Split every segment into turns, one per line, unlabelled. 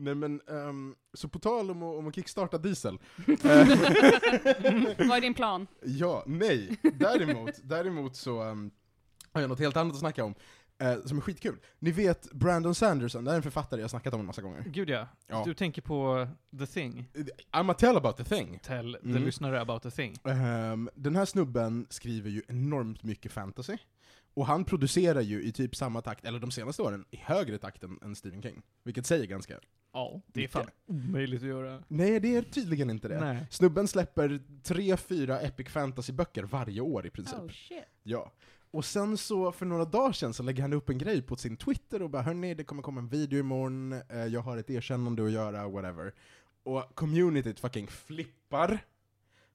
Nej men, ehm, så på tal om att, om att kickstarta diesel. eh,
Vad är din plan?
ja, nej. Däremot, däremot så ehm, har jag något helt annat att snacka om. eh, som är skitkul. Ni vet Brandon Sanderson, det är en författare jag har snackat om en massa gånger.
Gud ja.
Ja.
Du tänker på The Thing.
I'm a tell about the thing.
Tell the
Mm.
lyssnare about The Thing.
Ehm, den här snubben skriver ju enormt mycket fantasy. Och han producerar ju i typ samma takt, eller de senaste åren, i högre takt än, än Stephen King. Vilket säger ganska...
Ja, det är fan omöjligt att göra.
Nej, det är tydligen inte det.
Nej.
Snubben släpper tre, fyra epic fantasy-böcker varje år i princip.
Oh shit.
Ja. Och sen så, för några dagar sedan, så lägger han upp en grej på sin Twitter och bara hörni, det kommer komma en video imorgon, eh, jag har ett erkännande att göra, whatever. Och communityt fucking flippar.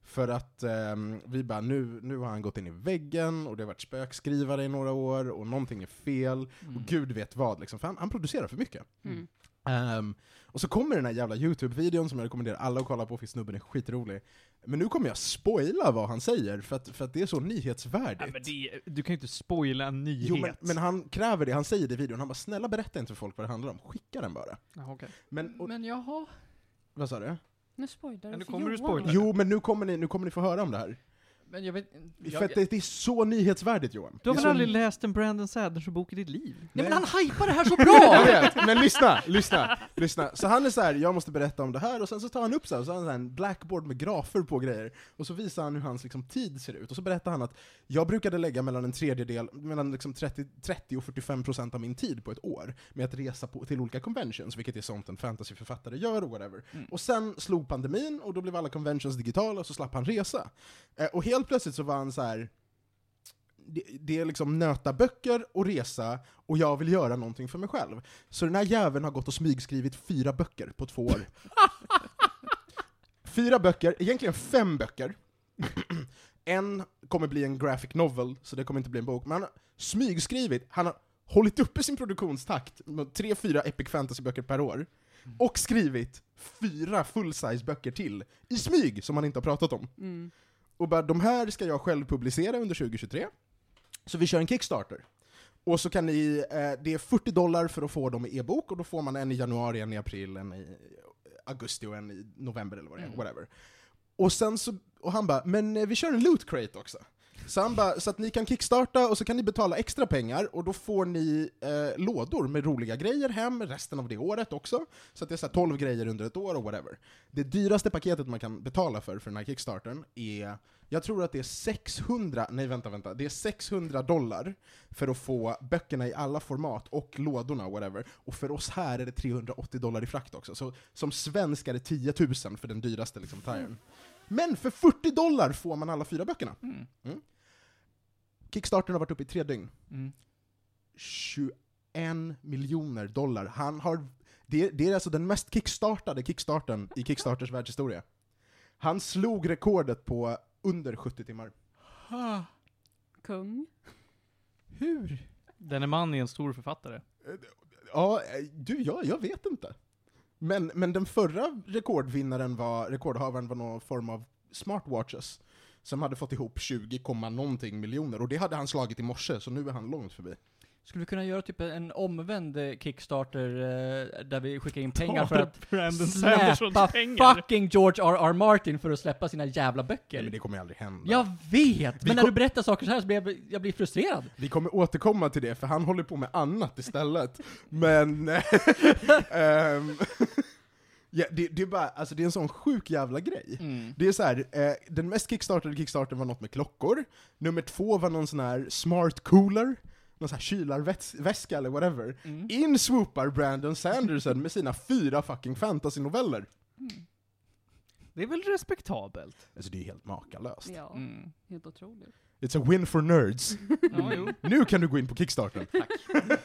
För att ehm, vi bara, nu, nu har han gått in i väggen, och det har varit spökskrivare i några år, och någonting är fel,
Mm.
och gud vet vad liksom, för han, han producerar för mycket.
Mm.
Ehm, och så kommer den här jävla YouTube-videon som jag rekommenderar alla att kolla på, för snubben är skitrolig. Men nu kommer jag spoila vad han säger, för att, för att det är så nyhetsvärdigt.
Ja, men det, du kan ju inte spoila en nyhet.
Jo, men, men han kräver det, han säger det i videon, han bara 'snälla berätta inte för folk vad det handlar om, skicka den bara'
Jaha, okej.
Men, och,
Men jaha,
vad sa du?
nu spoilar du
nu
för
kommer du
Johan.
Jo, men nu kommer, ni, nu kommer ni få höra om det här.
Men jag vet
för att det, det är så nyhetsvärdigt Johan.
Du har
Det är
väl
så-
aldrig läst en Brandon Sanderson-bok i ditt liv?
Nej men han hypar det här så
Jag
bra!
vet, men lyssna, lyssna, lyssna. Så han är så här, jag måste berätta om det här, och sen så tar han upp så här, så har han så här en blackboard med grafer på grejer, och så visar han hur hans liksom, tid ser ut, och så berättar han att jag brukade lägga mellan en tredjedel, mellan liksom 30, 30 och 45 procent av min tid på ett år med att resa på, till olika conventions, vilket är sånt en fantasyförfattare gör, och whatever.
Mm.
Och sen slog pandemin, och då blev alla conventions digitala, och så slapp han resa. Eh, och helt plötsligt så var han så här. Det, det är liksom nöta böcker och resa, och jag vill göra någonting för mig själv. Så den här jäveln har gått och smygskrivit fyra böcker på två år. fyra böcker, egentligen fem böcker. en kommer bli en graphic novel, så det kommer inte bli en bok. Men han har smygskrivit, han har hållit uppe sin produktionstakt med tre, fyra epic fantasy-böcker per år. Och skrivit fyra full-size böcker till, i smyg, som han inte har pratat om.
Mm.
Och bara, de här ska jag själv publicera under 2023. Så vi kör en Kickstarter. Och så kan ni, eh, det är 40 dollar för att få dem i e-bok, och då får man en i januari, en i april, en i augusti och en i november eller vad det är,
Mm.
whatever. Och sen så, och han bara, men eh, vi kör en loot crate också. Så han bara, så att ni kan kickstarta och så kan ni betala extra pengar och då får ni eh, lådor med roliga grejer hem resten av det året också. Så att det är så här 12 grejer under ett år och whatever. Det dyraste paketet man kan betala för, för den här kickstarten är, jag tror att det är 600, nej vänta vänta, det är 600 dollar för att få böckerna i alla format och lådorna och whatever. Och för oss här är det 380 dollar i frakt också. Så som svensk är det 10 000 för den dyraste liksom, tiren. Men för 40 dollar får man alla fyra böckerna.
Mm.
Kickstarten har varit uppe i tre dygn.
Mm.
21 miljoner dollar. Han har, det, det är alltså den mest kickstartade kickstarten i Kickstarters världshistoria. Han slog rekordet på under 70 timmar.
Kung.
Hur?
Denne man är en stor författare.
Ja, eh, du, ja, jag vet inte. Men, men den förra rekordvinnaren var, rekordhavaren var någon form av smartwatches, som hade fått ihop 20, någonting miljoner, och det hade han slagit i morse, så nu är han långt förbi.
Skulle vi kunna göra typ en omvänd eh, Kickstarter eh, där vi skickar in pengar för att
Brandon
släpa
Sandersons pengar.
fucking George R.R. Martin för att släppa sina jävla
Nej,
böcker?
men det kommer aldrig hända.
Jag vet!
Vi
Men när
kom-
du berättar saker så här så blir jag, jag blir frustrerad.
Vi kommer återkomma till det, för han håller på med annat istället. Men... ehm, ja, det, det är bara, alltså det är en sån sjuk jävla grej. Det är så här, eh, den mest kickstartade kickstarten var något med klockor, nummer två var någon sån här smart cooler, någon sån här kylarväska eller whatever.
Mm.
In swoopar Brandon Sanderson med sina fyra fucking fantasy-noveller.
Det är väl respektabelt?
Alltså det är helt makalöst.
Ja,
Mm.
helt otroligt.
It's a win for nerds.
Ja.
Nu kan du gå in på kickstarten.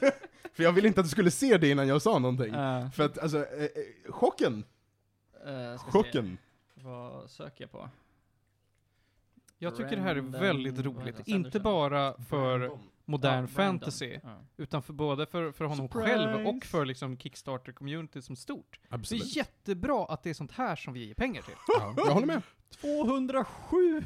för jag ville inte att du skulle se det innan jag sa någonting.
Uh,
För att alltså, eh, eh, chocken,
uh, ska se.
chocken.
Vad söker jag på?
Jag tycker det här är
Brandon-
väldigt roligt. Inte bara för modern
Ja,
fantasy,
Ja.
utan för både för, för honom
Surprise!
själv och för liksom Kickstarter-community som stort. Det
Absolut.
är jättebra att det är sånt här som vi ger pengar till.
Ja, jag håller med.
207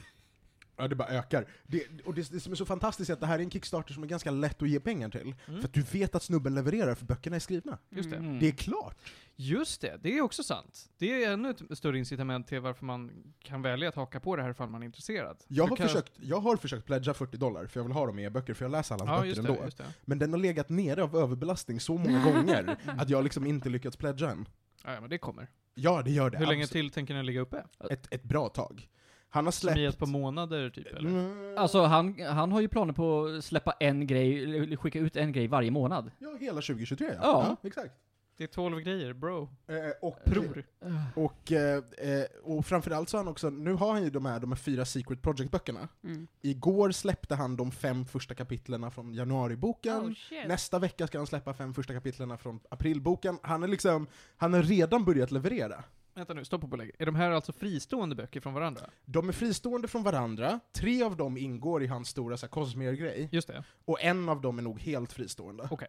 Ja, det bara ökar. Det, och det, det som är så fantastiskt är att det här är en Kickstarter som är ganska lätt att ge pengar till.
Mm.
För att du vet att snubben levererar, för böckerna är skrivna.
Just det.
Mm.
Det är klart.
Just det, det är också sant. Det är ännu ett större incitament till varför man kan välja att haka på det här ifall man är intresserad.
Jag
Du
har,
kan-
försökt, jag har försökt pledga 40 dollar, för jag vill ha dem i e-böcker, för jag läser alla hans
Ja,
böcker
just
ändå.
det, just det.
Men den har legat nere av överbelastning så många gånger att jag liksom inte lyckats pledga än.
Ja, ja, men det kommer.
Ja, det gör det.
Hur länge
absolut.
till tänker ni ligga uppe?
Ett, ett bra tag. Han har
Som i ett
släppt...
par månader typ, eller?
Mm,
Alltså han, han har ju planer på att släppa en grej, eller skicka ut en grej varje månad.
ja, hela 2023 ja.
Ja.
exakt.
Det är 12 grejer, bro.
Eh, och,
Bror.
och, eh, eh, och framförallt så har han också, nu har han ju de här, de här fyra Secret Project-böckerna.
Mm.
Igår släppte han de fem första kapitlerna från januariboken.
Oh.
Nästa vecka ska han släppa fem första kapitlerna från aprilboken. Han är liksom, han har redan börjat leverera.
Vänta nu, stopp och belägg. Är de här alltså fristående böcker från varandra?
De är fristående från varandra, tre av dem ingår i hans stora så här, Cosmere-grej,
Just det.
och en av dem är nog helt fristående.
Okej.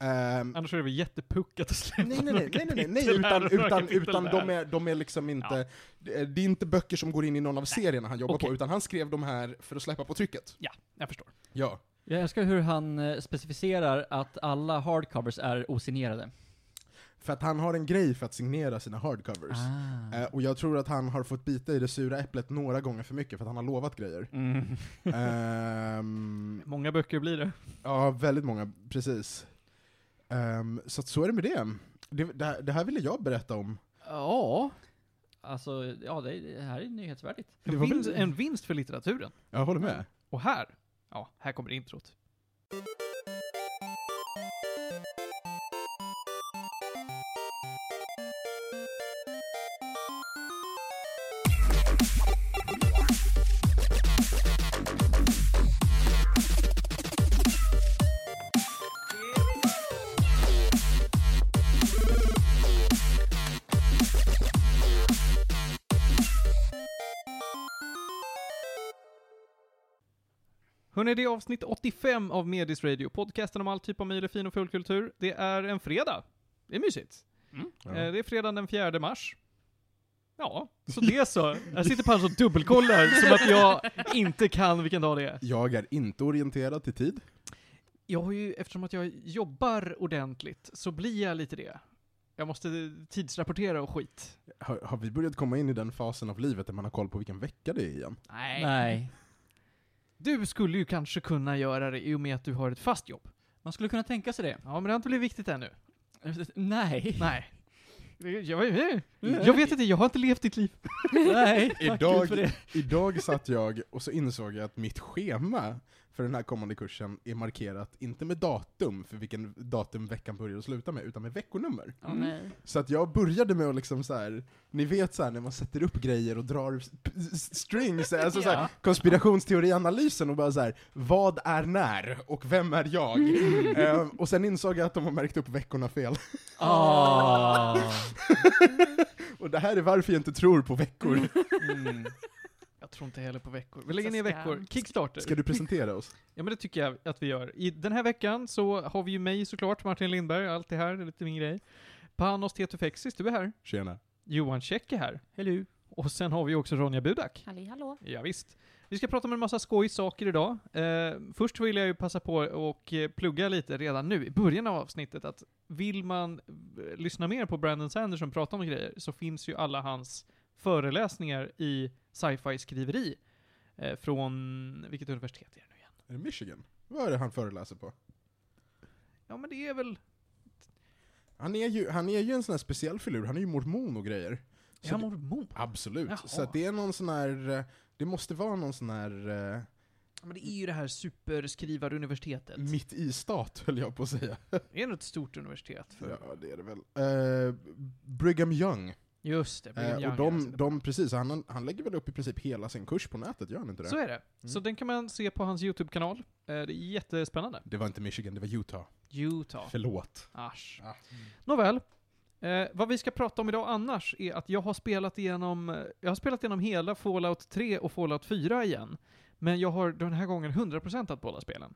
Ehm,
Annars är det väl jättepuckat att släppa
nej, nej, nej, nej, nej, nej, nej,
kapitel här
utan,
och några
utan,
kapitel
utan
där.
de, är, de är liksom inte, det är det är inte böcker som går in i någon av serierna han jobbar
Okej.
på, utan han skrev de här för att släppa på trycket.
Jag förstår.
Ja.
Jag älskar hur han eh, specificerar att alla hardcovers är osignerade.
För att han har en grej för att signera sina hardcovers.
Ah.
Eh, och jag tror att han har fått bita i det sura äpplet några gånger för mycket, för att han har lovat grejer.
Mm.
Ehm,
Många böcker blir det.
ja, väldigt många, precis. Ehm, så att så är det med det. Det, det, här, det här ville jag berätta om.
Ja. Alltså, ja det, det här är nyhetsvärdigt.
Det
En vinst, en vinst för litteraturen.
Jag håller med.
Och här, ja, här kommer introt. Hörrni, det är avsnitt 85 av Medis Radio, podcasten om all typ av möjlig fin och full kultur. Det är en fredag. Det är mysigt.
Ja.
Eh, Det är fredagen den 4 mars. Ja, så det är så. Jag sitter på och dubbelkollar som att jag inte kan vilken dag det är.
Jag är inte orienterad till tid.
Jag har ju, eftersom att jag jobbar ordentligt, så blir jag lite det. Jag måste tidsrapportera och skit.
Har, har vi börjat komma in i den fasen av livet där man har koll på vilken vecka det är igen?
Nej.
Nej.
Du skulle ju kanske kunna göra det i och med att du har ett fast jobb.
Man skulle kunna tänka sig det.
Ja, men det har inte blivit viktigt ännu.
Nej.
Nej. Jag, jag, jag vet inte, jag har inte levt ditt liv.
Nej. Tack
Idag-
Gud för det.
Idag satt jag och så insåg jag att mitt schema för den här kommande kursen är markerat, inte med datum, för vilken datum veckan börjar och slutar med, utan med veckonummer.
Åh nej.
Så att jag började med att liksom så här, ni vet så här när man sätter upp grejer och drar strings, alltså så här, konspirationsteorianalysen och bara så här, vad är när och vem är jag? Ehm, och sen insåg jag att de har märkt upp veckorna fel.
Ah.
och det här är varför jag inte tror på veckor.
Mm.
Jag tror inte heller på veckor. Vi lägger ner
scam.
veckor. Kickstarter.
Ska du presentera oss?
Ja men det tycker jag att vi gör. I den här veckan så har vi ju mig såklart, Martin Lindberg, allt det här, det är lite min grej. Panos Tetufexis, du är här.
Tjena.
Johan Käck är här.
Hello.
Och sen har vi också Ronja Budak.
Halli hallå.
Ja, visst. Vi ska prata om en massa skojsaker idag. Eh, först vill jag ju passa på och eh, plugga lite redan nu i början av avsnittet att vill man eh, lyssna mer på Brandon Sanderson prata om grejer så finns ju alla hans föreläsningar i sci-fi skriveri. Eh, från, vilket universitet är det nu igen?
Är det Michigan? Vad är det han föreläser på?
Ja men det är väl,
Han är ju, han är ju en sån här speciell filur, han är ju mormon och grejer.
är
Så
han
det-
mormon?
Absolut.
Jaha.
Så att det är någon sån här, eh, det måste vara någon sån här eh,
Ja, men det är ju det här superskrivaruniversitetet.
mitt i stat, höll jag på att säga.
Det är nog ett stort universitet. För,
Ja, det är det väl. Eh, Brigham Young.
Just det, Brigham
Eh, och de,
alltså
de, precis, han, han lägger väl upp i princip hela sin kurs på nätet, gör han inte det?
Så är det.
Mm.
Så den kan man se på hans YouTube-kanal. Eh, det är jättespännande.
Det var inte Michigan, det var Utah.
Utah.
Förlåt.
Asch.
Ah.
Nåväl. Eh, vad vi ska prata om idag annars är att jag har spelat igenom, eh, jag har spelat igenom hela Fallout 3 och Fallout 4 igen. Men jag har den här gången 100% båda spelen.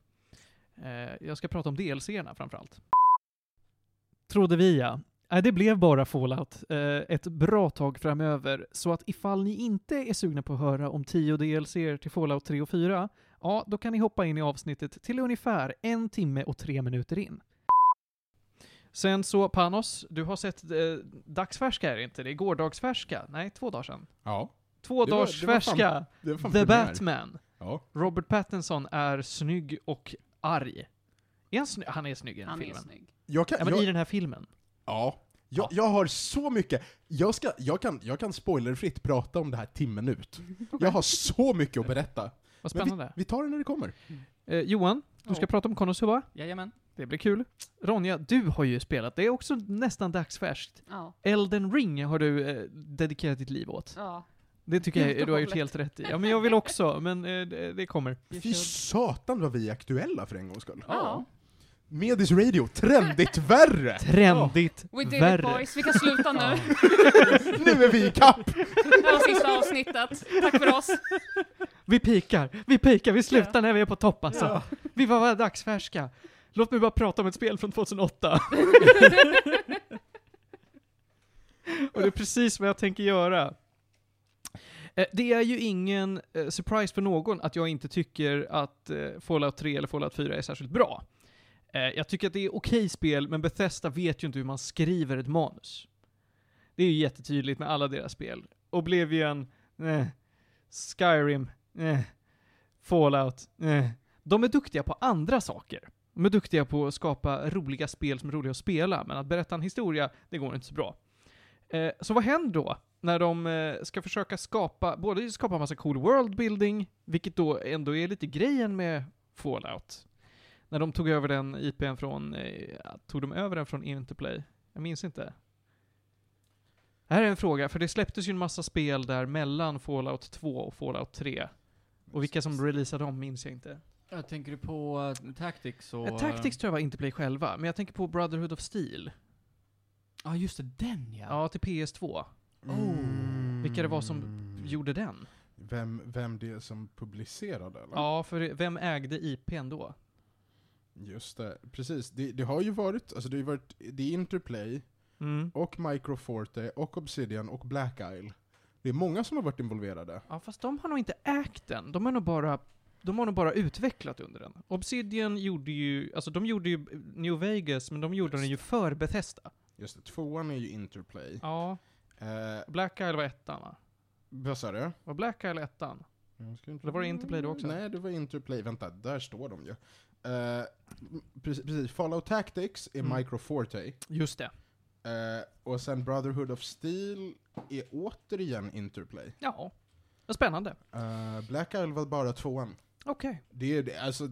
Eh, jag ska prata om DLC-erna framförallt. Trodde vi ja. Nej, det blev bara Fallout eh, ett bra tag framöver, så att ifall ni inte är sugna på att höra om 10 DLC till Fallout 3 och 4, ja, då kan ni hoppa in i avsnittet till ungefär en timme och tre minuter in. Sen så, Panos, du har sett eh, dagsfärska är det inte? Det är gårdagsfärska? Nej, två dagar sedan.
Ja,
Två
Det var-
dagars
det var fan
färska.
det var fan
The
premiär.
Batman.
Ja.
Robert Pattinson är snygg och arg. Är han, sny- han är snygg i den
Han är
filmen.
snygg.
Jag kan,
Ja, men
jag,
i den här filmen.
Ja. Jag, jag har så mycket, jag, ska, jag, kan, jag kan spoilerfritt prata om det här timmen ut. Jag har så mycket att berätta.
Vad
Men
spännande.
vi, vi tar det när det kommer.
Eh, Johan, du ska
Ja.
prata om Konosuba.
Jajamän.
Det blir kul. Ronja, du har ju spelat. Det är också nästan dagsfärskt.
Ja.
Elden ring har du eh, dedikerat ditt liv åt.
ja.
Det tycker jag
och
du har gjort
hållet.
helt rätt i. Ja, men jag vill också, men eh, det, det kommer.
Fy satan vad vi är aktuella för en gångs skull.
Ja.
Medis Radio, trendigt värre!
Trendigt
We did it
värre.
boys, vi kan sluta nu.
Nu är vi i kapp!
Det var sista avsnittet. Tack för oss.
Vi pikar, vi pikar, vi slutar när vi är på topp alltså. Vi var bara dagsfärska. Låt mig bara prata om ett spel från 2008. Och det är precis vad jag tänker göra. Eh, Det är ju ingen eh, surprise för någon att jag inte tycker att eh, Fallout 3 eller Fallout 4 är särskilt bra. Eh, jag tycker att det är okej spel, men Bethesda vet ju inte hur man skriver ett manus. Det är ju jättetydligt med alla deras spel. Oblivion, eh. Skyrim, eh. Fallout, eh. De är duktiga på andra saker. De är duktiga på att skapa roliga spel som är roliga att spela, men att berätta en historia, det går inte så bra. Eh, så vad händer då? När de eh, ska försöka skapa, både skapa en massa cool worldbuilding, vilket då ändå är lite grejen med Fallout. När de tog över den IPn från, eh, tog de över den från Interplay? Jag minns inte. Det här är en fråga, för det släpptes ju en massa spel där mellan Fallout 2 och Fallout 3. Och vilka som releasade dem minns jag inte.
Jag tänker du på uh, Tactics och...
Eh, Tactics tror jag var Interplay själva, men jag tänker på Brotherhood of Steel.
Ja, just det, den ja.
Ja, till PS2.
Mm.
Vilka det var som Gjorde den?
Vem, vem det är som publicerade eller?
Ja, för vem ägde IPn då?
Just det, precis. Det, det har ju varit, alltså det har varit, det är Interplay,
Mm.
och Microforte, och Obsidian, och Black Isle. Det är många som har varit involverade.
Ja, fast de har nog inte ägt den. De har nog bara, de har nog bara utvecklat under den. Obsidian gjorde ju, alltså de gjorde ju New Vegas, men de gjorde den ju för Bethesda.
Just det, tvåan är ju Interplay.
Ja.
Eh,
Black Isle var ettan va?
vad sa du?
Var Black Isle ettan?
Jag ska inte-
Eller var det Interplay då också?
Nej, det var Interplay. Vänta, där står de ju. Eh, precis, precis, Fallout Tactics är
Mm.
Microforte.
Just det.
Eh, och sen Brotherhood of Steel är återigen Interplay.
Ja. Vad spännande.
Eh, Black Isle var bara tvåan.
Okej.
Det är, det, alltså,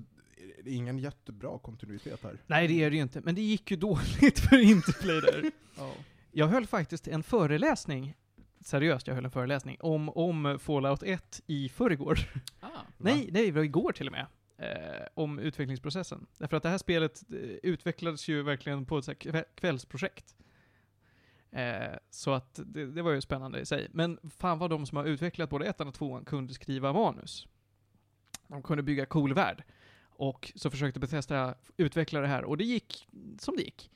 det är ingen jättebra kontinuitet här.
Nej, det är det ju inte. Men det gick ju dåligt för Interplay där.
Ja.
Jag höll faktiskt en föreläsning, seriöst, jag höll en föreläsning, om, om Fallout 1 i förrgår.
Ah.
Nej, nej, det var igår till och med. Eh, om utvecklingsprocessen. Därför att det här spelet eh, utvecklades ju verkligen på ett så här kvällsprojekt. Eh, så att det, det var ju spännande i sig. Men fan vad de som har utvecklat både ettan och tvåan kunde skriva manus. De kunde bygga cool värld. Och så försökte Bethesda utveckla det här, och det gick som det gick.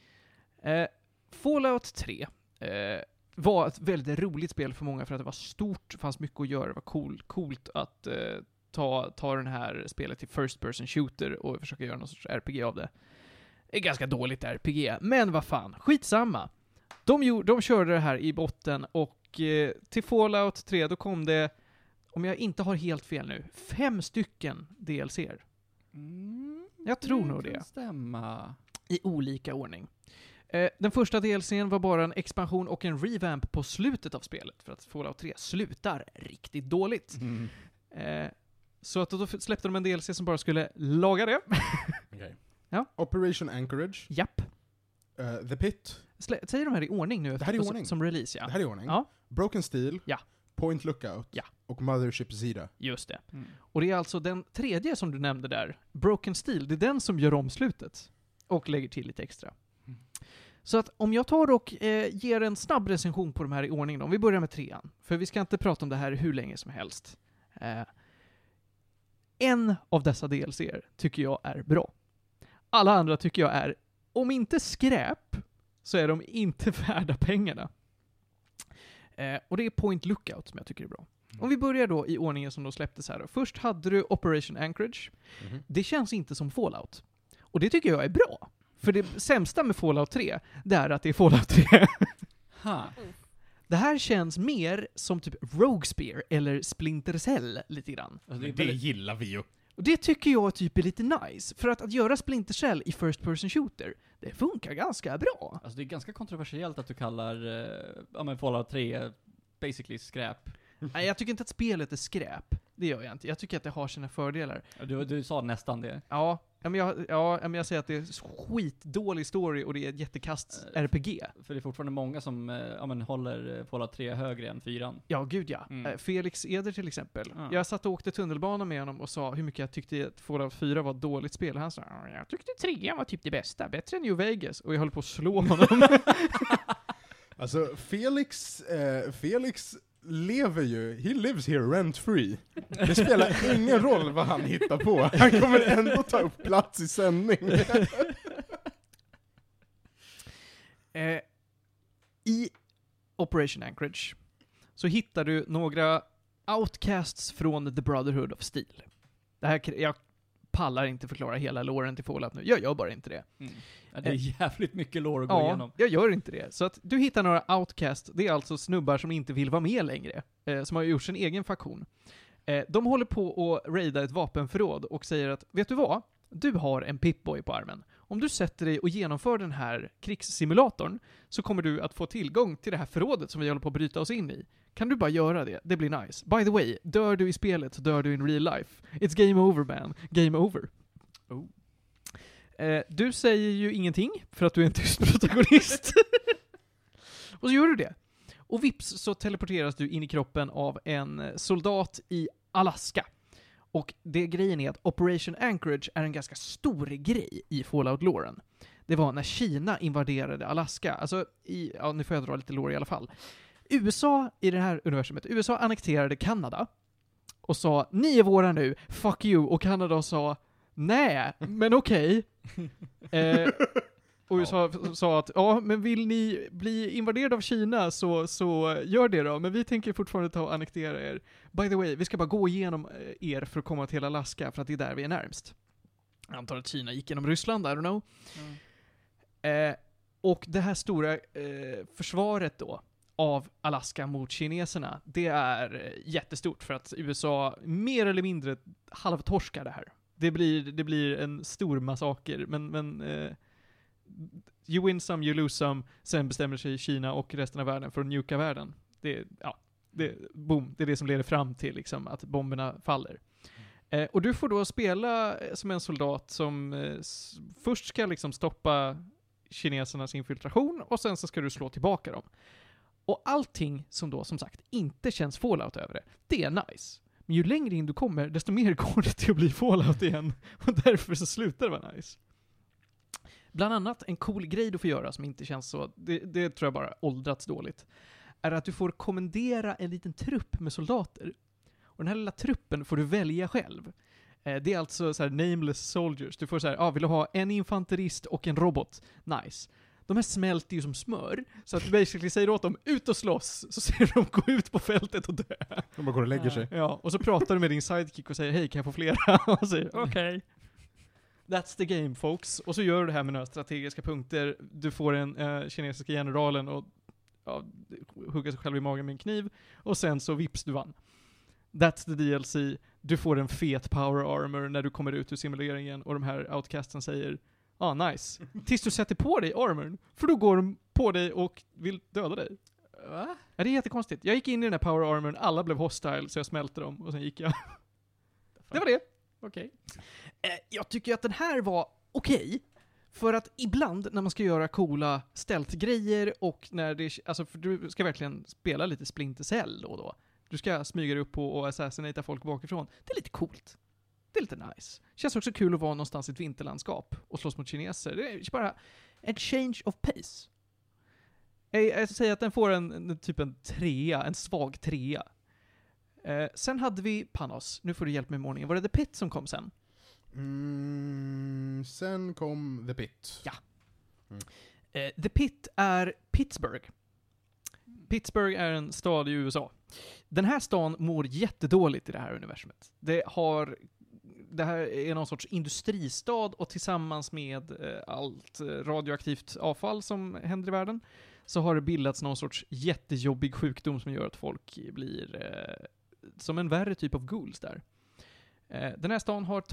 Eh, Fallout 3 eh, var ett väldigt roligt spel för många för att det var stort, fanns mycket att göra, det var cool, coolt att eh, ta, ta den här spelet till First Person Shooter och försöka göra någon sorts RPG av det. Det är ganska dåligt RPG, men vad fan, skitsamma. De, gjorde, de körde det här i botten och eh, till Fallout 3 då kom det, om jag inte har helt fel nu, fem stycken DLCer.
Mm,
Jag tror nog
kan
det.
stämma.
I olika ordning. Eh, den första DLCn var bara en expansion och en revamp på slutet av spelet, för att Fallout 3 slutar riktigt dåligt.
Mm.
Eh, så att då släppte de en DLC som bara skulle laga det. Ja.
Operation Anchorage,
Japp.
eh, The Pit,
Slä, säger de här i ordning nu?
Det här är i
som-
ordning.
Som release, ja.
det här är i ordning.
Ja.
Broken Steel,
Ja.
Point Lookout,
Ja.
och Mothership Zeta.
Just det.
Mm.
Och det är alltså den tredje som du nämnde där, Broken Steel, det är den som gör om slutet. Och lägger till lite extra.
Mm.
Så att om jag tar och eh, ger en snabb recension på de här i ordning då, om vi börjar med trean. För vi ska inte prata om det här hur länge som helst. Eh, en av dessa DLCer tycker jag är bra. Alla andra tycker jag är, om inte skräp, så är de inte värda pengarna. Eh, och det är Point Lookout som jag tycker är bra. Om vi börjar då i ordningen som de släpptes här. Först hade du Operation Anchorage.
Mhm.
Det känns inte som Fallout. Och det tycker jag är bra. För det sämsta med Fallout 3, det är att det är Fallout 3.
Ha.
Det här känns mer som typ Rogue Spear eller Splinter Cell lite grann.
Alltså, det
gillar vi ju.
Och det tycker jag typ är lite nice. För att, att göra Splinter Cell i First Person Shooter, det funkar ganska bra.
alltså, det är ganska kontroversiellt att du kallar, eh, ja men Fallout 3 basically skräp.
Nej, jag tycker inte att spelet är skräp. Det gör jag inte. Jag tycker att det har sina fördelar.
Du, du sa nästan det.
Ja, men jag, ja, men jag säger att det är skitdålig story och det är ett jättekast
Eh,
RPG.
För det är fortfarande många som, eh, ja men håller eh, Fallout 3 högre än 4.
Ja, gud ja.
Mm.
Eh, Felix Eder till exempel.
Ja.
Jag satt och åkte tunnelbana med honom och sa hur mycket jag tyckte att Fallout 4 var ett dåligt spel. Han sa "Ja, jag tyckte 3 var typ det bästa, bättre än New Vegas. Och jag höll på att slå honom.
Alltså, Felix, eh, Felix lever ju, he lives here rent free. Det spelar ingen roll vad han hittar på, han kommer ändå ta upp plats i sändning.
eh, I Operation Anchorage så hittar du några outcasts från The Brotherhood of Steel. Det här, jag pallar inte förklara hela låren till Fallout nu, jag gör bara inte det.
Mm. Ja, det är jävligt mycket lore att gå
Ja,
igenom.
jag gör inte det. Så att du hittar några outcast, det är alltså snubbar som inte vill vara med längre, eh, som har gjort sin egen faktion. Eh, de håller på att raida ett vapenförråd och säger att, vet du vad? Du har en Pip-Boy på armen. Om du sätter dig och genomför den här krigssimulatorn så kommer du att få tillgång till det här förrådet som vi håller på att bryta oss in i. Kan du bara göra det? Det blir nice. By the way, dör du i spelet så dör du in real life. It's game over man. Game over.
Oh.
Eh, du säger ju ingenting, för att du är en tyst protagonist. och så gör du det. Och vips så teleporteras du in i kroppen av en soldat i Alaska. Och det grejen är att Operation Anchorage är en ganska stor grej i Fallout-låren. Det var när Kina invaderade Alaska, alltså i, ja nu får jag dra lite lore i alla fall. USA, i det här universumet, USA annekterade Kanada och sa ni är våra nu, fuck you, och Kanada sa nej, men okej. Eh, och USA sa att ja, men vill ni bli invaderade av Kina så, så gör det då, men vi tänker fortfarande ta och annektera er. By the way, vi ska bara gå igenom eh, er för att komma till Alaska, för att det är där vi är närmst. Jag antar att Kina gick genom Ryssland, I don't know. Eh, och det här stora eh, försvaret då, av Alaska mot kineserna, det är eh, jättestort för att USA mer eller mindre halvtorskar det här. Det blir, det blir en stor massaker, men, men eh, you win some, you lose some, sen bestämmer sig Kina och resten av världen för att njuka världen. Det, ja, det, boom, det är det som leder fram till liksom, att bomberna faller. Eh, och du får då spela eh, som en soldat som eh, först ska liksom stoppa kinesernas infiltration och sen så ska du slå tillbaka dem. Och allting som då som sagt inte känns fallout över det, det är nice. Men ju längre in du kommer, desto mer går det till att bli fallout igen. Och därför så slutar det vara nice. Bland annat en cool grej du får göra som inte känns så, det, det tror jag bara åldrats dåligt, är att du får kommendera en liten trupp med soldater. Och den här lilla truppen får du välja själv. Eh, det är alltså så här nameless soldiers. Du får så här, ah, vill du ha en infanterist och en robot? Nice. De här smälter ju som smör, så att du basically säger åt dem, ut och slåss, så ser de gå ut på fältet och dö.
De bara går och lägger sig.
Ja, och så pratar du med din sidekick och säger hej, kan jag få flera? Och säger okej. That's the game folks. Och så gör du det här med några strategiska punkter. Du får den uh, kinesiska generalen och ja, hugga sig själv i magen med en kniv. Och sen så vips du vann. That's the DLC. Du får en fet power armor när du kommer ut ur simuleringen och de här outcasten säger ah nice. Tills du sätter på dig armorn. För då går de på dig och vill döda dig.
Va?
Ja, det är jättekonstigt. Jag gick in i den här power armorn, alla blev hostile, så jag smälte dem och sen gick jag. Det var det.
Okej.
Eh, jag tycker att den här var okej. För att ibland när man ska göra coola stealth-grejer och när det, alltså för du ska verkligen spela lite Splinter Cell då och då. Du ska smyga dig upp på och assassinata folk bakifrån. Det är lite coolt. Det är lite nice. Känns också kul att vara någonstans i ett vinterlandskap och slåss mot kineser. Det är bara en change of pace. Jag, jag säger att den får en, en typ en trea, en svag trea. Eh, sen hade vi Panos, nu får du hjälpa mig med ordningen. Var det The Pit som kom sen?
Mm, sen kom The Pit.
Ja. Eh, The Pit är Pittsburgh. Pittsburgh är en stad i USA. Den här stan mår jättedåligt i det här universumet. Det har det här är någon sorts industristad och tillsammans med eh, allt eh, radioaktivt avfall som händer i världen så har det bildats någon sorts jättejobbig sjukdom som gör att folk blir eh, som en värre typ av ghouls där. Eh, Den här stan har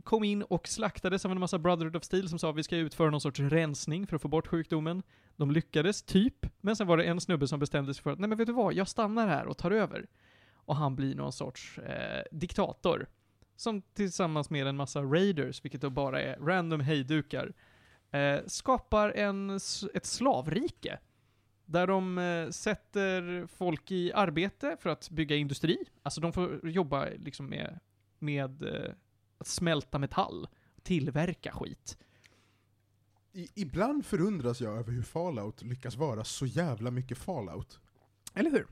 kom in och slaktades av en massa Brotherhood of Steel som sa att vi ska utföra någon sorts rensning för att få bort sjukdomen. De lyckades, typ, men sen var det en snubbe som bestämde sig för att nej men vet du vad, jag stannar här och tar över. Och han blir någon sorts eh, diktator. Som tillsammans med en massa raiders, vilket då bara är random hejdukar, eh, skapar en, ett slavrike. Där de eh, sätter folk i arbete för att bygga industri. Alltså de får jobba liksom med, med eh, att smälta metall, tillverka skit.
I, ibland förundras jag över hur Fallout lyckas vara så jävla mycket Fallout.
Eller hur?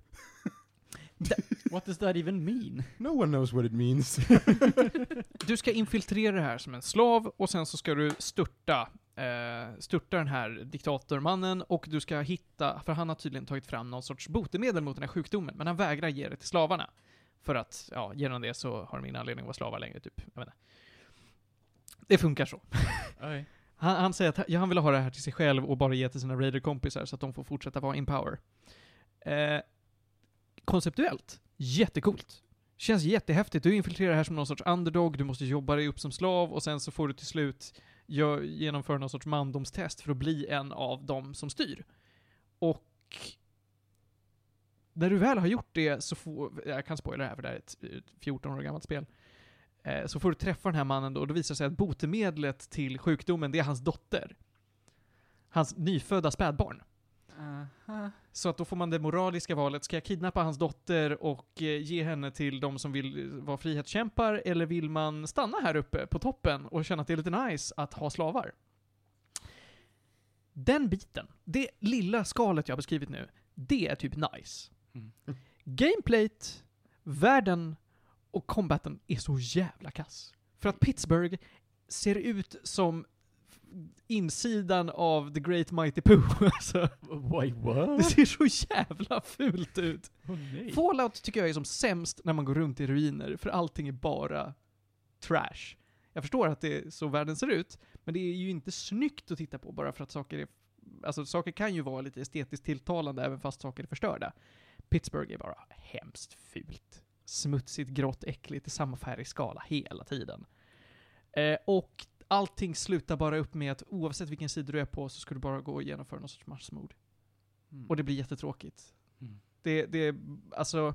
What does that even mean?
No one knows what it means.
Du ska infiltrera det här som en slav och sen så ska du störta, eh, störta den här diktatormannen och du ska hitta, för han har tydligen tagit fram någon sorts botemedel mot den här sjukdomen, men han vägrar ge det till slavarna. För att, ja, genom det så har de ingen anledning att vara slavar längre, typ. Jag vet inte. Det funkar så.
Oj.
Han, han säger att ja, han vill ha det här till sig själv och bara ge till sina raider-kompisar så att de får fortsätta vara in power. Eh, konceptuellt, jättecoolt. Känns jättehäftigt. Du infiltrerar det här som någon sorts underdog, du måste jobba dig upp som slav och sen så får du till slut genomföra någon sorts mandomstest för att bli en av dem som styr. Och när du väl har gjort det så får, jag kan spoila det här för det här är ett, 14 år gammalt spel, eh, så får du träffa den här mannen då och då visar det sig att botemedlet till sjukdomen, det är hans dotter. Hans nyfödda spädbarn.
Aha.
Så att då får man det moraliska valet, ska jag kidnappa hans dotter och eh, ge henne till de som vill eh, vara frihetskämpar, eller vill man stanna här uppe på toppen och känna att det är lite nice att ha slavar? Den biten, det lilla skalet jag har beskrivit nu, det är typ nice.
Mm.
Gameplayt, världen och combaten är så jävla kass. För att Pittsburgh ser ut som insidan av The Great Mighty Pooh. Alltså,
Wait,
det
what?
ser så jävla fult ut.
Oh, nej.
Fallout tycker jag är som sämst när man går runt i ruiner, för allting är bara trash. Jag förstår att det är så världen ser ut, men det är ju inte snyggt att titta på bara för att saker är... Alltså saker kan ju vara lite estetiskt tilltalande även fast saker är förstörda. Pittsburgh är bara hemskt fult. Smutsigt, grått, äckligt i samma färgskala hela tiden. Eh, och allting slutar bara upp med att oavsett vilken sida du är på så ska du bara gå och genomföra någon sorts massmord.
Mm.
Och det blir jättetråkigt.
Mm.
Det, det, alltså...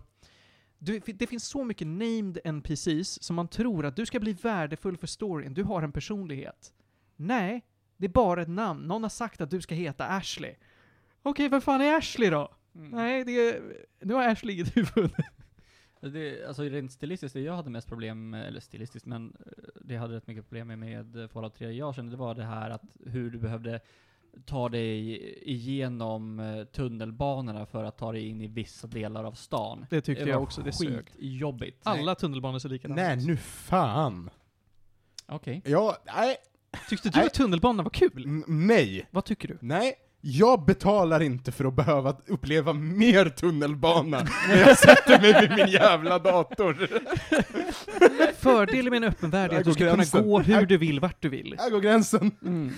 Du, det finns så mycket named NPCs som man tror att du ska bli värdefull för storyn, du har en personlighet. Nej, det är bara ett namn. Någon har sagt att du ska heta Ashley. Okej, vad fan är Ashley då?
Mm.
Nej, det är, nu har Ashley inget huvud.
Det, alltså rent stilistiskt, det jag hade mest problem med, eller stilistiskt, men eh, det jag hade rätt mycket problem med med Fallout 3 jag kände, det var det här att hur du behövde ta dig igenom eh, tunnelbanorna för att ta dig in i vissa delar av stan.
Det tyckte
var
jag också, det sög.
skitjobbigt.
Alla tunnelbanor ser likadana
Nej, nu fan.
Okej.
Ja, nej,
Tyckte du
Nej.
att tunnelbanan var kul?
n- nej,
Vad tycker du?
nej. Jag betalar inte för att behöva uppleva mer tunnelbana när jag sätter mig vid min jävla dator.
Fördelen med en öppen värld är att du ska kunna
gränsen.
gå hur du vill, vart du vill.
Här går gränsen.
Mm.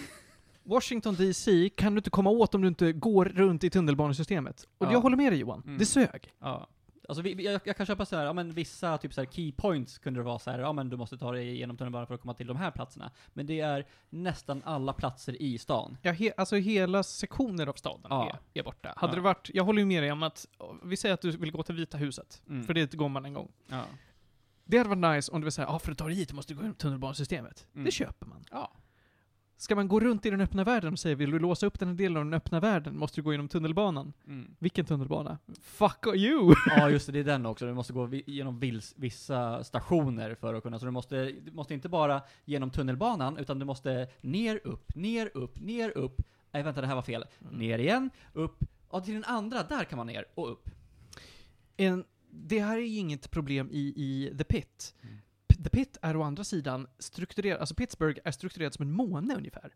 Washington DC kan du inte komma åt om du inte går runt i tunnelbanesystemet. Och
Ja.
jag håller med dig Johan,
Mm.
det sög.
Ja. Alltså vi, jag, jag kan köpa så här, ja men vissa typ så här key points kunde det vara så här, ja men du måste ta dig igenom tunnelbanan för att komma till de här platserna. Men det är nästan alla platser i stan.
Ja, he, alltså hela sektioner av staden
Ja.
är, är borta. Hade
Ja.
det varit, jag håller ju med dig om att, vi säger att du vill gå till Vita huset,
Mm.
för det går man en gång.
Ja.
Det hade varit nice om du vill säga, ja ah, för att ta dig hit måste du gå igenom tunnelbanesystemet.
Mm.
Det köper man.
Ja.
Ska man gå runt i den öppna världen och säga, vill du låsa upp den här delen av den öppna världen, måste du gå genom tunnelbanan.
Mm.
Vilken tunnelbana? Fuck you!
Ja just det, det är den också. Du måste gå vi- genom vils, vissa stationer för att kunna, så du måste, du måste inte bara genom tunnelbanan, utan du måste ner, upp, ner, upp, ner, upp. Nej vänta, det här var fel. Ner igen, upp, ja till den andra, där kan man ner, och upp.
En, det här är ju inget problem i, i The Pit.
Mm.
The Pit är å andra sidan strukturerad, alltså Pittsburgh är strukturerad som en måne ungefär.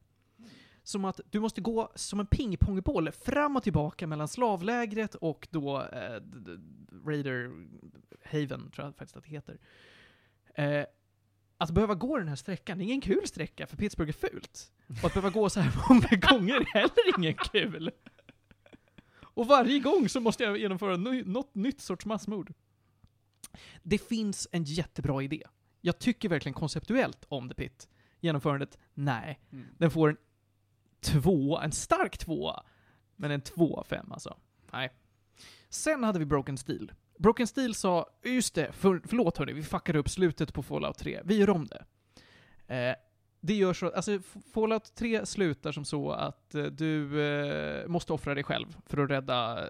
som att du måste gå som en pingpongboll fram och tillbaka mellan slavlägret och då eh, Raider Haven, tror jag faktiskt att det heter. Eh, att behöva gå den här sträckan, det är ingen kul sträcka för Pittsburgh är fult. Och att behöva gå så här många gånger är heller ingen kul. Och varje gång så måste jag genomföra något nytt sorts massmord. Det finns en jättebra idé. Jag tycker verkligen konceptuellt om The Pit. Genomförandet, nej.
Mm.
Den får en två, en stark tvåa. Men en två av fem alltså. Nej. Sen hade vi Broken Steel. Broken Steel sa, just det, för, förlåt hörni, vi fuckade upp slutet på Fallout 3. Vi gör om det. Eh, det gör så, alltså Fallout 3 slutar som så att eh, du eh, måste offra dig själv för att rädda,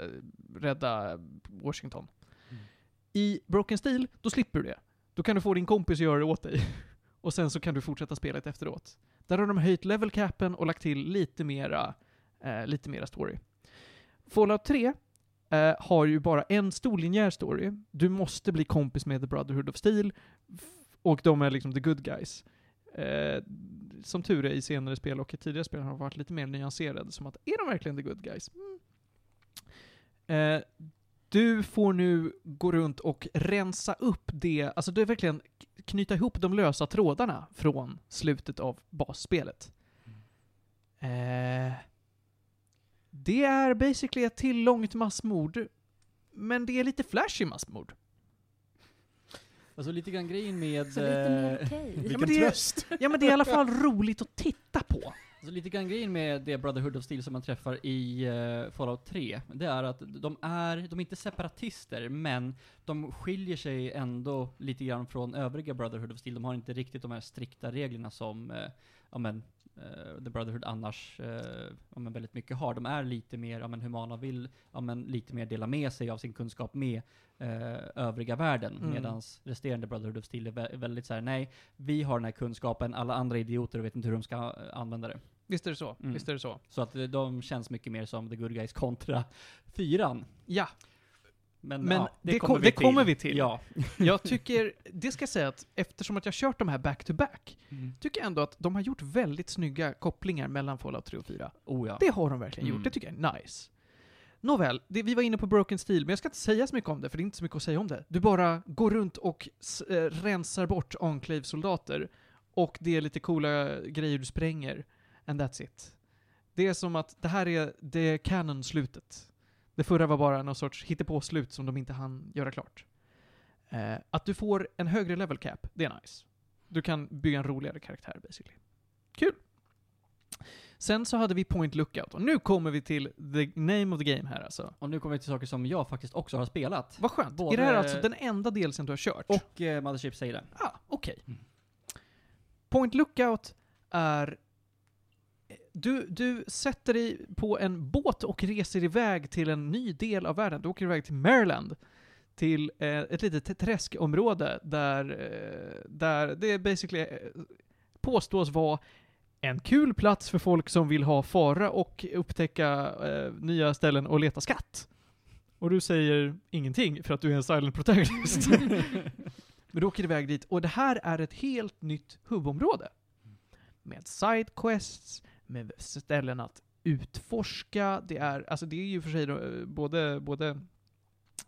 rädda Washington.
Mm.
I Broken Steel, då slipper du det. Då kan du få din kompis att göra det åt dig. Och sen så kan du fortsätta spelet efteråt. Där har de höjt level capen och lagt till lite mera, eh, lite mera story. Fallout 3 eh, har ju bara en stor linjär story. Du måste bli kompis med The Brotherhood of Steel, och de är liksom the good guys. Eh, som tur är i senare spel och i tidigare spel har de varit lite mer nyanserade, som att är de verkligen the good guys? Mm. Eh, du får nu gå runt och rensa upp det, alltså det är verkligen knyta ihop de lösa trådarna från slutet av basspelet. Eh, det är basically ett till långt massmord, men det är lite flashy massmord.
Alltså lite grann grejen med...
Så lite mer
eh,
okej.
Vilken
men det är-
tröst!
Ja men det är i alla fall roligt att titta på.
Alltså lite grann grejen med det Brotherhood of Steel som man träffar i uh, Fallout 3, det är att de är, de är inte separatister, men de skiljer sig ändå lite grann från övriga Brotherhood of Steel. De har inte riktigt de här strikta reglerna som, uh, ja men, eh, The Brotherhood annars, eh, ja men väldigt mycket har. De är lite mer, ja men humana och vill, ja men lite mer dela med sig av sin kunskap med eh, övriga världen.
Mm.
Medans resterande Brotherhood of Steel är vä- väldigt så här: nej, vi har den här kunskapen, alla andra idioter vet inte hur de ska eh, använda det.
Visst är det så?
Mm.
Visst är det så?
Så att eh, de känns mycket mer som the good guys kontra fyran.
Ja,
Men,
Men
ja,
det kom- det kommer vi till.
Ja.
jag tycker, det ska jag säga att eftersom att jag kört de här back-to-back,
Mm.
tycker jag ändå att de har gjort väldigt snygga kopplingar mellan Fallout 3 och 4.
Oh ja.
Det har de verkligen
Mm.
gjort, det tycker jag är nice. Nåväl, det, vi var inne på Broken Steel, men jag ska inte säga så mycket om det, för det är inte så mycket att säga om det. Du bara går runt och eh, rensar bort Enclave-soldater, och det är lite coola grejer du spränger, and that's it. Det är som att det här är det canon-slutet. Det förra var bara någon sorts hittepå-slut som de inte hann göra klart. Eh, att du får en högre level cap, det är nice. Du kan bygga en roligare karaktär, basically. Kul! Sen så hade vi Point Lookout, och nu kommer vi till the name of the game här alltså.
Och nu kommer vi till saker som jag faktiskt också har spelat.
Vad skönt.
Både-
Är det här alltså den enda delsen du har kört?
Och eh, Mothership säger det.
Ah, okej.
Mm.
Point Lookout är... Du, du sätter dig på en båt och reser iväg till en ny del av världen. Du åker iväg till Maryland. Till eh, ett litet träskområde där, eh, där det basically eh, påstås vara en kul plats för folk som vill ha fara och upptäcka eh, nya ställen och leta skatt. Och du säger ingenting för att du är en silent protagonist. Men du åker iväg dit, och det här är ett helt nytt hubbområde. Med sidequests, med ställen att utforska, det är, alltså det är ju för sig då, eh, både, både,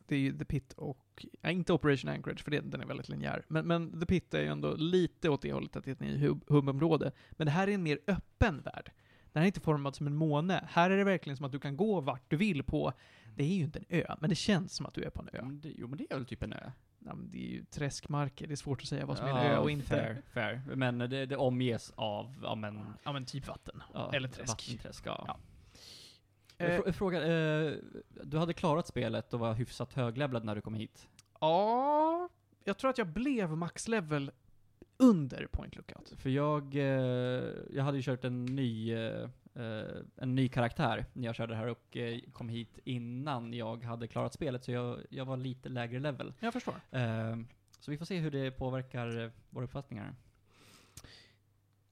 det är ju The Pit och, äh, inte Operation Anchorage, för det, den är väldigt linjär. Men, men The Pit är ju ändå lite åt det hållet att det är ett nytt hubbområde. Men det här är en mer öppen värld. Den här är inte formad som en måne. Här är det verkligen som att du kan gå vart du vill på, det är ju inte en ö, men det känns som att du är på en ö.
Men det, jo men det är väl typ en ö?
Ja, men det är ju träskmarker, det är svårt att säga vad som är en ö och inte.
Fair, fair. Men det, det omges av, ja men...
Ja men typ vatten.
Ja,
Eller träsk.
Vattenträsk, ja.
Ja.
Jag
Eh,
frå- Fråga, eh, du hade klarat spelet och var hyfsat höglevlad när du kom hit?
ja, jag tror att jag blev maxlevel under Point Lookout.
För jag, eh, jag hade ju kört en ny, eh, eh, en ny karaktär när jag körde det här och eh, kom hit innan jag hade klarat spelet, så jag, jag var lite lägre level.
Jag förstår.
Eh, så vi får se hur det påverkar våra uppfattningar.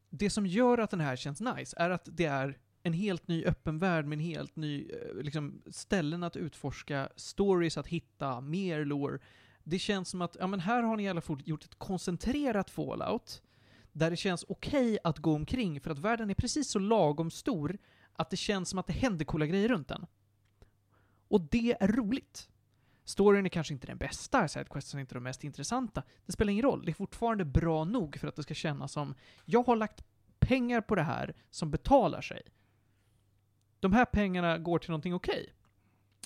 Det som gör att den här känns nice är att det är en helt ny öppen värld med en helt ny, liksom, ställen att utforska, stories att hitta, mer lore. Det känns som att, ja men här har ni i alla fall gjort ett koncentrerat fallout, där det känns okej att gå omkring för att världen är precis så lagom stor att det känns som att det händer coola grejer runt den. Och det är roligt. Storyn är kanske inte den bästa, sidequesten är inte de mest intressanta. Det spelar ingen roll, det är fortfarande bra nog för att det ska kännas som jag har lagt pengar på det här som betalar sig. De här pengarna går till någonting okej.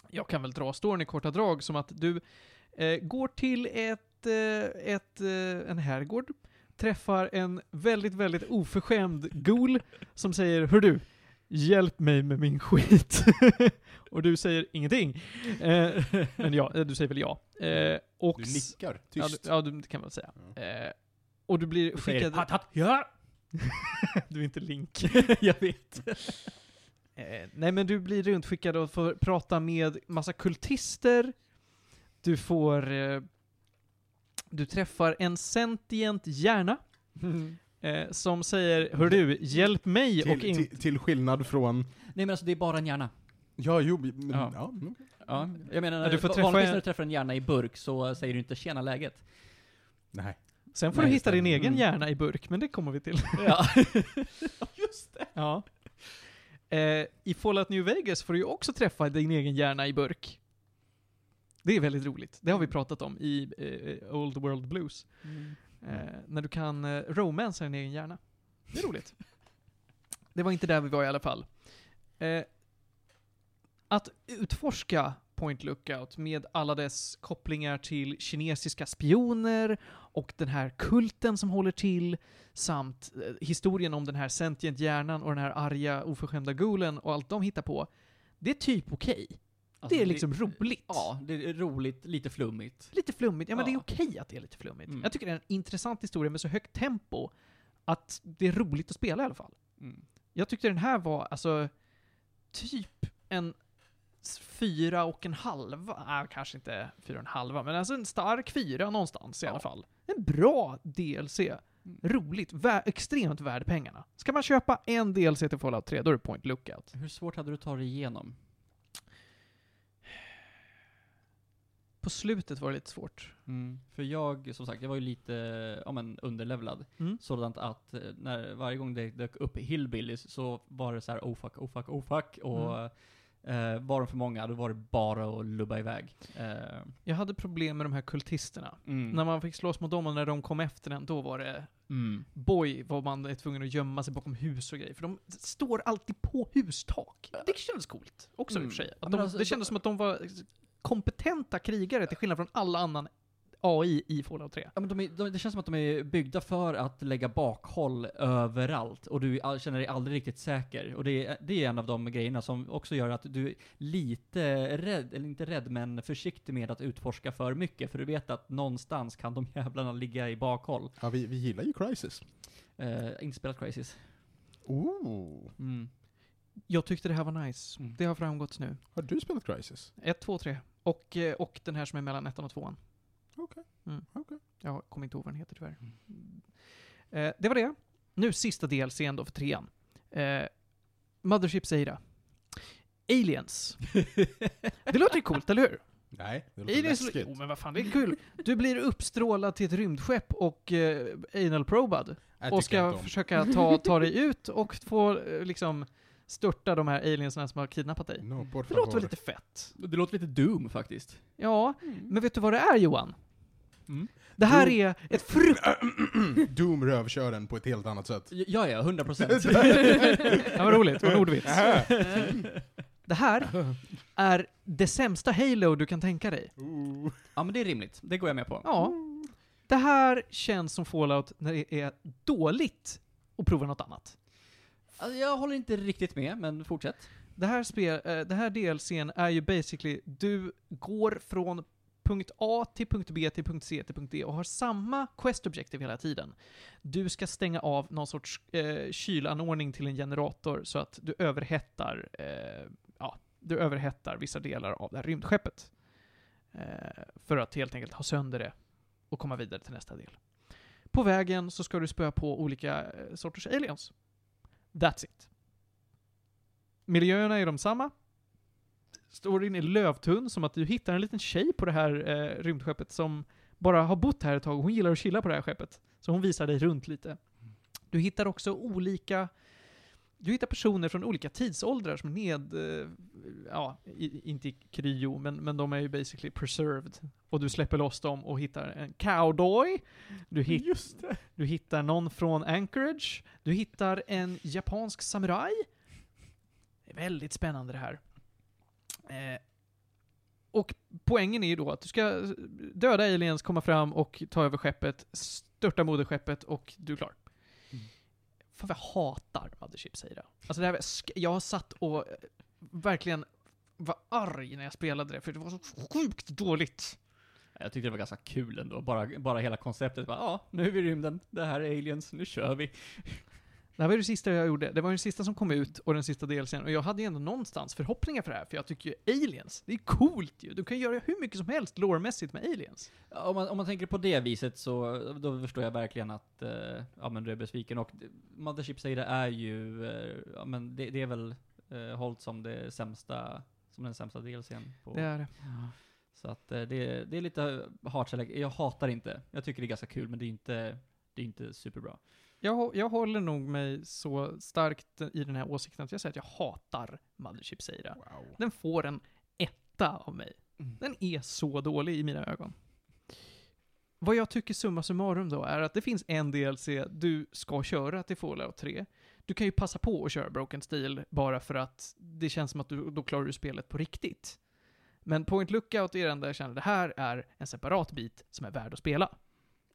Jag kan väl dra storyn i korta drag som att du eh, går till ett, eh, ett, eh, en herrgård, träffar en väldigt, väldigt oförskämd gol som säger Hör du, hjälp mig med min skit. och du säger ingenting. Eh, men ja, eh, du säger väl ja. Eh, och
Du nickar,
Ja,
tyst.
du, ja, du det kan man säga. Eh, och du blir
Du säger,
skickad...
"Hatt, hatt, ja!
du är inte Link.
jag vet.
Eh, nej men du blir runtskickad och får prata med massa kultister. Du får... Du träffar en sentient hjärna. Eh, som säger Hör du, hjälp mig och
Till,
in...
till, till skillnad från...
Nej men alltså det är bara en hjärna.
Ja, jo, men,
Ja.
ja. mm.
Ja, jag menar,
du får träffa
vanligtvis
en-
när du träffar en hjärna i burk så säger du inte 'tjena läget'
Nej.
Sen får
Nej,
du hitta din egen
Mm.
hjärna i burk, men det kommer vi till.
Ja.
Just det.
ja. Eh, I Fallout New Vegas får du ju också träffa din egen hjärna i burk. Det är väldigt roligt. Det har vi pratat om i eh, Old World Blues. Eh, när du kan eh, romansa din egen hjärna. Det är roligt. det var inte där vi var i alla fall. Eh, att utforska Point Lookout med alla dess kopplingar till kinesiska spioner och den här kulten som håller till samt eh, historien om den här sentient hjärnan och den här arga oförskämda gulen och allt de hittar på. Det är typ okej.
Alltså,
det är liksom roligt.
Ja, det är roligt, lite flummigt.
Lite flummigt. Ja, men
Ja.
det är okej att det är lite flummigt.
Mm.
Jag tycker det är en intressant historia med så högt tempo att det är roligt att spela i alla fall.
Mm.
Jag tyckte den här var, alltså, typ en fyra och en halva. Nej, kanske inte fyra och en halva, men alltså en stark fyra någonstans i
Ja.
alla fall. En bra DLC.
Mm.
Roligt. Vä extremt värd pengarna. Ska man köpa en DLC till Fallout 3, då är det Point Lookout.
Hur svårt hade du att ta dig igenom?
På slutet var det lite svårt.
För jag, som sagt, jag var ju lite, ja men underlevlad.
Mm.
Sådant att eh, när, varje gång det dök upp hillbillies så var det så här oh fuck, oh fuck, oh fuck. Och eh, var de för många, då var det bara att lubba iväg. Eh,
Jag hade problem med de här kultisterna.
mm.
När man fick slåss mot dem och när de kom efter den, då var det
Mm.
boy var man är tvungen att gömma sig bakom hus och grejer. För de står alltid på hustak. Det kändes coolt också i och för sig.
Mm. Ja,
de,
alltså,
det kändes
de-
som att de var kompetenta krigare till skillnad från alla annan AI i Fallout 3.
Ja, men de är, de, det känns som att de är byggda för att lägga bakhåll överallt och du all, känner dig aldrig riktigt säker. Och det är, det är en av de grejerna som också gör att du är lite rädd, eller inte rädd, men försiktig med att utforska för mycket. För du vet att någonstans kan de jävlarna ligga i bakhåll.
Ja, vi, vi gillar ju Crisis.
Eh, inte spelat Crisis.
Ooh.
Mm.
Jag tyckte det här var nice.
Mm.
Det har framgått nu.
Har du spelat Crisis?
1, 2, 3. Och, eh, och den här som är mellan ettan och tvåan.
Okej.
Mm.
Okej.
Jag kommer inte ihåg vad den heter tyvärr. Eh, det var det. Nu sista DLCn då för trean. Eh, Mothership Zeira. Aliens. det låter ju coolt, eller hur?
Nej, det låter
Aliens,
läskigt.
jo men vad fan, det är kul. Du blir uppstrålad till ett rymdskepp och eh, anal probad.
Jag
Och ska försöka ta, ta dig ut och få eh, liksom störta de här alienserna som har kidnappat dig.
No,
Det låter väl lite fett?
Det låter lite Doom faktiskt.
Ja, men vet du vad det är Johan?
Mm.
Det här
Jo.
är ett frukt...
Doom rövkör den på ett helt annat sätt.
Ja, ja, 100 procent.
Ja, vad roligt, vad ordvits.
Aha.
Det här är det sämsta Halo du kan tänka dig.
Ooh.
ja, men det är rimligt. Det går jag med på.
Ja. Det här känns som Fallout när det är dåligt att prova något annat.
Alltså, jag håller inte riktigt med, men fortsätt.
Det här, spel, eh, det här DLCn är ju basically, du går från punkt A till punkt B till punkt C till punkt D och har samma quest objective hela tiden. Du ska stänga av någon sorts eh, kylanordning till en generator så att du överhettar, eh, ja, du överhettar vissa delar av det här rymdskeppet. Eh, för att helt enkelt ha sönder det och komma vidare till nästa del. På vägen så ska du spöa på olika eh, sorters aliens. That's it. Miljöerna är de samma. Storyn är lövtunn, som att du hittar en liten tjej på det här eh, rymdskeppet som bara har bott här ett tag och hon gillar att chilla på det här skeppet. Så hon visar dig runt lite. Du hittar också olika du hittar personer från olika tidsåldrar som ned, eh, ja, inte i kryo, men, men de är ju basically preserved. Och du släpper loss dem och hittar en cowboy, du, hit, du hittar någon från Anchorage, du hittar en japansk samuraj. Det är väldigt spännande det här. Eh, och poängen är ju då att du ska döda aliens, komma fram och ta över skeppet, störta moderskeppet och du är klar. Fan vad jag hatar Mothership Chip det. Alltså det här, jag har satt och eh, verkligen var arg när jag spelade det, för det var så sjukt dåligt.
Jag tyckte det var ganska kul ändå, bara, bara hela konceptet. Bara, ja, nu är vi i rymden, det här är aliens, nu kör vi.
Det här var ju det sista jag gjorde. Det var ju den sista som kom ut och den sista DLCn. Och jag hade ju ändå någonstans förhoppningar för det här, för jag tycker ju aliens, det är coolt ju. Du kan göra hur mycket som helst lårmässigt med aliens.
Ja, Om man, om man tänker på det viset så, då förstår jag verkligen att, eh, ja men du är besviken. Och Mothership det är ju, eh, ja men det, det är väl eh, hållt som det sämsta, som den sämsta DLCn på.
Det är det.
Så att eh, det, det är lite hatkärlek. Jag hatar inte. Jag tycker det är ganska kul, men det är inte, det är inte superbra.
Jag, jag håller nog mig så starkt i den här åsikten att jag säger att jag hatar Mothership Seira.
Wow.
Den får en etta av mig. Den är så dålig i mina ögon. Vad jag tycker summa summarum då är att det finns en DLC du ska köra till Fallout 3. Du kan ju passa på att köra Broken Steel bara för att det känns som att du, då klarar du spelet på riktigt. Men Point Lookout är den där jag känner det här är en separat bit som är värd att spela.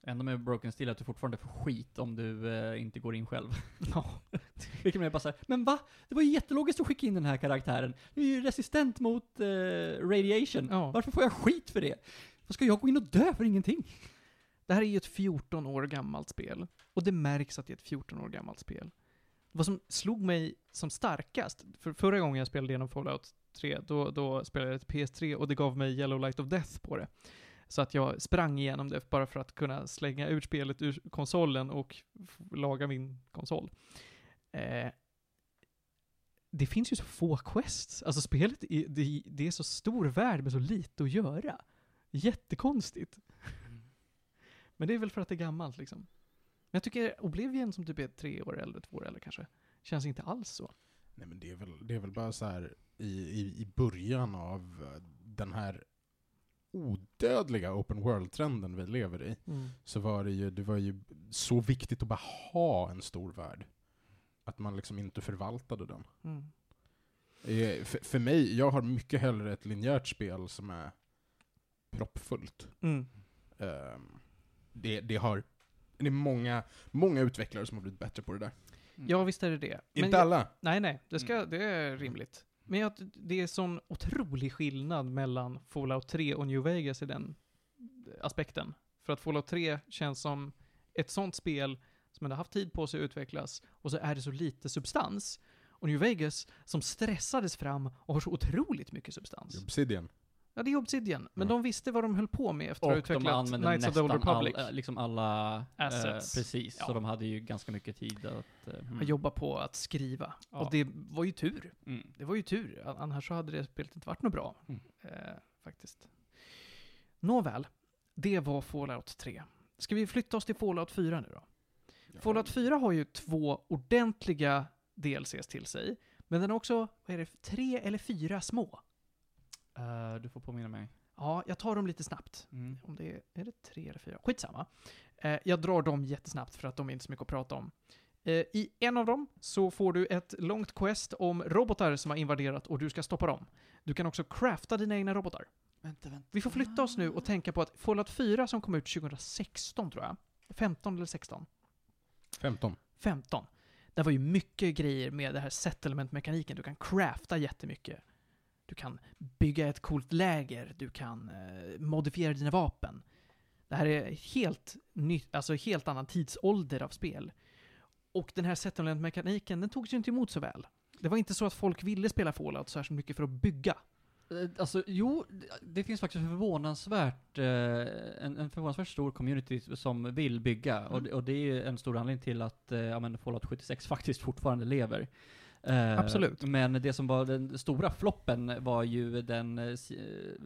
Enda med Broken Steel att du fortfarande får skit om du eh, inte går in själv.
Ja.
Vilket bara såhär, men va? Det var ju jättelogiskt att skicka in den här karaktären. Du är ju resistent mot eh, radiation.
Ja.
Varför får jag skit för det? Vad ska jag gå in och dö för ingenting?
Det här är ju ett 14 år gammalt spel. Och det märks att det är ett 14 år gammalt spel. Vad som slog mig som starkast, för förra gången jag spelade igenom Fallout 3, då, då spelade jag ett PS3 och det gav mig Yellow Light of Death på det. Så att jag sprang igenom det bara för att kunna slänga ut spelet ur konsolen och laga min konsol. Eh, det finns ju så få quests. Alltså spelet, är, det, det är så stor värld med så lite att göra. Jättekonstigt. Men det är väl för att det är gammalt liksom. Men jag tycker Oblivion som typ är tre år äldre, två år äldre kanske, känns inte alls så.
Nej men det är väl, det är väl bara så här i, i, i början av eh, den här odödliga open world-trenden vi lever i, så var det ju, det var ju så viktigt att bara ha en stor värld. Att man liksom inte förvaltade den.
Mm.
Eh, För, för mig, jag har mycket hellre ett linjärt spel som är proppfullt.
Mm.
Ehm, det, det har, det är många, många utvecklare som har blivit bättre på det där.
Ja, visst är det det. Men
Inte
jag,
alla.
Nej, nej, det, ska, det är rimligt. Men jag, det är sån otrolig skillnad mellan Fallout 3 och New Vegas i den aspekten. För att Fallout 3 känns som ett sånt spel som ändå haft tid på sig att utvecklas och så är det så lite substans. Och New Vegas som stressades fram och har så otroligt mycket substans.
Obsidian.
Ja, det är Obsidian. Men
Ja.
de visste vad de höll på med efter att ha
Och de
utvecklat
använde
Knights of the Old
nästan all,
Republic.
eh, liksom alla... eh,
Assets.
precis,
Ja.
så de hade ju ganska mycket tid att... eh, mm.
Jag jobbar på att skriva.
Ja.
Och det var ju tur.
Mm.
Det var ju tur. An- Annars så hade det spelet inte varit något bra.
Mm.
Eh, faktiskt. Nåväl. Det var Fallout 3. Ska vi flytta oss till Fallout 4 nu då? Fallout 4 har ju två ordentliga DLCs till sig. Men den har också, vad är det, tre eller fyra små?
Eh, du får påminna mig.
Ja, jag tar dem lite snabbt.
Mm.
Om det är, är det tre eller fyra? Skitsamma. Eh, jag drar dem jättesnabbt för att de är inte så mycket att prata om. Eh, I en av dem så får du ett långt quest om robotar som har invaderat och du ska stoppa dem. Du kan också crafta dina egna robotar.
Vänta, vänta.
Vi får flytta oss nu och tänka på att Fallout 4 som kom ut 2016 tror jag. 15 eller 16?
15.
15. Det var ju mycket grejer med det här settlement-mekaniken. Du kan crafta jättemycket. Du kan bygga ett coolt läger. Du kan eh, modifiera dina vapen. Det här är helt nytt, alltså helt annan tidsålder av spel. Och den här settlement-mekaniken, den togs ju inte emot så väl. Det var inte så att folk ville spela Fallout så här så mycket för att bygga.
Eh, Alltså, jo, det- finns faktiskt förvånansvärt, eh, en, en förvånansvärt stor community som vill bygga. Och,
Mm.
det- och det är en stor anledning till att eh, ja, men Fallout 76 faktiskt fortfarande lever. Eh,
Absolut.
Men det som var den stora floppen var ju den eh, eh,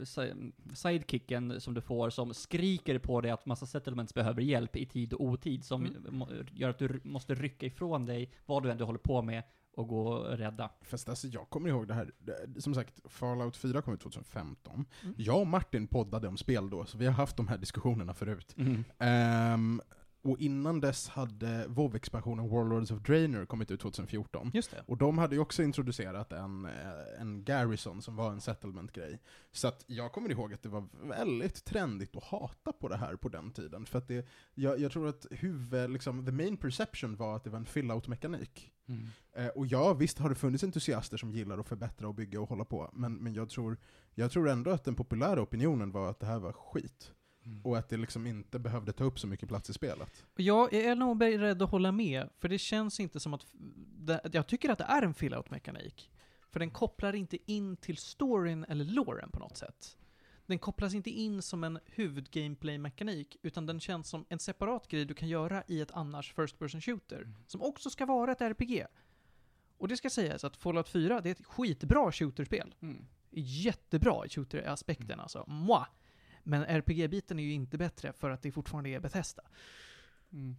si- sidekicken som du får som skriker på dig att massa settlements behöver hjälp i tid och otid, som
Mm.
gör att du måste rycka ifrån dig vad du än du håller på med och gå och rädda.
Fast alltså, jag kommer ihåg det här, som sagt, Fallout 4 kom ut 2015.
Mm.
Jag och Martin poddade om spel då, så vi har haft de här diskussionerna förut.
Mm.
Ehm, och innan dess hade WoW-expansionen Warlords of Draenor kommit ut 2014.
Just det.
Och de hade ju också introducerat en, eh, en Garrison som var en settlement-grej. Så att jag kommer ihåg att det var väldigt trendigt att hata på det här på den tiden. För att det, jag, jag tror att huvud, liksom, the main perception var att det var en fill-out-mekanik.
Mm.
Eh, och ja, visst har det funnits entusiaster som gillar att förbättra och bygga och hålla på, men, men jag, tror, jag tror ändå att den populära opinionen var att det här var skit.
Mm.
Och att det liksom inte behövde ta upp så mycket plats i spelet.
Och Jag är nog beredd att hålla med, för det känns inte som att... Det, jag tycker att det är en fill-out-mekanik. För den kopplar inte in till storyn eller loren på något sätt. Den kopplas inte in som en huvud-gameplay-mekanik, utan den känns som en separat grej du kan göra i ett annars first person shooter,
Mm.
som också ska vara ett RPG. Och det ska sägas att Fallout 4, det är ett skitbra shooterspel.
Mm.
Jättebra i shooter-aspekten alltså. Moi. Men RPG-biten är ju inte bättre för att det fortfarande är Bethesda.
Mm.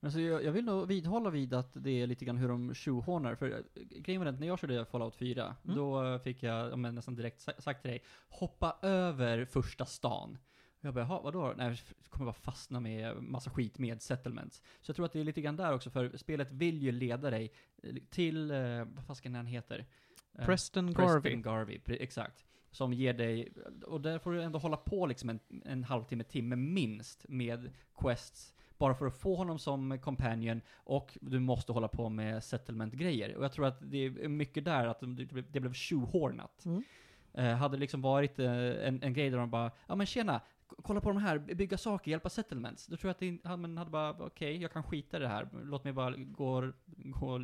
Men alltså jag, jag vill nog vidhålla vid att det är lite grann hur de tjohornar, för eh, grejen var den, när jag körde Fallout 4,
Mm.
då fick jag, ja, men nästan direkt sa- sagt till dig, hoppa över första stan. Jag bara, "Jaha, vadå? Nej, jag kommer bara fastna med massa skit med settlements. Så jag tror att det är lite grann där också, för spelet vill ju leda dig till, eh, vad fasken han heter? Eh,
Preston Garvey.
Preston Garvey, exakt. Som ger dig, och där får du ändå hålla på liksom en, en halvtimme, timme minst med quests. Bara för att få honom som companion och du måste hålla på med settlement-grejer. Och jag tror att det är mycket där att det, blev- tjohornat.
Mm.
Eh, hade det liksom varit eh, en, en grej där de bara, ja men tjena, kolla på de här, bygga saker, hjälpa settlements. Då tror jag att det, han hade bara, okej, jag kan skita i det här, låt mig bara gå, gå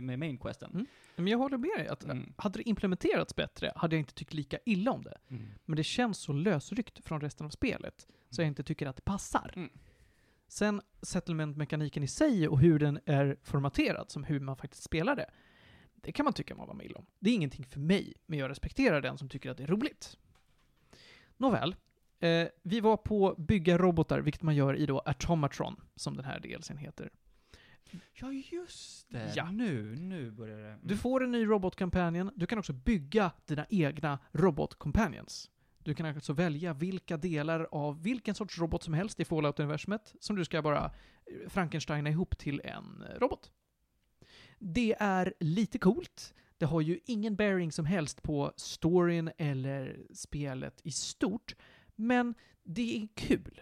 med main questen.
Mm. Men jag håller med dig, att
Mm.
hade det implementerats bättre hade jag inte tyckt lika illa om det.
Mm.
Men det känns så lösryckt från resten av spelet, så jag inte tycker att det passar.
Mm.
Sen settlement-mekaniken i sig och hur den är formaterad, som hur man faktiskt spelar det, det kan man tycka man var med om. Det är ingenting för mig, men jag respekterar den som tycker att det är roligt. Nåväl. Eh, vi var på bygga robotar, vilket man gör i då Atomatron, som den här DLCn heter.
Ja, just det.
Ja.
Nu, nu börjar det. Mm.
Du får en ny Robot Companion. Du kan också bygga dina egna Robot Companions. Du kan alltså välja vilka delar av vilken sorts robot som helst i Fallout-universumet som du ska bara eh, Frankensteina ihop till en eh, robot. Det är lite coolt. Det har ju ingen bearing som helst på storyn eller spelet i stort, men det är kul.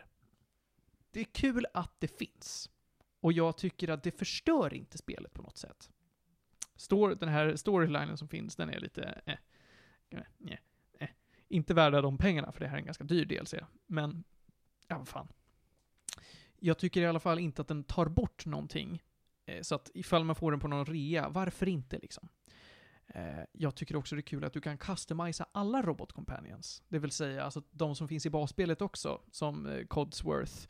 Det är kul att det finns. Och jag tycker att det förstör inte spelet på något sätt. Står, den här storylinen som finns, den är lite eh, eh, eh. Inte värda de pengarna, för det här är en ganska dyr DLC. Men, ja vad fan. Jag tycker i alla fall inte att den tar bort någonting. Eh, så att ifall man får den på någon rea, varför inte liksom? Eh, jag tycker också det är kul att du kan customisa alla Robot Companions. Det vill säga, alltså de som finns i basspelet också, som eh, Codsworth,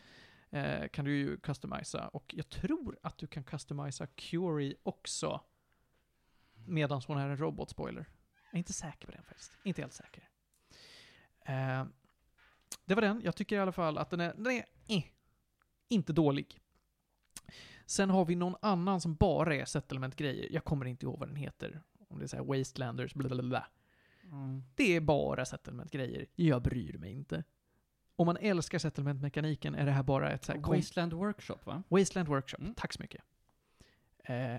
eh, kan du ju customisa. Och jag tror att du kan customisa Curie också. Medan hon är en robot, spoiler. Jag är inte säker på den faktiskt. Inte helt säker. Eh, det var den. Jag tycker i alla fall att den är, den är eh, inte dålig. Sen har vi någon annan som bara är settlement-grejer. Jag kommer inte ihåg vad den heter. Om det är såhär Wastelanders, blablabla.
Mm.
Det är bara settlement-grejer. Jag bryr mig inte. Om man älskar settlement-mekaniken är det här bara ett såhär...
Wasteland Workshop, va?
Wasteland Workshop.
Mm.
Tack så mycket. Eh,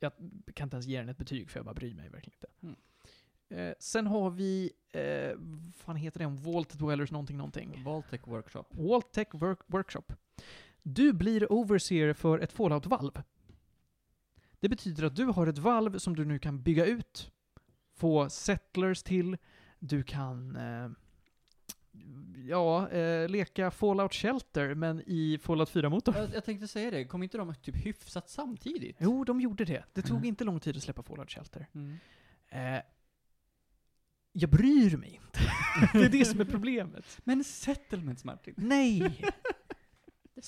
jag kan inte ens ge den ett betyg för jag bara bryr mig verkligen inte.
Mm.
Eh, sen har vi, eh, vad fan heter den? Vault Dwellers någonting någonting.
Vaultec Workshop.
Vaultec Work Workshop. Du blir overseer för ett fallout-valv. Det betyder att du har ett valv som du nu kan bygga ut, få settlers till, du kan eh, ja, eh, leka Fallout Shelter, men i Fallout 4-motorn.
Jag, jag tänkte säga det, kom inte de typ hyfsat samtidigt?
Jo, de gjorde det. Det tog
Mhm.
inte lång tid att släppa Fallout Shelter.
Mm.
Eh, jag bryr mig inte. det är det som är problemet.
Men settlements, Martin.
Nej!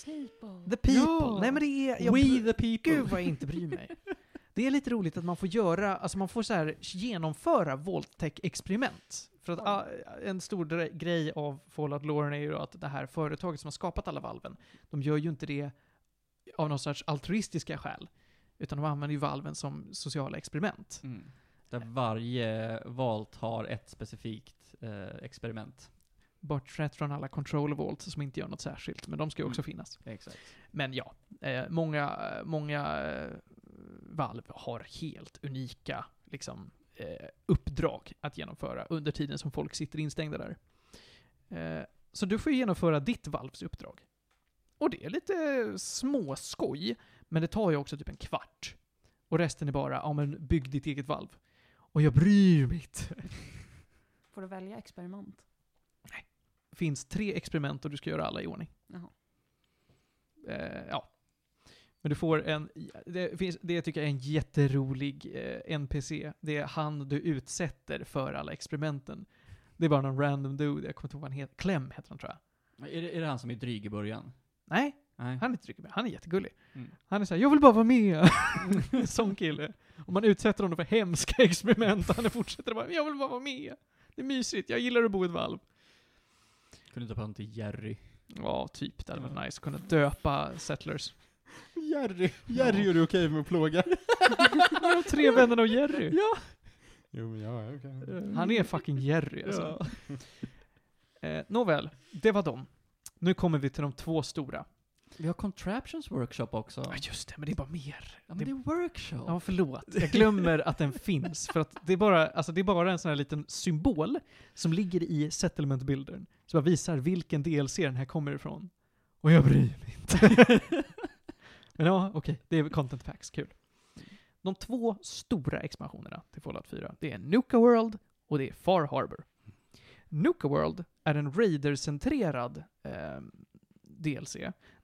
The people.
The people.
Ja.
Nej men det är... Jag
We the people.
Gud vad jag inte bryr mig. Det är lite roligt att man får göra, alltså man får så här genomföra Voltec-experiment. För att ah, en stor grej av Fallout Lauren är ju att det här företaget som har skapat alla valven, de gör ju inte det av någon sorts altruistiska skäl. Utan de använder ju valven som sociala experiment.
Mm. Där varje valt har ett specifikt eh, experiment.
Bortsett från alla control vaults som inte gör något särskilt, men de ska ju också
Mm.
finnas.
Exakt.
Men ja, eh, många, många eh, valv har helt unika liksom, eh, uppdrag att genomföra under tiden som folk sitter instängda där. Eh, så du får ju genomföra ditt valvs uppdrag. Och det är lite småskoj, men det tar ju också typ en kvart. Och resten är bara, ja men bygg ditt eget valv. Och jag bryr mig inte.
Får du välja experiment?
Finns tre experiment och du ska göra alla i ordning.
Jaha.
eh, ja. Men du får en, det, finns, det tycker jag är en jätterolig eh, NPC. Det är han du utsätter för alla experimenten. Det är bara någon random dude, jag kommer inte ihåg vad han heter. Clem heter han tror jag.
Är det, är det han som är dryg i början?
Nej,
Nej.
han är inte riktigt med. Han är jättegullig.
Mm.
Han är såhär, jag vill bara vara med. Sån kille. Och man utsätter honom för hemska experiment han fortsätter bara, jag vill bara vara med. Det är mysigt, jag gillar att bo i ett valv.
Kunde ta honom till Jerry.
Ja, typ. Det hade varit nice kunna döpa settlers.
Jerry, Jerry är du okej med att plåga?
De tre vännerna och Jerry.
Ja. Jo men ja, okej.
Han är fucking Jerry alltså. Eh, nåväl, det var dem. Nu kommer vi till de två stora.
Vi har Contraptions Workshop också.
Ja just det, men det är bara mer.
Ja, men det är workshop.
Ja, förlåt. Jag glömmer att den finns. För att det är bara, alltså det är bara en sån här liten symbol som ligger i settlement buildern. Som bara visar vilken DLC den här kommer ifrån. Och jag bryr mig inte. Men ja, okej. Det är content packs, kul. De två stora expansionerna till Fallout 4, det är Nuka World och det är Far Harbor. Nuka World är en Raider-centrerad eh, DLC,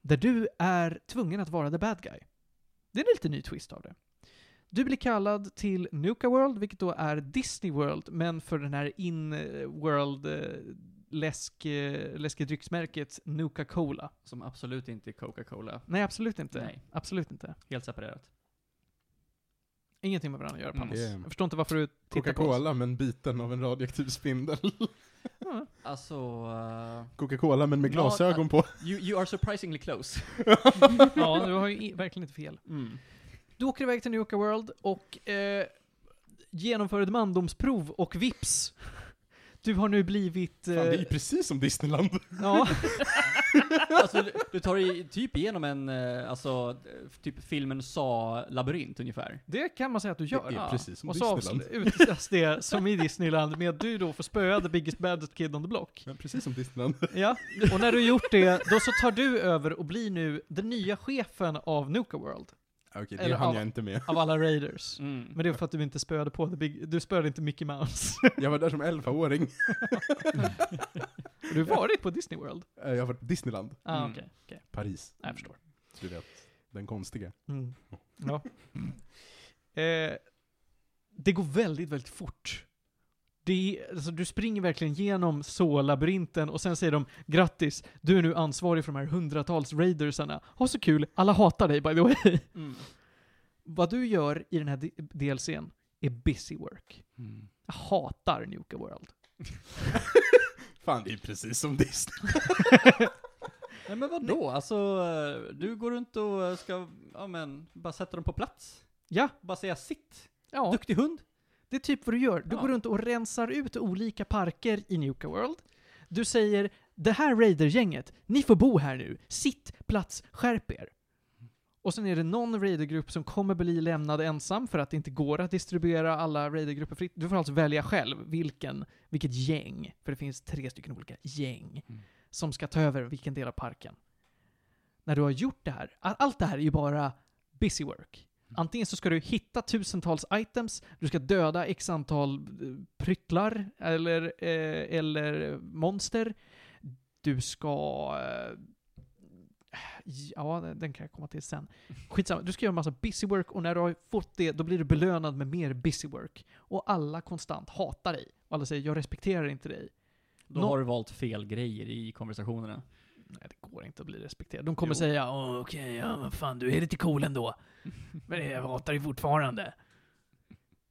där du är tvungen att vara the bad guy. Det är en lite ny twist av det. Du blir kallad till Nuka World, vilket då är Disney World, men för den här in-world eh, läsk, eh, läskedrycksmärket Nuka Cola.
Som absolut inte är Coca-Cola.
Nej, absolut inte.
Nej.
Absolut inte.
Helt separerat.
Ingenting med varandra att göra,
Mm.
Panos.
Är-
Jag förstår inte varför du tittar på oss.
Coca-Cola men biten av en radioaktiv spindel.
Alltså... eh,
Coca-Cola men med
Ja,
glasögon på.
you, you are surprisingly close.
ja, du har ju i- verkligen inte fel.
Mm.
Du åker iväg till Nuka World och eh, genomför ett mandomsprov och vips. Du har nu blivit...
Fan, det är
Eh,
ju precis som Disneyland.
ja,
alltså, du, du tar dig typ igenom en, eh, alltså, typ filmen Sa-labyrint ungefär.
det kan man säga att du gör.
Det är precis som
Och så
Disneyland.
avslutas det som i Disneyland med att du då får spöa the biggest baddest kid on the block.
Men precis som Disneyland.
Ja, och när du gjort det, då så tar du över och blir nu den nya chefen av Nuka World.
Okej, det
Eller
hann
av-
jag inte med.
Av alla raiders.
Mm.
Men det är för att du inte spöade på the big, du spöade inte Mickey Mouse.
Jag var där som 11-åring.
du har varit på Disney World?
Eh, Jag har varit Disneyland.
Ah,
Mm.
okej. okej.
Paris.
Jag förstår.
Du vet, den konstiga.
Mm. Ja. Eh, det går väldigt, väldigt fort. Det är, alltså, du springer verkligen genom så-labyrinten och sen säger de grattis, du är nu ansvarig för de här hundratals raidersarna. Ha så kul, alla hatar dig by the way.
Mm.
Vad du gör i den här DLCn är busy work.
Mm.
Jag hatar Nuka World.
Fan, det är precis som Disney.
Nej men vadå? Alltså, du går runt och ska, ja men, bara sätta dem på plats.
Ja,
Bara säga sitt.
ja.
Duktig hund.
Det är typ vad du gör. Du
Ja.
går runt och rensar ut olika parker i Nuka World. Du säger det här Raider-gänget, ni får bo här nu. Sitt, plats, skärp er. Och sen är det någon Raider-grupp som kommer bli lämnad ensam för att det inte går att distribuera alla Raider-grupper fritt. Du får alltså välja själv vilken, vilket gäng, för det finns tre stycken olika gäng,
Mm.
som ska ta över vilken del av parken. När du har gjort det här, allt det här är ju bara busy work. Antingen så ska du hitta tusentals items, du ska döda x antal eh, pryttlar eller, eh, eller monster. Du ska... Ja, den kan jag komma till sen. Skitsamma, du ska göra massa busy work och när du har fått det, då blir du belönad med mer busy work. Och alla konstant hatar dig. Och alla säger 'Jag respekterar inte dig'
Då
Nå-
har du valt fel grejer i konversationerna.
Nej, det går inte att bli respekterad. De kommer
Jo.
säga Åh, okej, ja men fan du är lite cool ändå. Men jag hatar dig fortfarande.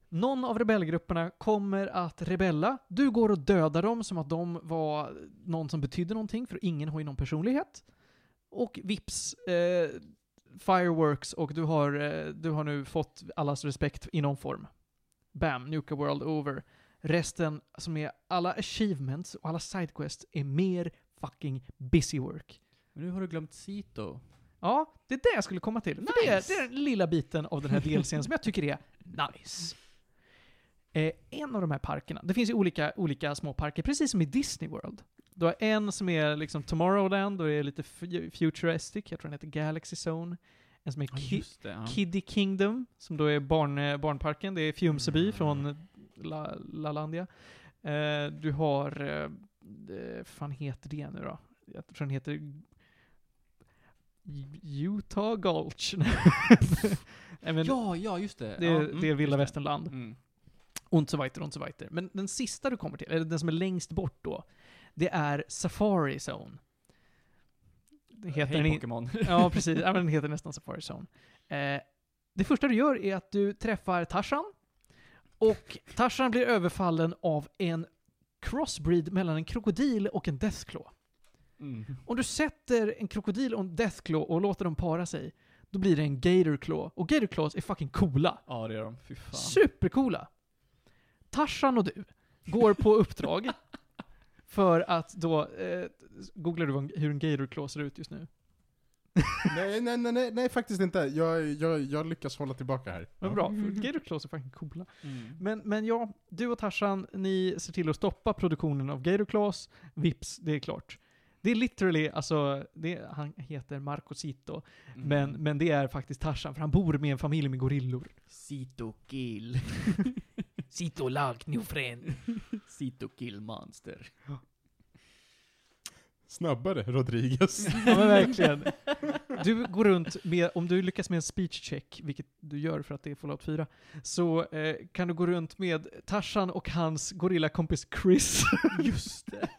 Någon av rebellgrupperna kommer att rebella. Du går och dödar dem som att de var någon som betydde någonting, för ingen har ju någon personlighet. Och vips, eh, fireworks och du har, eh, du har nu fått allas respekt i någon form. Bam, Nuka World over. Resten, som är alla achievements och alla sidequests, är mer fucking busy work.
Men nu har du glömt Sito.
Ja, det är det jag skulle komma till. För det, är,
Nice.
det är den lilla biten av den här DLCn som jag tycker är nice. Eh, en av de här parkerna, det finns ju olika, olika små parker, precis som i Disney World. Du har en som är liksom Tomorrowland, och är lite fu- futuristic, jag tror den heter Galaxy Zone. En som är Ki-
det. Ja.
Kiddie Kingdom, som då är barn, eh, barnparken. Det är Fjumseby
Mm.
från La, Lalandia. Eh, du har, eh, fan heter det nu då? Jag tror den heter Utah Gulch. Men
ja, ja, just det.
det,
ja,
är,
mm,
det är vilda
just det.
västernland.
Mm.
Und so weiter, und so weiter. Men den sista du kommer till, eller den som är längst bort då, det är Safari Zone. Det heter
Hej Pokémon.
Ja, precis. Ja, men den heter nästan Safari Zone. Eh, det första du gör är att du träffar Tarzan. Och Tarzan blir överfallen av en crossbreed mellan en krokodil och en deathclaw.
Mm.
Om du sätter en krokodil och en deathclaw och låter dem para sig, då blir det en gatorclaw. Och gatorclaws är fucking coola.
Ja, det är de. Fy fan.
Supercoola! Tarzan och du går på uppdrag för att då, eh, googlar du hur en gatorclaw ser ut just nu?
nej, nej, nej, nej, nej, faktiskt inte. Jag, jag, jag lyckas hålla tillbaka här.
Vad bra, för gatorclaws är fucking coola.
Mm.
Men, men ja, du och Tarzan, ni ser till att stoppa produktionen av Gatorclaws. Vips, det är klart. Det är literally, alltså, det, han heter Marco Sito,
Mm.
men, men det är faktiskt Tarzan, för han bor med en familj med gorillor.
Sito kill.
Sito lag, new friend.
Sito kill monster.
Snabbare, Rodriguez.
Ja men verkligen. Du går runt med, om du lyckas med en speech check, vilket du gör för att det är Fallout 4, så eh, kan du gå runt med Tarzan och hans gorillakompis Chris.
Just det.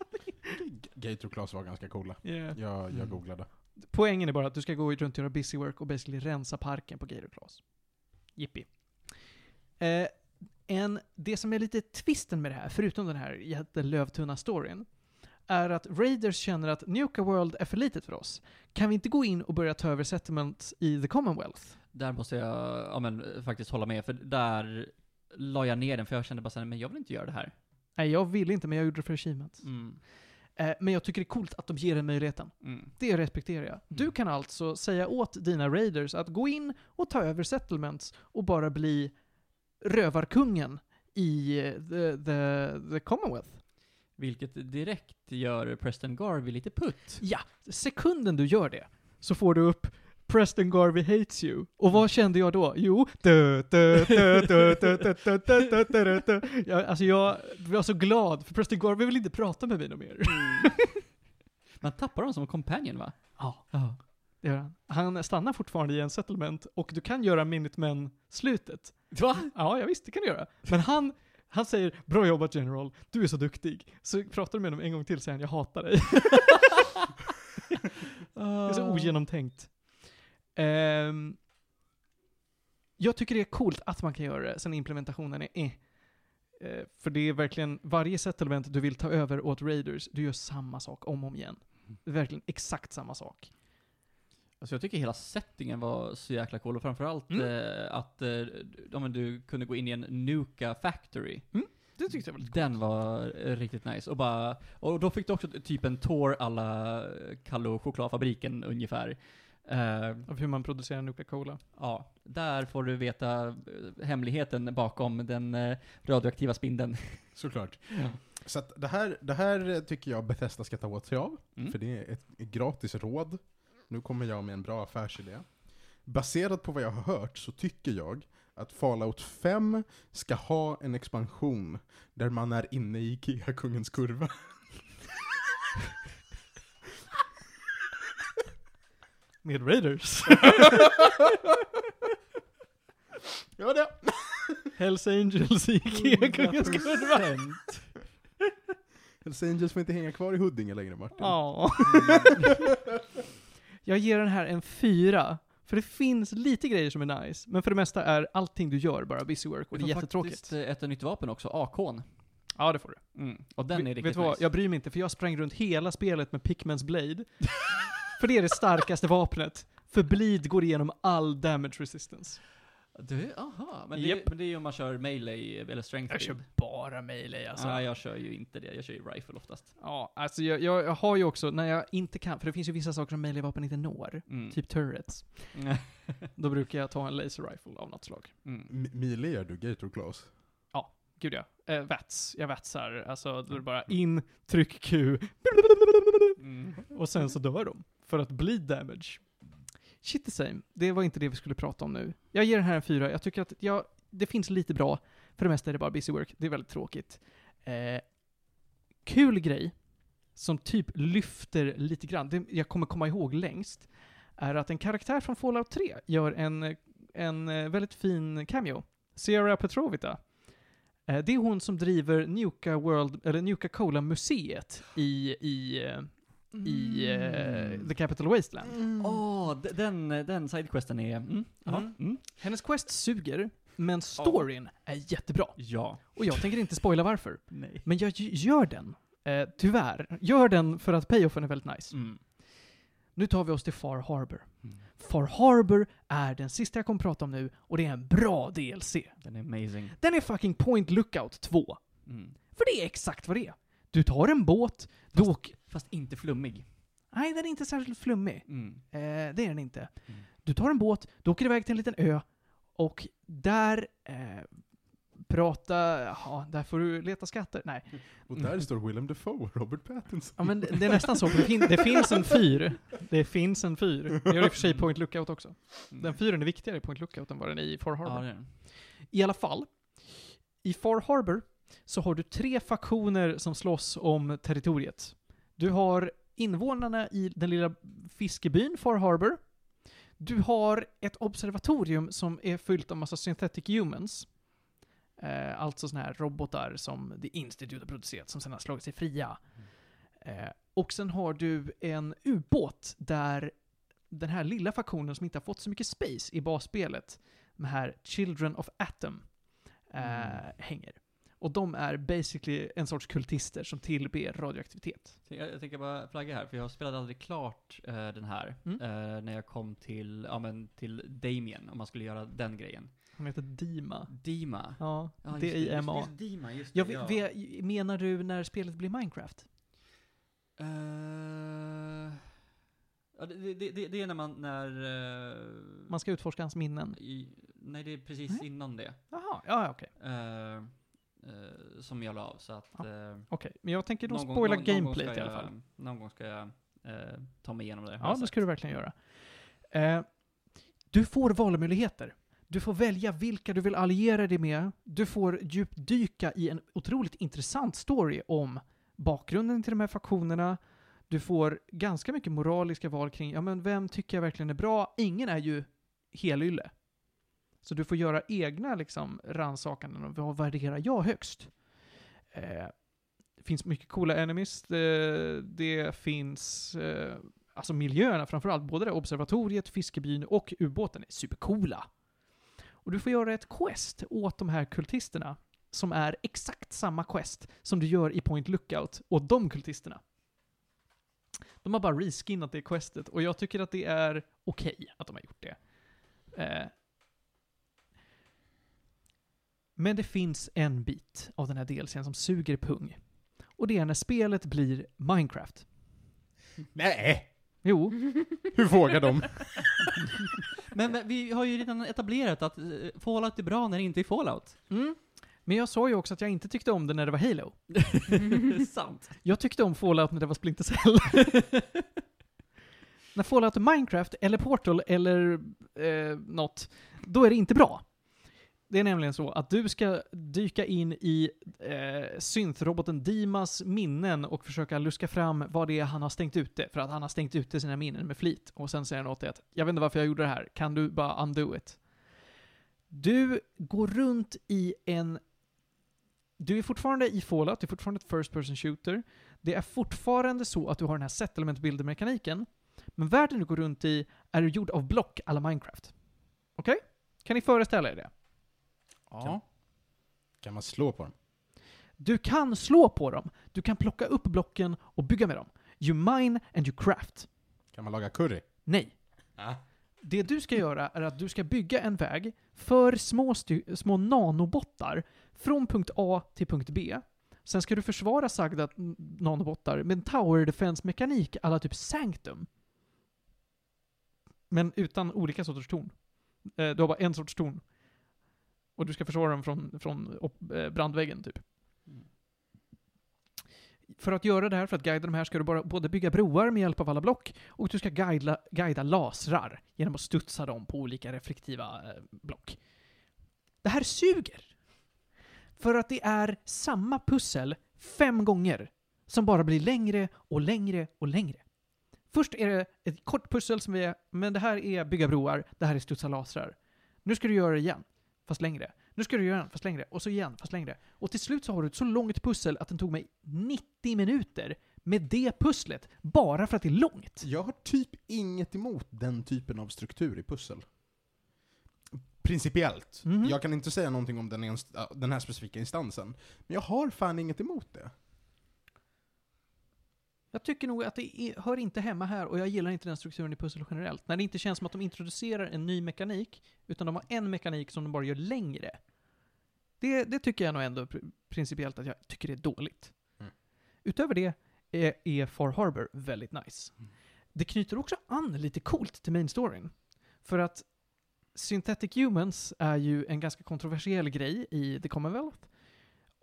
Gator Class var ganska coola.
Yeah.
Jag, jag
Mm.
googlade.
Poängen är bara att du ska gå runt och göra busy work och basically rensa parken på Gator Class. Jippi. Eh, en, det som är lite twisten med det här, förutom den här jättelövtunna storyn, är att Raiders känner att Nuka World är för litet för oss. Kan vi inte gå in och börja ta över settlement i the Commonwealth?
Där måste jag, ja men faktiskt hålla med, för där la jag ner den, för jag kände bara såhär, men jag vill inte göra det här.
Nej, jag vill inte, men jag gjorde det för achievement.
Mm.
Eh, men jag tycker det är coolt att de ger den möjligheten.
Mm.
Det respekterar jag. Du
Mm.
kan alltså säga åt dina raiders att gå in och ta över settlements och bara bli rövarkungen i the, the, the Commonwealth.
Vilket direkt gör Preston Garvey lite putt.
Ja, sekunden du gör det så får du upp Preston Garvey hates you. Och vad kände jag då? Jo, jag, alltså jag var så glad, för Preston Garvey vill inte prata med mig något mer.
Man tappar honom som companion va?
Ja, det gör han. Han stannar fortfarande i en settlement, och du kan göra Minutemen-slutet
Va?
Ja, jag visst, det kan du göra. Men han, han säger 'Bra jobbat General, du är så duktig' Så pratar du med honom en gång till säger han 'Jag hatar dig' Det är så ogenomtänkt. Ehm, jag tycker det är coolt att man kan göra det, sen implementationen är eh. Eh, För det är verkligen, varje settlement du vill ta över åt Raiders, du gör samma sak om och om igen. Det är verkligen exakt samma sak.
Alltså jag tycker hela settingen var så jäkla cool, och framförallt
Mm.
eh, att eh, ja, men du kunde gå in i en Nuka Factory.
Det tyckte jag var lite
Den var eh, riktigt nice. Och, bara, och då fick du också typ en tour alla Kallo chokladfabriken ungefär. Eh,
Av hur man producerar Nuka-Cola.
ja, där får du veta eh, hemligheten bakom den radioaktiva spindeln.
Såklart. Så att det, här, det här tycker jag Bethesda ska ta åt sig av,
Mm.
för det är ett, ett gratis råd. Nu kommer jag med en bra affärsidé. Baserat på vad jag har hört så tycker jag att Fallout 5 ska ha en expansion där man är inne i Ikea-kungens kurva.
Med Raiders.
Ja, det.
Hells Angels i Ikea-kungens kurva.
Hells Angels får inte hänga kvar i Huddinge längre, Martin.
Ja. jag ger den här en fyra. För det finns lite grejer som är nice, men för det mesta är allting du gör bara busy work och det är
Vi får
jättetråkigt.
faktiskt eh, ett nytt vapen också, AK'n.
Ja, det får du.
Mm. Och den är riktigt
Vet du vad?
nice.
Jag bryr mig inte, för jag sprang runt hela spelet med Pickmans Blade. för det är det starkaste vapnet. För Bleed går igenom all damage resistance.
Du, aha. Men,
Japp.
det, men det är ju om man kör melee eller strength
Jag kör
build.
bara melee alltså.
Ja, jag kör ju inte det. Jag kör ju rifle oftast.
Ja, alltså jag, jag, jag har ju också, när jag inte kan, för det finns ju vissa saker som melee-vapen inte når.
Mm.
Typ turrets. Då brukar jag ta en laser rifle av något slag.
Mm.
M- Melee är du, Gator Claws.
Gud ja. Eh, vats. Jag vatsar. Alltså, då är det bara in, tryck Q,
Mm.
och sen så dör de. För att bleed damage. Shit the same. Det var inte det vi skulle prata om nu. Jag ger den här en fyra. Jag tycker att, jag, det finns lite bra. För det mesta är det bara busy work. Det är väldigt tråkigt. Eh, kul grej, som typ lyfter lite grann, det jag kommer komma ihåg längst, är att en karaktär från Fallout 3 gör en, en eh, väldigt fin cameo. Sierra Petrovita. Eh, Det är hon som driver Nuka World, eller Nuka Cola museet i, i, eh, i eh, The Capital Wasteland.
Åh, d- den, den sidequesten är... Mm.
Mm.
Mm.
Hennes quest suger, men storyn är jättebra.
Ja.
Och jag tänker inte spoila varför.
Nej.
Men jag gör den. Eh, tyvärr. Gör den för att payoffen är väldigt nice.
Mm.
Nu tar vi oss till Far Harbor.
Mm.
Far Harbor är den sista jag kommer prata om nu, och det är en bra DLC.
Den är amazing.
Den är fucking Point Lookout 2.
Mm.
För det är exakt vad det är. Du tar en båt, du åker...
Fast inte flummig.
Nej, den är inte särskilt flummig.
Mm.
Eh, det är den inte.
Mm.
Du tar en båt, du åker iväg till en liten ö, och där eh, prata... Ja, där får du leta skatter. Nej.
Och där står Willem Dafoe och Robert Pattinson.
Ja, men det det är nästan så, det, fin det finns en fyr. Det finns en fyr. Det gör i och för sig Point Lookout också. Den fyren är viktigare i Point Lookout än vad den är i Far Harbor.
Ja, det är den.
I alla fall, i Far Harbor så har du tre faktioner som slåss om territoriet. Du har invånarna i den lilla fiskebyn Far Harbor. Du har ett observatorium som är fyllt av massa synthetic humans. Eh, alltså såna här robotar som The Institute har producerat, som sedan har slagit sig fria. Eh, och sen har du en ubåt där den här lilla faktionen som inte har fått så mycket space i basspelet, de här Children of Atom, eh,
Mm.
hänger. Och de är basically en sorts kultister som tillber radioaktivitet.
Jag, jag tänker bara flagga här, för jag spelade aldrig klart eh, den här.
Mm.
eh, när jag kom till, ja men till Damien, om man skulle göra den grejen.
Han heter Dima.
Dima.
Ja,
Ja, just
D-I-M-A.
Just, just Dima, just det.
Jag,
ja.
ve- menar du när spelet blir Minecraft?
Eh, ja, det, det, det, det är när man, när...
Man ska utforska hans minnen.
i, nej, det är precis
Nej.
innan det.
Jaha, ja okej.
eh, eh, som jag la av, så att...
Ja,
eh,
Okej, men jag tänker då
någon gång-
spoila
någon- någon gång
gameplayt
ska
i alla
jag-
fall.
Någon gång ska jag eh, ta mig igenom det. har
Ja,
jag
det
sagt.
ska du verkligen göra. Eh, du får valmöjligheter. Du får välja vilka du vill alliera dig med. Du får djupdyka i en otroligt intressant story om bakgrunden till de här faktionerna. Du får ganska mycket moraliska val kring, ja men vem tycker jag verkligen är bra? Ingen är ju helylle. Så du får göra egna liksom rannsakanden och vad värderar jag högst? Eh, det finns mycket coola enemies. Det, det finns, eh, alltså miljöerna framförallt, både det observatoriet, fiskebyn och ubåten är supercoola. Och du får göra ett quest åt de här kultisterna, som är exakt samma quest som du gör i Point Lookout åt de kultisterna. De har bara reskinnat det questet och jag tycker att det är okej att de har gjort det. Eh. Men det finns en bit av den här DLCn som suger pung. Och det är när spelet blir Minecraft.
Nej!
Jo,
Hur vågar de?
Men, men vi har ju redan etablerat att eh, Fallout är bra när det inte är Fallout.
Mm. Men jag sa ju också att jag inte tyckte om det när det var Halo.
Sant.
Jag tyckte om Fallout när det var Splinter Cell. när Fallout är Minecraft, eller Portal, eller eh, något, då är det inte bra. Det är nämligen så att du ska dyka in i eh, synthroboten Dimas minnen och försöka luska fram vad det är han har stängt ute, för att han har stängt ute sina minnen med flit. Och sen säger han åt dig att jag vet inte varför jag gjorde det här, kan du bara undo it? Du går runt i en du är fortfarande i Fallout, du är fortfarande ett First Person Shooter. Det är fortfarande så att du har den här settlement builder-mekaniken. Men världen du går runt i är gjord av block alla Minecraft. Okej? Kan ni föreställa er det?
Ja. Kan man slå på dem?
Du kan slå på dem, du kan plocka upp blocken och bygga med dem. You mine and you craft.
Kan man laga curry?
Nej.
Ja.
Det du ska göra är att du ska bygga en väg för små, små nanobottar från punkt A till punkt B. Sen ska du försvara sagda nanobottar med en tower defense-mekanik alla typ Sanctum. Men utan olika sorters torn. Eh, Du har bara en sorts torn. Och du ska försvara dem från, från upp- eh, brandväggen, typ.
Mm.
För att göra det här, för att guida de här, ska du bara både bygga broar med hjälp av alla block och du ska guida, guida lasrar genom att studsa dem på olika reflektiva eh, block. Det här suger! För att det är samma pussel fem gånger som bara blir längre och längre och längre. Först är det ett kort pussel som vi är, men det här är bygga broar, det här är studsa lasrar. Nu ska du göra det igen, fast längre. Nu ska du göra igen, fast längre. Och så igen, fast längre. Och till slut så har du ett så långt pussel att den tog mig 90 minuter med det pusslet, bara för att det är långt.
Jag har typ inget emot den typen av struktur i pussel. Principiellt.
Mhm.
Jag kan inte säga någonting om den, äh, den här specifika instansen. Men jag har fan inget emot det.
Jag tycker nog att det är, hör inte hemma här och jag gillar inte den strukturen i pussel generellt. När det inte känns som att de introducerar en ny mekanik, utan de har en mekanik som de bara gör längre. Det, det tycker jag nog ändå pr- principiellt att jag tycker det är dåligt.
Mm.
Utöver det är, är Far Harbor väldigt nice.
Mm.
Det knyter också an lite coolt till main storyn. För att Synthetic Humans är ju en ganska kontroversiell grej i The Commonwealth.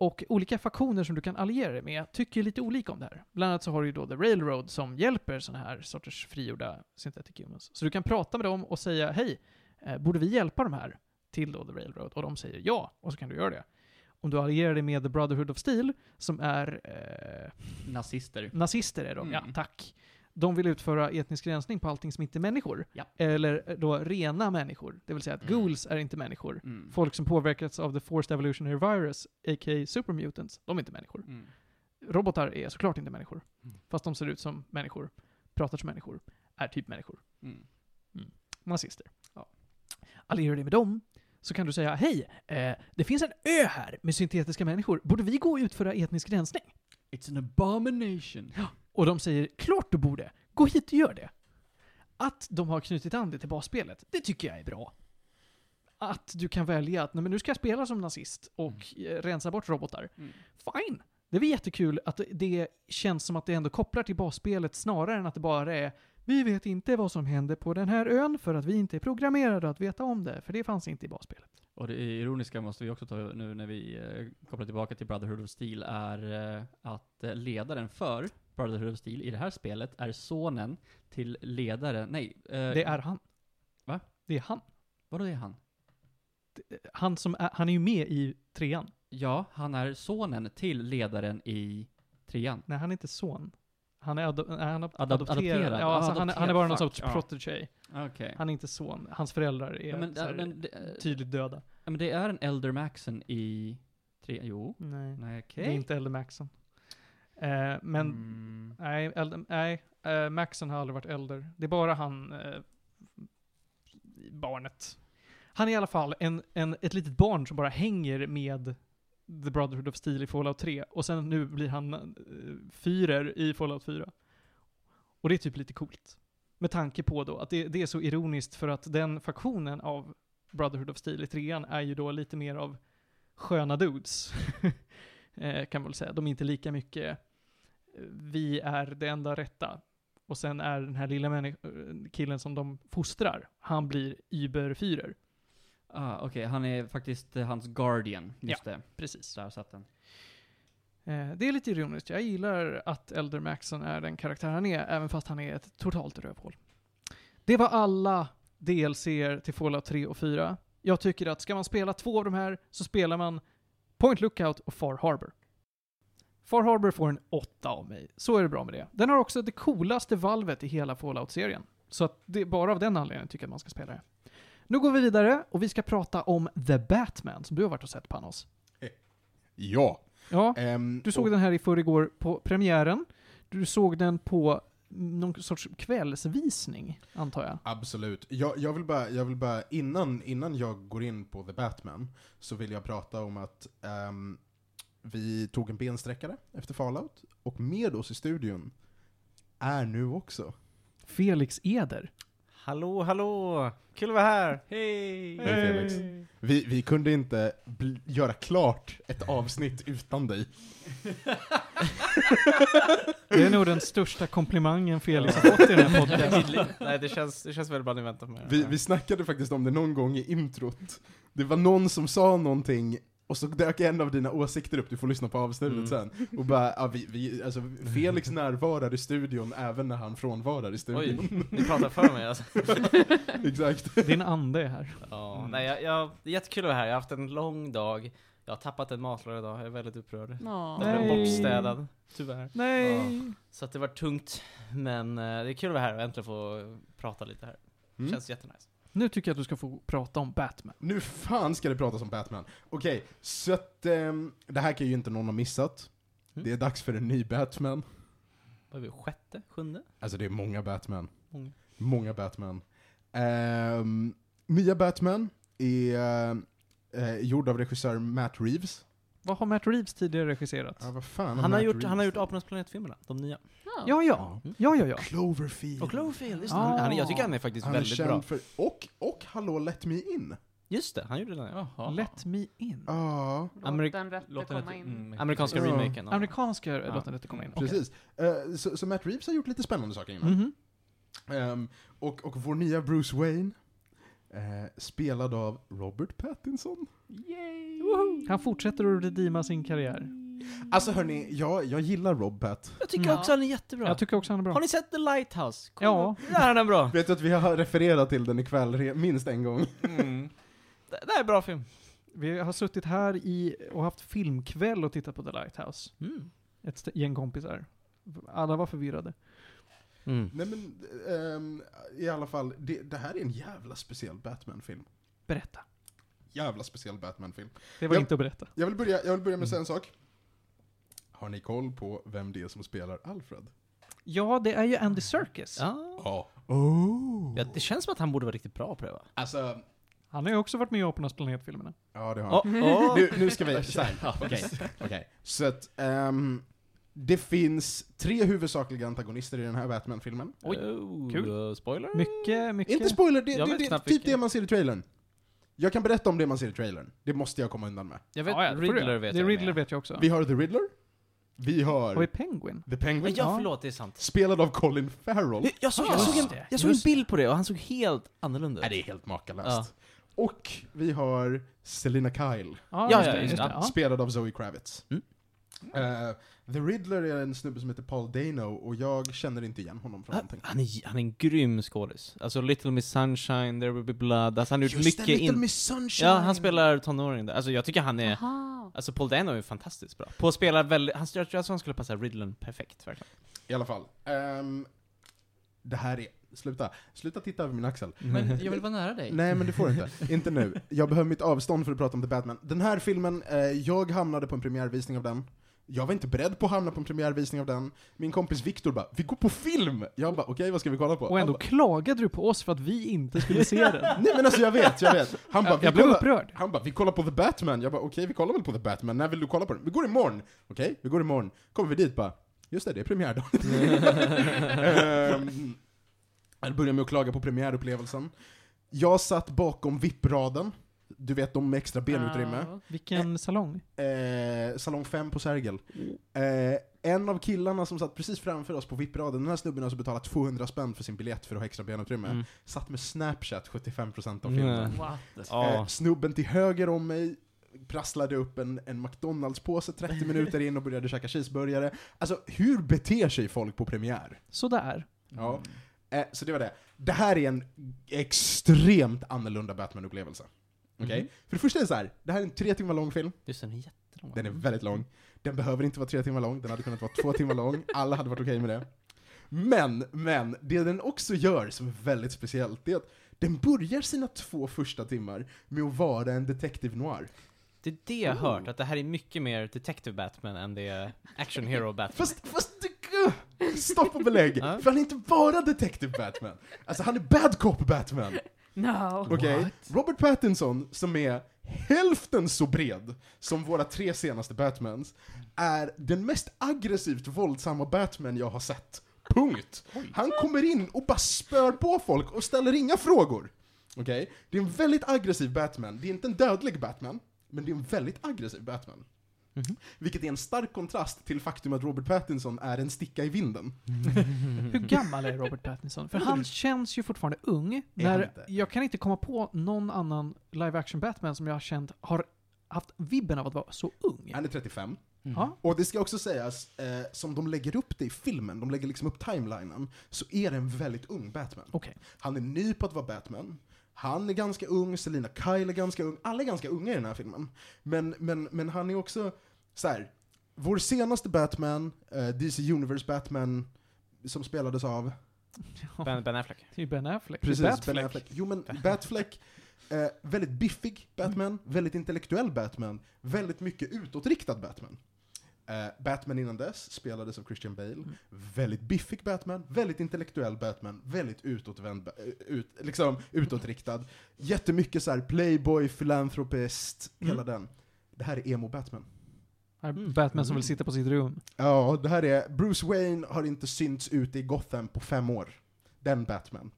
Och olika faktioner som du kan alliera dig med tycker lite olika om det här. Bland annat så har du ju då The Railroad som hjälper sådana här sorters frigjorda Synthetic Humans. Så du kan prata med dem och säga hej, eh, borde vi hjälpa de här till då The Railroad? Och de säger ja, och så kan du göra det. Om du allierar dig med The Brotherhood of Steel, som är eh,
Nazister.
nazister är de,
Mm.
ja tack. De vill utföra etnisk rensning på allting som inte är människor.
Ja.
Eller då rena människor. Det vill säga att
Mm.
ghouls är inte människor.
Mm.
Folk som påverkats av the forced evolutionary virus, a.k.a. supermutants, de är inte människor.
Mm.
Robotar är såklart inte människor.
Mm.
Fast de ser ut som människor, pratar som människor, är typ människor.
Mm.
Nazister.
Ja.
Allierar dig med dem, så kan du säga hej, eh, det finns en ö här med syntetiska människor. Borde vi gå och utföra etnisk rensning?
It's an abomination.
Och de säger klart du borde, gå hit och gör det. Att de har knutit an det till basspelet, det tycker jag är bra. Att du kan välja att nej, men nu ska jag spela som nazist och eh, rensa bort robotar.
Mm.
Fine! Det är väl jättekul att det känns som att det ändå kopplar till basspelet snarare än att det bara är vi vet inte vad som händer på den här ön för att vi inte är programmerade att veta om det, för det fanns inte i basspelet.
Och det ironiska måste vi också ta nu när vi eh, kopplar tillbaka till Brotherhood of Steel är eh, att ledaren för Brotherhood of Steel i det här spelet är sonen till ledaren, nej. eh,
Det är han.
Va?
Det är han.
Vadå det är han?
Han, som är, han är ju med i trean.
Ja, han är sonen till ledaren i trean.
Nej, han är inte son. Han är, ado- han är
Adop-
adopterad.
adopterad.
Ja, alltså,
Ja,
han, är- han är bara någon sorts
ja.
protege.
Okej.
Han är inte son. Hans föräldrar är
Ja, men,
här,
men, det,
tydligt döda.
ja, men det är en Elder Maxon i tre, jo.
Nej,
Nej, okej.
det är inte Elder Maxon. Eh, men,
Mm.
nej, Elder, nej eh, Maxon har aldrig varit Elder. Det är bara han, eh, barnet. Han är i alla fall en, en, ett litet barn som bara hänger med The Brotherhood of Steel i Fallout 3. Och sen nu blir han uh, fyrer i Fallout 4. Och det är typ lite coolt. Med tanke på då att det, det är så ironiskt för att den faktionen av Brotherhood of Steel i trean är ju då lite mer av sköna dudes. eh, kan man väl säga. De är inte lika mycket vi är det enda rätta. Och sen är den här lilla killen som de fostrar, han blir Uber-fyrer.
Ah, Okej, han är faktiskt hans guardian. Just det.
Precis.
Där satt den.
Eh, det är lite ironiskt. Jag gillar att Elder Maxon är den karaktär han är, även fast han är ett totalt rövhål. Det var alla DLC till Fallout 3 och 4. Jag tycker att ska man spela två av de här så spelar man Point Lookout och Far Harbor. Far Harbor får en 8 av mig. Så är det bra med det. Den har också det coolaste valvet i hela Fallout-serien. Så att det, bara av den anledningen tycker jag att man ska spela det. Nu går vi vidare och vi ska prata om The Batman, som du har varit och sett Panos.
Ja.
Ja,
Ehm,
du såg
och,
den här i förrgår på premiären. Du såg den på någon sorts kvällsvisning, antar jag.
Absolut. Jag, jag, vill bara, jag vill bara innan, innan jag går in på The Batman, så vill jag prata om att ehm, vi tog en bensträckare efter Fallout, och med oss i studion är nu också
Felix Eder.
Hallå, hallå! Kul att vara här! Hej!
Hej, Felix. Vi, vi kunde inte bl- göra klart ett avsnitt utan dig.
Det är nog den största komplimangen Felix har fått i den här podcasten.
Nej, det känns, det känns väldigt bra att ni väntar på mig.
Vi, vi snackade faktiskt om det någon gång i introt. Det var någon som sa någonting, och så dök en av dina åsikter upp, du får lyssna på avsnittet
Mm.
sen. Och bara, ja, vi, vi, alltså, Felix närvarar i studion även när han frånvarar i studion.
Oj, ni pratar för mig alltså.
Exakt.
Din ande är här.
Ja, nej, jag, jag, det är jättekul att vara här. Jag har haft en lång dag. Jag har tappat en matlåda idag, jag är väldigt upprörd.
Ja.
Den blev bortstädad, tyvärr.
Nej!
Så att det var tungt, men eh, det är kul att vara här och äntligen få prata lite här.
Mm.
Känns jättenice.
Nu tycker jag att du ska få prata om Batman.
Nu fan ska det pratas om Batman. Okej, så att ehm, det här kan ju inte någon ha missat.
Mm.
Det är dags för en ny Batman.
Vad är vi, sjätte? Sjunde?
Alltså det är många Batman.
Många.
Många Batman. Ehm, nya Batman är eh, gjord av regissör Matt Reeves.
Vad har Matt Reeves tidigare regisserat?
Ja, vad fan
Han har,
Matt
gjort,
Reeves
han har gjort Apornas planet-filmerna, de nya.
Ja, ja. Ja, ja, ja.
Cloverfield.
Och Cloverfield, just
Ah.
det. Han, jag tycker han är faktiskt
Han är
väldigt bra.
för, och, och Hallå Let Me In.
Just det, han gjorde den. Ja.
Jaha.
Let me in.
Ja,
Låt
Amerik-
den rätte
Låt den
komma in.
mm,
Amerikanska
Ja.
remaken. av-
Amerikanska
Ja.
låten inte komma in.
Precis. Eh, så, så Matt Reeves har gjort lite spännande saker innan.
Mhm.
Ehm, och, och vår nya Bruce Wayne, eh, spelad av Robert Pattinson.
Han fortsätter att redeema sin karriär.
Alltså hörni, jag, jag gillar Rob Pat.
Jag tycker
Ja.
också han är jättebra.
Jag tycker också han är bra.
Har ni sett The Lighthouse? Kolla.
Ja.
Där är den bra.
Vet du att vi har refererat till den ikväll re- minst en gång?
Mm. Det, det är en bra film.
Vi har suttit här i och haft filmkväll och tittat på The Lighthouse.
Mm.
Ett st- gäng kompisar. Alla var förvirrade.
Mm.
Nej men, ehm, i alla fall, det, det här är en jävla speciell Batman-film.
Berätta.
Jävla speciell Batman-film.
Det var
Ja.
inte att berätta.
Jag vill börja, jag vill börja med att säga en sak. Har ni koll på vem det är som spelar Alfred?
Ja, det är ju Andy Serkis.
Ja.
Ja. Oh.
ja. Det känns som att han borde vara riktigt bra på det va?
Alltså,
Han har ju också varit med i Apornas planet-filmerna.
ja det har han.
Oh, oh.
Nu, nu ska vi, okej, okej. Så att, ehm, det finns tre huvudsakliga antagonister i den här Batman-filmen.
Oj,
Oh,
kul.
uh, spoiler?
Mycket, mycket...
Inte spoiler, det,
Jag
det,
vet
det är
knappt
typ
vilken.
det man ser i trailern. Jag kan berätta om det man ser i trailern. Det måste jag komma undan med.
Jag vet,
Ja, ja, det får du
Riddler
göra.
vet
det
jag
Riddler
med.
vet jag också.
Vi har The Riddler. Vi har
Har vi Penguin?
The Penguin.
Ja, förlåt, det är sant.
Spelad av Colin Farrell.
Jag, jag såg, jag såg, en,
det,
jag såg en bild på det och han såg helt annorlunda
Nej,
ut.
det är helt makalöst.
Ja.
Och vi har Selina Kyle.
Ja,
Ja,
just
ja,
det,
just det.
Ja.
Spelad av Zoe Kravitz.
Mm.
Eh, The Riddler är en snubbe som heter Paul Dano, och jag känner inte igen honom från
Han,
någonting.
han, är, han är en grym skådis. Alltså Little Miss Sunshine, There Will Be Blood, alltså han har gjort
Just det,
mycket
Little
in...
Miss Sunshine!
Ja, han spelar tonåring där. Alltså jag tycker han är...
Jaha.
Alltså Paul Dano är fantastiskt bra. På att spela väldigt... Han, jag tror att han skulle passa Riddlen perfekt, verkligen.
I alla fall. ehm, det här är... Sluta. Sluta titta över min axel.
Men jag vill vara nära dig.
Nej, men det får du inte. inte nu. Jag behöver mitt avstånd för att prata om The Batman. Den här filmen, eh, jag hamnade på en premiärvisning av den. Jag var inte beredd på att hamna på en premiärvisning av den. Min kompis Viktor bara 'Vi går på film!' Jag bara 'Okej, vad ska vi kolla på?'
Och ändå
Han
klagade du på oss för att vi inte skulle se den.
bara, Nej men alltså jag vet, jag vet. Han bara,
Jag, blev
kollar-
upprörd.
Han bara 'Vi kollar på The Batman' Jag bara 'Okej, vi kollar väl på The Batman, när vill du kolla på den?' 'Vi går imorgon' Okej, vi går imorgon. Kommer vi dit bara 'Just det, det är premiärdag' um, Jag börjar med att klaga på premiärupplevelsen. Jag satt bakom VIP-raden. Du vet, de med extra benutrymme.
Ja.
Vilken salong?
Eh, salong 5 på Sergel. Eh, en av killarna som satt precis framför oss på VIP-raden, den här snubben har alltså betalat 200 spänn för sin biljett för att ha extra benutrymme,
Mm.
satt med Snapchat 75% av filmen.
Mm.
Eh, snubben till höger om mig prasslade upp en, en McDonalds-påse 30 minuter in och började käka cheeseburgare. Alltså, hur beter sig folk på premiär?
Sådär.
Ja. Eh, så det var det. Det här är en extremt annorlunda Batman-upplevelse. Okej?
Mhm.
För det första är så här, det här är en tre timmar lång film.
Just den är jättelång.
Den är väldigt lång. Den behöver inte vara tre timmar lång, den hade kunnat vara två timmar lång. Alla hade varit okej med det. Men, men, det den också gör som är väldigt speciellt, det är att den börjar sina två första timmar med att vara en detective noir.
Det är det jag har
Oh.
hört, att det här är mycket mer Detective Batman än det är Action Hero Batman.
Fast, fast uh, stopp och belägg! För han är inte bara Detective Batman. Alltså han är Bad Cop Batman.
No.
Okej? Robert Pattinson, som är hälften så bred som våra tre senaste Batmans, är den mest aggressivt våldsamma Batman jag har sett. Punkt. Han kommer in och bara spör på folk och ställer inga frågor. Okej? Det är en väldigt aggressiv Batman. Det är inte en dödlig Batman, men det är en väldigt aggressiv Batman.
Mhm.
Vilket är en stark kontrast till faktum att Robert Pattinson är en sticka i vinden.
Hur gammal är Robert Pattinson? För han känns ju fortfarande ung. När
inte?
jag kan inte komma på någon annan live action Batman som jag har känt har haft vibben av att vara så ung.
Han är 35.
Ja.
Och det ska också sägas, eh, som de lägger upp det i filmen, de lägger liksom upp timelinen, så är det en väldigt ung Batman.
Okej.
Han är ny på att vara Batman. Han är ganska ung, Selina Kyle är ganska ung, alla är ganska unga i den här filmen. Men, men, men han är också, så här. vår senaste Batman, eh, DC Universe Batman, som spelades av...
Ben, ben Affleck.
Det är ju Ben Affleck.
Precis,
Batfleck.
Ben Affleck. Jo men Batfleck, eh, väldigt biffig Batman, väldigt intellektuell Batman, väldigt mycket utåtriktad Batman. Eh, Batman innan dess spelades av Christian Bale. Väldigt biffig Batman, väldigt intellektuell Batman, väldigt utåtvänd, eh, ut, liksom utåtriktad. Jättemycket så här playboy, filantropist,
Mm.
hela den. Det här är emo Batman.
Här är
Mm.
Batman som vill sitta på sitt rum.
Ja, det här är, Bruce Wayne har inte synts ute i Gotham på fem år. Den Batman.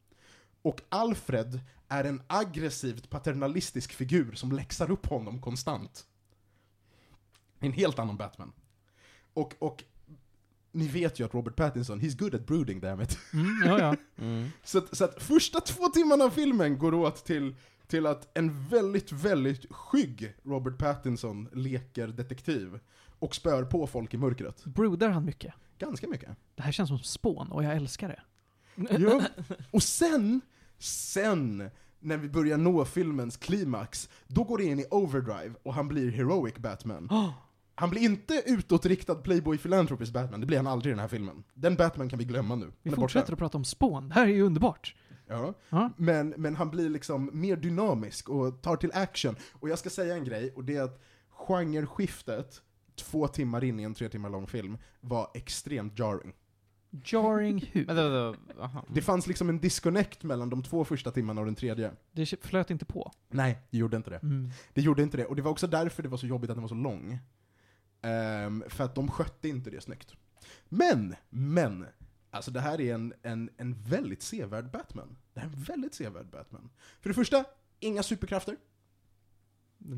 Och Alfred är en aggressivt paternalistisk figur som läxar upp honom konstant. En helt annan Batman. Och, och ni vet ju att Robert Pattinson, he's good at brooding dammit.
Mm, ja, ja.
Mm.
Så att, så att första två timmarna av filmen går åt till, till att en väldigt, väldigt skygg Robert Pattinson leker detektiv. Och spör på folk i mörkret.
Broodar han mycket?
Ganska mycket.
Det här känns som spån och jag älskar det.
Ja. Och sen, sen, när vi börjar nå filmens klimax, då går det in i overdrive och han blir heroic Batman.
Oh,
Han blir inte utåtriktad playboy philanthropist Batman, det blir han aldrig i den här filmen. Den Batman kan vi glömma nu.
vi
Han
fortsätter
borta.
att prata om spån. Det här är ju underbart.
Ja.
Ja.
Men, men han blir liksom mer dynamisk och tar till action. Och jag ska säga en grej, och det är att genreskiftet, två timmar in i en tre timmar lång film, var extremt jarring.
Jarring hur?
Det fanns liksom en disconnect mellan de två första timmarna och den tredje.
Det flöt inte på.
Nej, det gjorde inte det.
Mm.
Det gjorde inte det, och det var också därför det var så jobbigt att den var så lång. Ehm, för att de skötte inte det snyggt. Men, men, alltså det här är en, en, en väldigt sevärd Batman. Det här är en väldigt sevärd Batman. För det första, inga superkrafter.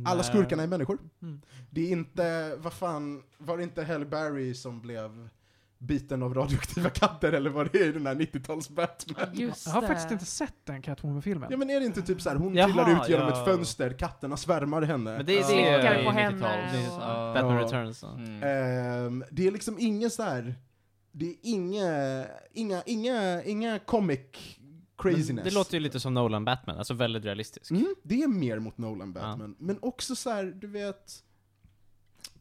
Alla
Nej.
skurkarna är människor.
Mm.
Det är inte, vad fan, var det inte Halle Berry som blev biten av radioaktiva katter eller vad det är i den här 90-tals Batman?
Just
Jag har
det.
faktiskt inte sett den Catwoman-filmen.
Ja men är det inte typ så här, hon
Jaha,
trillar ut genom
ja.
ett fönster, katterna svärmar henne.
Men det, det
Slickar
är
på henne
90-tals.
och-
Batman. Returns.
Mm.
Det är liksom inga så här. Det är inga, inga, inga, inga comic craziness.
Men Det låter ju lite som Nolan Batman, alltså väldigt realistisk.
Mm, det är mer mot Nolan Batman. Men också så här, du vet,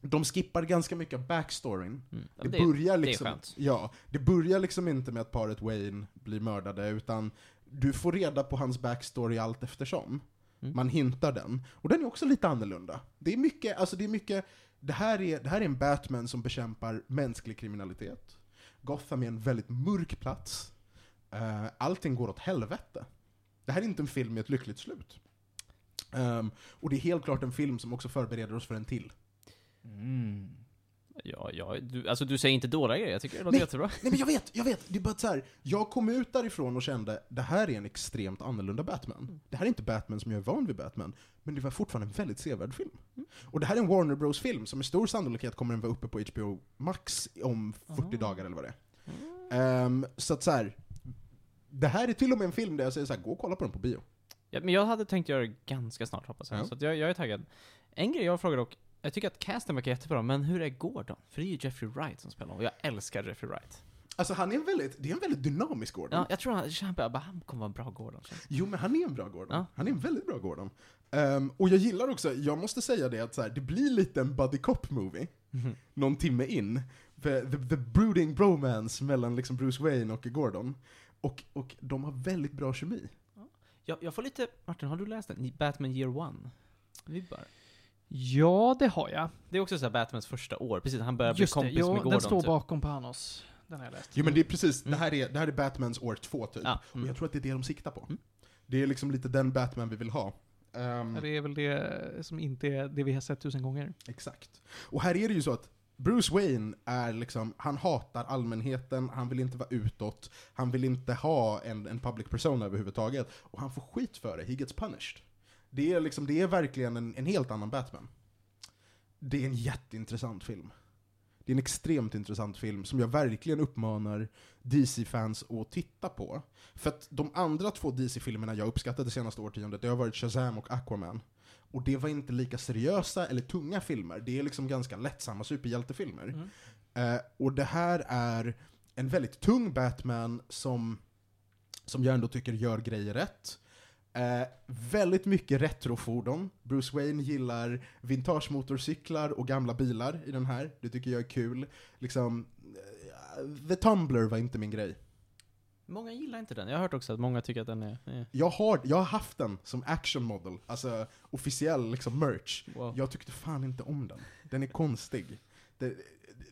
de skippar ganska mycket av backstoryn.
Mm. Ja,
Det,
det,
börjar
det
liksom,
skönt.
ja, det börjar liksom inte med att paret Wayne blir mördade, utan du får reda på hans backstory allt eftersom.
Mm.
Man hintar den. Och den är också lite annorlunda. Det är mycket, alltså det är mycket, det här är, det här är en Batman som bekämpar mänsklig kriminalitet. Gotham är en väldigt mörk plats. Uh, allting går åt helvete. Det här är inte en film med ett lyckligt slut. Um, och det är helt klart en film som också förbereder oss för en till.
Mm.
Ja, ja, du, alltså du säger inte dåliga grejer, jag tycker det låter
Nej.
jättebra.
Nej men jag vet, jag vet. Det är bara så här. jag kom ut därifrån och kände, det här är en extremt annorlunda Batman. Det här är inte Batman som jag är van vid Batman, men det var fortfarande en väldigt sevärd film. Och det här är en Warner Bros-film, som med stor sannolikhet kommer den vara uppe på HBO Max om 40
Ah.
dagar eller vad det är. Ehm, så att så här. det här är till och med en film där jag säger så här, gå och kolla på den på bio.
Ja, men jag hade tänkt göra det ganska snart hoppas jag,
Ja.
så jag, jag är taggad. En grej jag frågar dock, jag tycker att casten verkar jättebra, men hur är Gordon? För det är ju Jeffrey Wright som spelar och jag älskar Jeffrey Wright.
Alltså han är en väldigt, det är en väldigt dynamisk Gordon.
Ja, jag tror han, han, bara, han kommer vara en bra Gordon.
Jo, men han är en bra Gordon.
Ja.
Han är en väldigt bra Gordon. Ehm, och jag gillar också, jag måste säga det att så här, det blir lite en buddy cop-movie,
Mhm.
någon timme in. The, the, the brooding bromance mellan liksom Bruce Wayne och Gordon. Och, och de har väldigt bra kemi.
Jag, jag får lite, Martin, har du läst den? Batman Year One? Vibbar.
Ja, det har jag.
Det är också så här Batmans första år, precis. Han börjar bli
Just det,
kompis
jo,
med
den
Gordon.
står
typ.
bakom Panos. Den har jag läst.
Jo men det är precis,
Mm.
det, här är, det här är Batmans år två typ.
Ja.
Och
Mm.
jag tror att det är det de siktar på.
Mm.
Det är liksom lite den Batman vi vill ha. Ehm,
Det är väl det som inte är det vi har sett tusen gånger.
Exakt. Och här är det ju så att Bruce Wayne är liksom, han hatar allmänheten, han vill inte vara utåt, han vill inte ha en, en public persona överhuvudtaget, och han får skit för det, he gets punished. Det är, liksom, det är verkligen en, en helt annan Batman. Det är en jätteintressant film. Det är en extremt intressant film som jag verkligen uppmanar DC-fans att titta på. För att de andra två DC-filmerna jag uppskattat det senaste årtiondet, det har varit Shazam och Aquaman. Och det var inte lika seriösa eller tunga filmer, det är liksom ganska lättsamma superhjältefilmer.
Mm.
Eh, och det här är en väldigt tung Batman som, som jag ändå tycker gör grejer rätt. Eh, väldigt mycket retrofordon. Bruce Wayne gillar vintagemotorcyklar och gamla bilar i den här. Det tycker jag är kul. Liksom, eh, The Tumbler var inte min grej.
Många gillar inte den. Jag har hört också att många tycker att den är... Eh.
Jag har, jag har haft den som action model, alltså officiell liksom merch.
Wow.
Jag tyckte fan inte om den. Den är konstig. Det,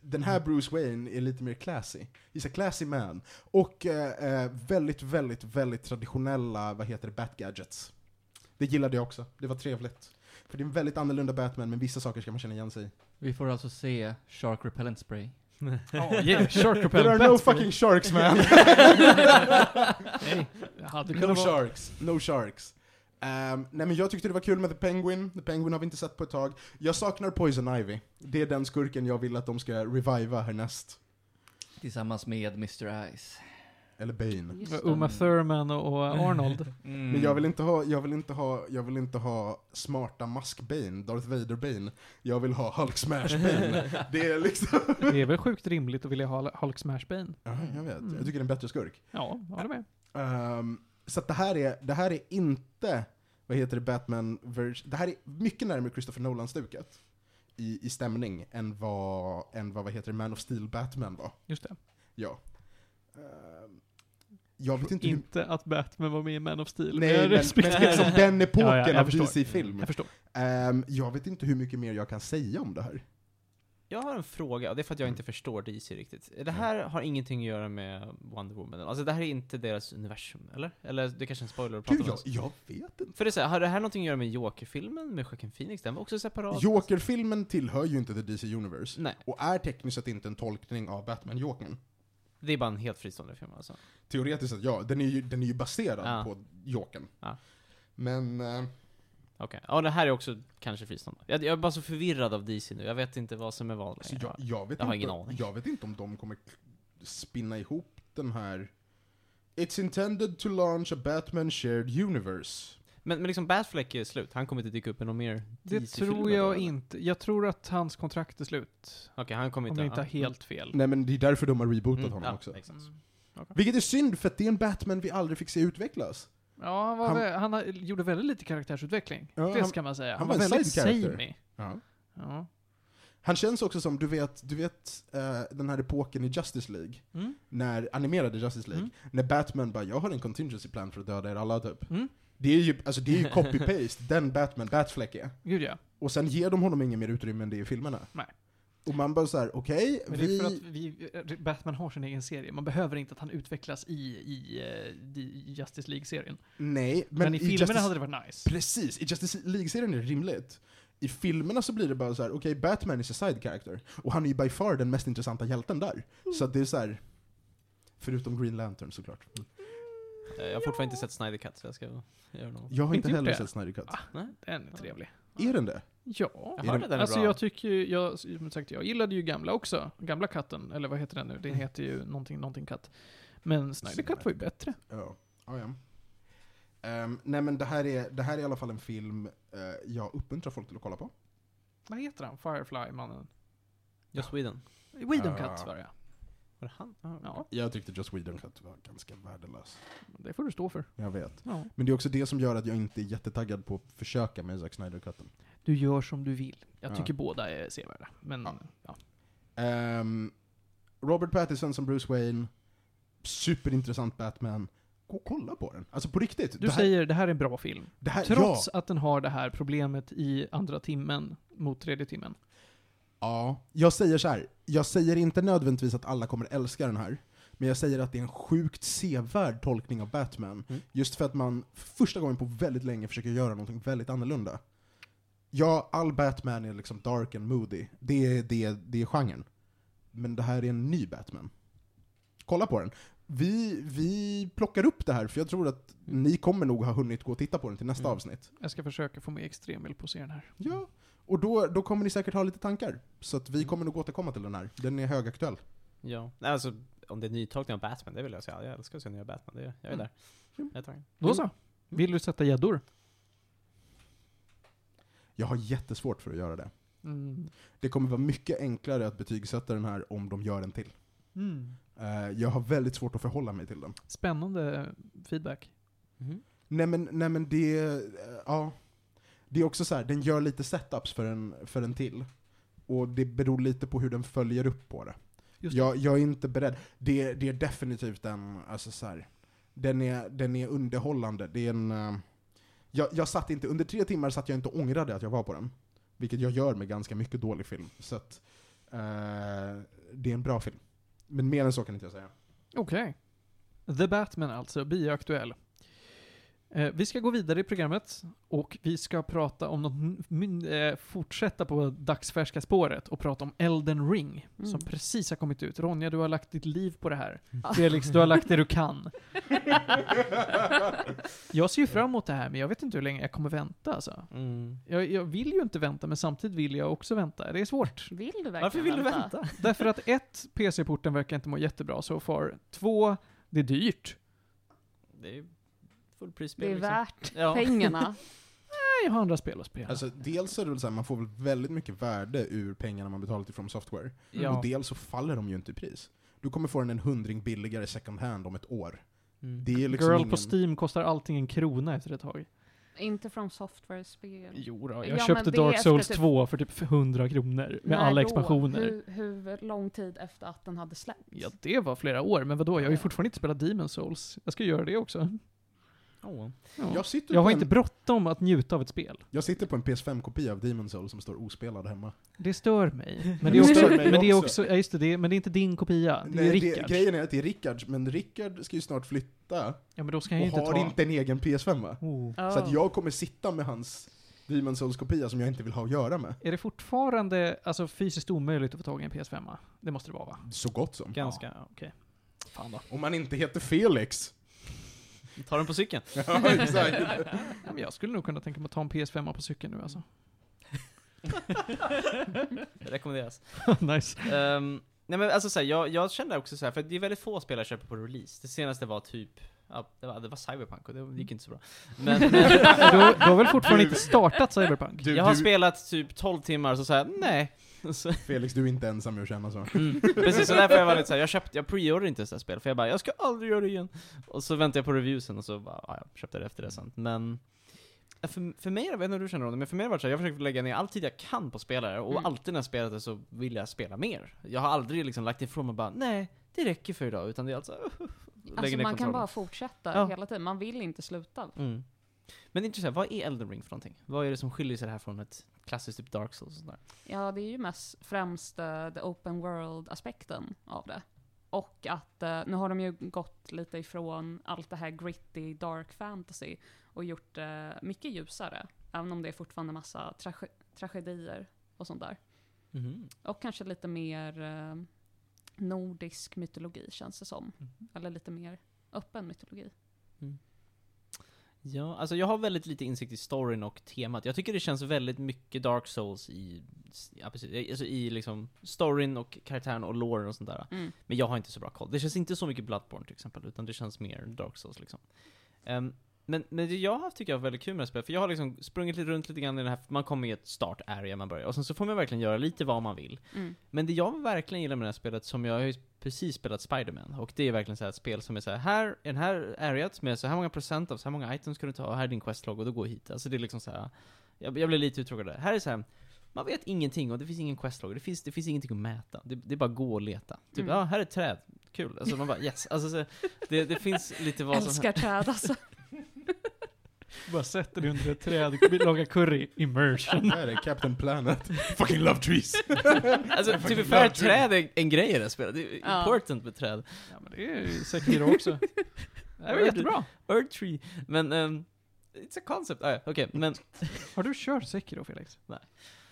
den här Bruce Wayne är lite mer classy. He's a classy man. Och eh, eh, väldigt, väldigt, väldigt traditionella, vad heter det, Bat-gadgets. Det gillade jag också. Det var trevligt. För det är en väldigt annorlunda Batman, men vissa saker ska man känna igen sig i.
Vi får alltså se Shark Repellent Spray.
Ja, yeah, Shark
There
Repellent
are no
Bat Spray.
fucking sharks man!
Hade
no sharks. No sharks. Ehm, nej men jag tyckte det var kul med The Penguin, The Penguin har vi inte sett på ett tag. Jag saknar Poison Ivy. Det är den skurken jag vill att de ska reviva härnäst.
Tillsammans med Mr. Ice.
Eller Bane.
Uma Thurman och och Arnold.
Mm.
Men jag vill inte ha, jag vill inte ha, jag vill inte ha smarta Mask-Bane, Darth Vader-Bane. Jag vill ha Hulk Smash-Bane. det är liksom...
Det är väl sjukt rimligt att vilja ha Hulk Smash Bane?
Ja, jag vet.
Mm.
Jag tycker det är en bättre skurk.
Ja, jag håller med.
Ehm, så att det här är, det här är inte, vad heter det, Batman vers- Det här är mycket närmare Christopher Nolan-stuket. I, I stämning än vad, än vad, vad heter det, Man of Steel Batman var.
Just det.
Ja. Ehm, jag vet inte hur...
Inte att Batman var med i Man of Steel.
Nej, men, men
respekterar
liksom den epoken
Ja, ja,
av. DC-film.
Jag förstår.
Ehm, jag vet inte hur mycket mer jag kan säga om det här.
Jag har en fråga, och det är för att jag inte förstår DC riktigt. Det här har ingenting att göra med Wonder Woman. Alltså det här är inte deras universum, eller? Eller det är kanske är en spoiler att prata om.
jag, jag vet inte.
För det är så här, har det här någonting att göra med Joker-filmen med Joaquin Phoenix? Den var också separat.
Joker-filmen tillhör ju inte The DC Universe.
Nej,
Och är tekniskt sett inte en tolkning av Batman-Jokern.
det är bara en helt fristående film alltså.
Teoretiskt sett, ja. Den är ju, den är ju baserad
Ja.
på Jokern.
Ja.
Men...
Okej. Ja, det här är också kanske fristående. Jag, jag är bara så förvirrad av DC nu. Jag vet inte vad som är vad
alltså,
längre.
jag, jag, vet
Jag har
inte,
ingen aning.
jag vet inte om de kommer spinna ihop den här... It's intended to launch a Batman shared universe.
Men, men liksom Batfleck är slut. Han kommer inte dyka upp i någon mer
Det
DC-filmer
tror
då,
jag
eller?
inte. Jag tror att hans kontrakt är slut.
Okej, han kommer
Om
inte...
jag inte har
ja.
helt fel.
Nej men det är därför de har rebootat
Mm,
honom
ja,
också.
sense.
Mm.
Vilket är synd, för att det är en Batman vi aldrig fick se utvecklas.
Ja, han, var
Han-
väl, han gjorde väldigt lite karaktärsutveckling.
Ja,
det ska man säga.
han
Han,
var
var,
en
väldigt samey.
Ja.
Ja.
Han känns också som, du vet, du vet eh, den här epoken i Justice League,
Mm.
när, animerade Justice League,
Mm.
när Batman bara 'Jag har en contingency plan för att döda er alla' typ.
Mm.
Det är ju, alltså det är ju copy-paste, den Batman, Batfleck är.
Gud ja.
Och sen ger de honom ingen mer utrymme än det i filmerna.
Nej.
Och man bara såhär, okej,
Men det är
vi...
för att vi, Batman har sin egen serie. Man behöver inte att han utvecklas i, i, eh, i Justice League-serien.
Nej, men,
Men, i filmerna
Justice...
hade det varit nice.
Precis, i Justice League-serien är det rimligt. I filmerna så blir det bara så här: okej, Batman is a side character. Och han är ju by far den mest intressanta hjälten där. Så att det är så här. Förutom Green Lantern såklart.
Eh, Jag har fortfarande inte sett Snyder Cut, så jag ska göra något.
Jag har
Inte
inte heller
det?
sett Snyder Cut.
Ah.
Nej?
Den är trevlig.
Är den det?
Ja.
Jag
den-
den
Alltså
bra.
jag tycker ju, jag, som sagt, jag gillade ju gamla också. Gamla katten, eller vad heter den nu?
Mm.
Den heter ju någonting, någonting katt. Men Snyder Cut var ju bättre.
Ja. ja, ja. Ehm, nej men det här, är, det här är i alla fall en film eh, jag uppmuntrar folk till att kolla på.
Vad heter han? Firefly-mannen?
Just Sweden.
Whedon
Ja.
Cut var det
Var det han? Ja.
Ja,
Jag tyckte Joss Whedon var ganska värdelös.
det får du stå för.
Jag vet.
Ja.
Men det är också det som gör att jag inte är jättetaggad på att försöka med Zack Snyder-cutten.
Du gör som du vill. Jag
Ja.
tycker båda är sevärda. Men,
Ja.
ja.
Ehm, Robert Pattinson som Bruce Wayne, superintressant Batman, gå och kolla på den. Alltså på riktigt.
Du
det här,
säger det här är en bra film.
det här,
Trots
ja,
att den har det här problemet i andra timmen mot tredje timmen.
Ja, jag säger så här. jag säger inte nödvändigtvis att alla kommer älska den här, men jag säger att det är en sjukt sevärd tolkning av Batman.
Mm.
Just för att man första gången på väldigt länge försöker göra någonting väldigt annorlunda. Ja, all Batman är liksom dark and moody. Det är, det, är- det är genren. Men det här är en ny Batman. Kolla på den. Vi, vi plockar upp det här, för jag tror att ni kommer nog ha hunnit gå och titta på den till nästa
Mm.
avsnitt.
Jag ska försöka få med Extremil på serien här.
Ja, och då, då kommer ni säkert ha lite tankar. Så att vi kommer nog återkomma till den här. Den är högaktuell.
Ja. Alltså, om det är nytolkning av Batman, det vill jag säga. Jag älskar att se nya Batman. Det, jag är
Mm.
där. Jag är taggad.
Då så. Vill du sätta gäddor?
Jag har jättesvårt för att göra det.
Mm.
Det kommer vara mycket enklare att betygsätta den här om de gör en till.
Mm.
Eh, jag har väldigt svårt att förhålla mig till den.
Spännande feedback.
Mhm.
Nej men, nej, men det, eh, ja. Det är också så här, den gör lite setups för en, för en till. Och det beror lite på hur den följer upp på det.
Just
Jag, jag är inte beredd. Det, det är definitivt en, alltså så här, den är, den är underhållande. Det är en, eh, jag, jag satt inte, under tre timmar satt jag inte och ångrade att jag var på den. Vilket jag gör med ganska mycket dålig film. Så att, eh, det är en bra film. Men mer än så kan inte jag säga.
Okej. The Batman alltså, bioaktuell. Vi ska gå vidare i programmet och vi ska prata om något, eh, fortsätta på dagsfärska spåret och prata om Elden Ring,
Mm.
som precis har kommit ut. Ronja, du har lagt ditt liv på det här.
Ja.
Felix, du har lagt det du kan. Jag ser ju fram emot det här, men jag vet inte hur länge jag kommer vänta alltså.
Mm.
Jag, jag vill ju inte vänta, men samtidigt vill jag också vänta. Det är svårt.
Vill du verkligen
Varför vill du vänta?
Därför att ett, PC-porten verkar inte må jättebra so far. Två, det är dyrt.
Det är fullprisspel
Det är
liksom.
värt
Ja.
pengarna.
Nej, jag har andra spel att spela.
Alltså, dels är det väl så här, man får väl väldigt mycket värde ur pengarna man betalar till From Software.
Ja.
Och dels så faller de ju inte i pris. Du kommer få den en hundring billigare second hand om ett år.
Mm.
Det är liksom
Girl
ingen...
på Steam kostar allting en krona efter ett tag.
Inte från software-spel.
Jo då, jag
Ja,
köpte Dark Souls
typ-
2 för typ 100 kronor. Med
När
alla expansioner.
Hur, hur lång tid efter att den hade släppts?
Ja, det var flera år, men vadå? Jag har ju fortfarande inte spelat Demon Souls. Jag ska göra det också.
Åh.
Ja.
Jag sitter,
Jag har
en,
inte bråttom att njuta av ett spel.
jag sitter på en PS5-kopia av Demon Souls som står ospelad hemma.
Det stör mig. Men
Det
det är också,
stör mig
men det är
också.
ja just det, det är, men det är inte din kopia. Det är
Nej,
Rickards.
grejen är att det är Rickards, men Rickard ska ju snart flytta
Ja men då ska
och
jag ju inte
har
ta...
inte en egen PS5.
Oh.
Oh.
Så att jag kommer sitta med hans Demon Souls-kopia som jag inte vill ha att göra med.
Är det fortfarande alltså, fysiskt omöjligt att få tag i en PS5? Det måste det vara va?
Så gott som.
Ganska.
Ja, okej. Fan då.
Om man inte heter Felix.
Ta den på cykeln.
ja, exakt.
Ja, men jag skulle nog kunna tänka mig att ta en PS5 på cykeln nu alltså.
Rekommenderas.
nice.
Ehm, nej men alltså såhär, jag, jag kände också så här, för det är väldigt få spel jag köper på release. Det senaste var typ, ja, det var, det var Cyberpunk och det gick inte så bra. Men, men
du, du har väl fortfarande inte startat Cyberpunk?
Du,
jag har
du,
spelat typ 12 timmar och så såhär, nej.
Felix, du är inte ensam i att känna så.
mm, precis, så därför jag var lite såhär, jag köpte, jag preorderade inte här spel, för jag bara, jag ska aldrig göra det igen. Och så väntade jag på reviewsen och så bara, ja, jag köpte det efter det sen. Men, för, för mig, jag vet inte hur du känner om det, men för mig har det varit så här, jag försöker lägga ner all tid jag kan på spelare, och
Mm.
alltid när jag spelat det så vill jag spela mer. Jag har aldrig liksom lagt ifrån mig bara, nej, det räcker för idag, utan det är alltså, lägger
Alltså man kan bara fortsätta
Ja.
hela tiden, man vill inte sluta.
Mm. Men intressant, vad är Elden Ring för någonting? Vad är det som skiljer sig det här från ett klassiskt typ Dark Souls och sådär?
Ja, det är ju mest främst uh, the open world-aspekten av det. Och att eh, nu har de ju gått lite ifrån allt det här gritty, dark fantasy och gjort det mycket ljusare. Även om det är fortfarande massa trage- tragedier och sånt där.
Mhm.
Och kanske lite mer eh, nordisk mytologi känns det som. Eller lite mer öppen mytologi.
Ja, alltså jag har väldigt lite insikt i storyn och temat. Jag tycker det känns väldigt mycket Dark Souls i, ja precis, alltså i liksom storyn och karaktären och loren och sånt där.
Mm.
Men jag har inte så bra koll. Det känns inte så mycket Bloodborne till exempel, utan det känns mer Dark Souls liksom. Ehm, men, men det jag har haft tycker jag är väldigt kul med det här spelet, för jag har liksom sprungit lite runt lite grann i den här, man kommer i ett start area man börjar, och sen så får man verkligen göra lite vad man vill.
Mm.
Men det jag verkligen gillar med det här spelet, som jag har ju precis spelat Spider-Man, och det är verkligen så här ett spel som är så här, här, i den här areat med så här många procent av så här många items ska du ta, och här är din questlog, och då går hit. Alltså det är liksom så här. Jag, jag blir lite uttråkad där. Här är så här. Man vet ingenting och det finns ingen questlog, det finns, det finns ingenting att mäta. Det, det är bara gå och leta. Typ,
Mm.
ja, här är ett träd. kul. Alltså man bara yes. Alltså, så, det, det finns lite vad som
Älskar träd alltså.
Bara sätter dig under ett träd, lagar curry, immersion.
Det här är Captain Planet. Fucking love trees!
Alltså, typ fair
trees.
träd är en grej i det här spelet. Det är
Ja.
important med träd.
Ja men det är ju Sekiro också. Det var jättebra.
Earth tree. Men, ehm, it's a concept. Ah, ja, okej, men
Har du kört Sekiro Felix?
Nej.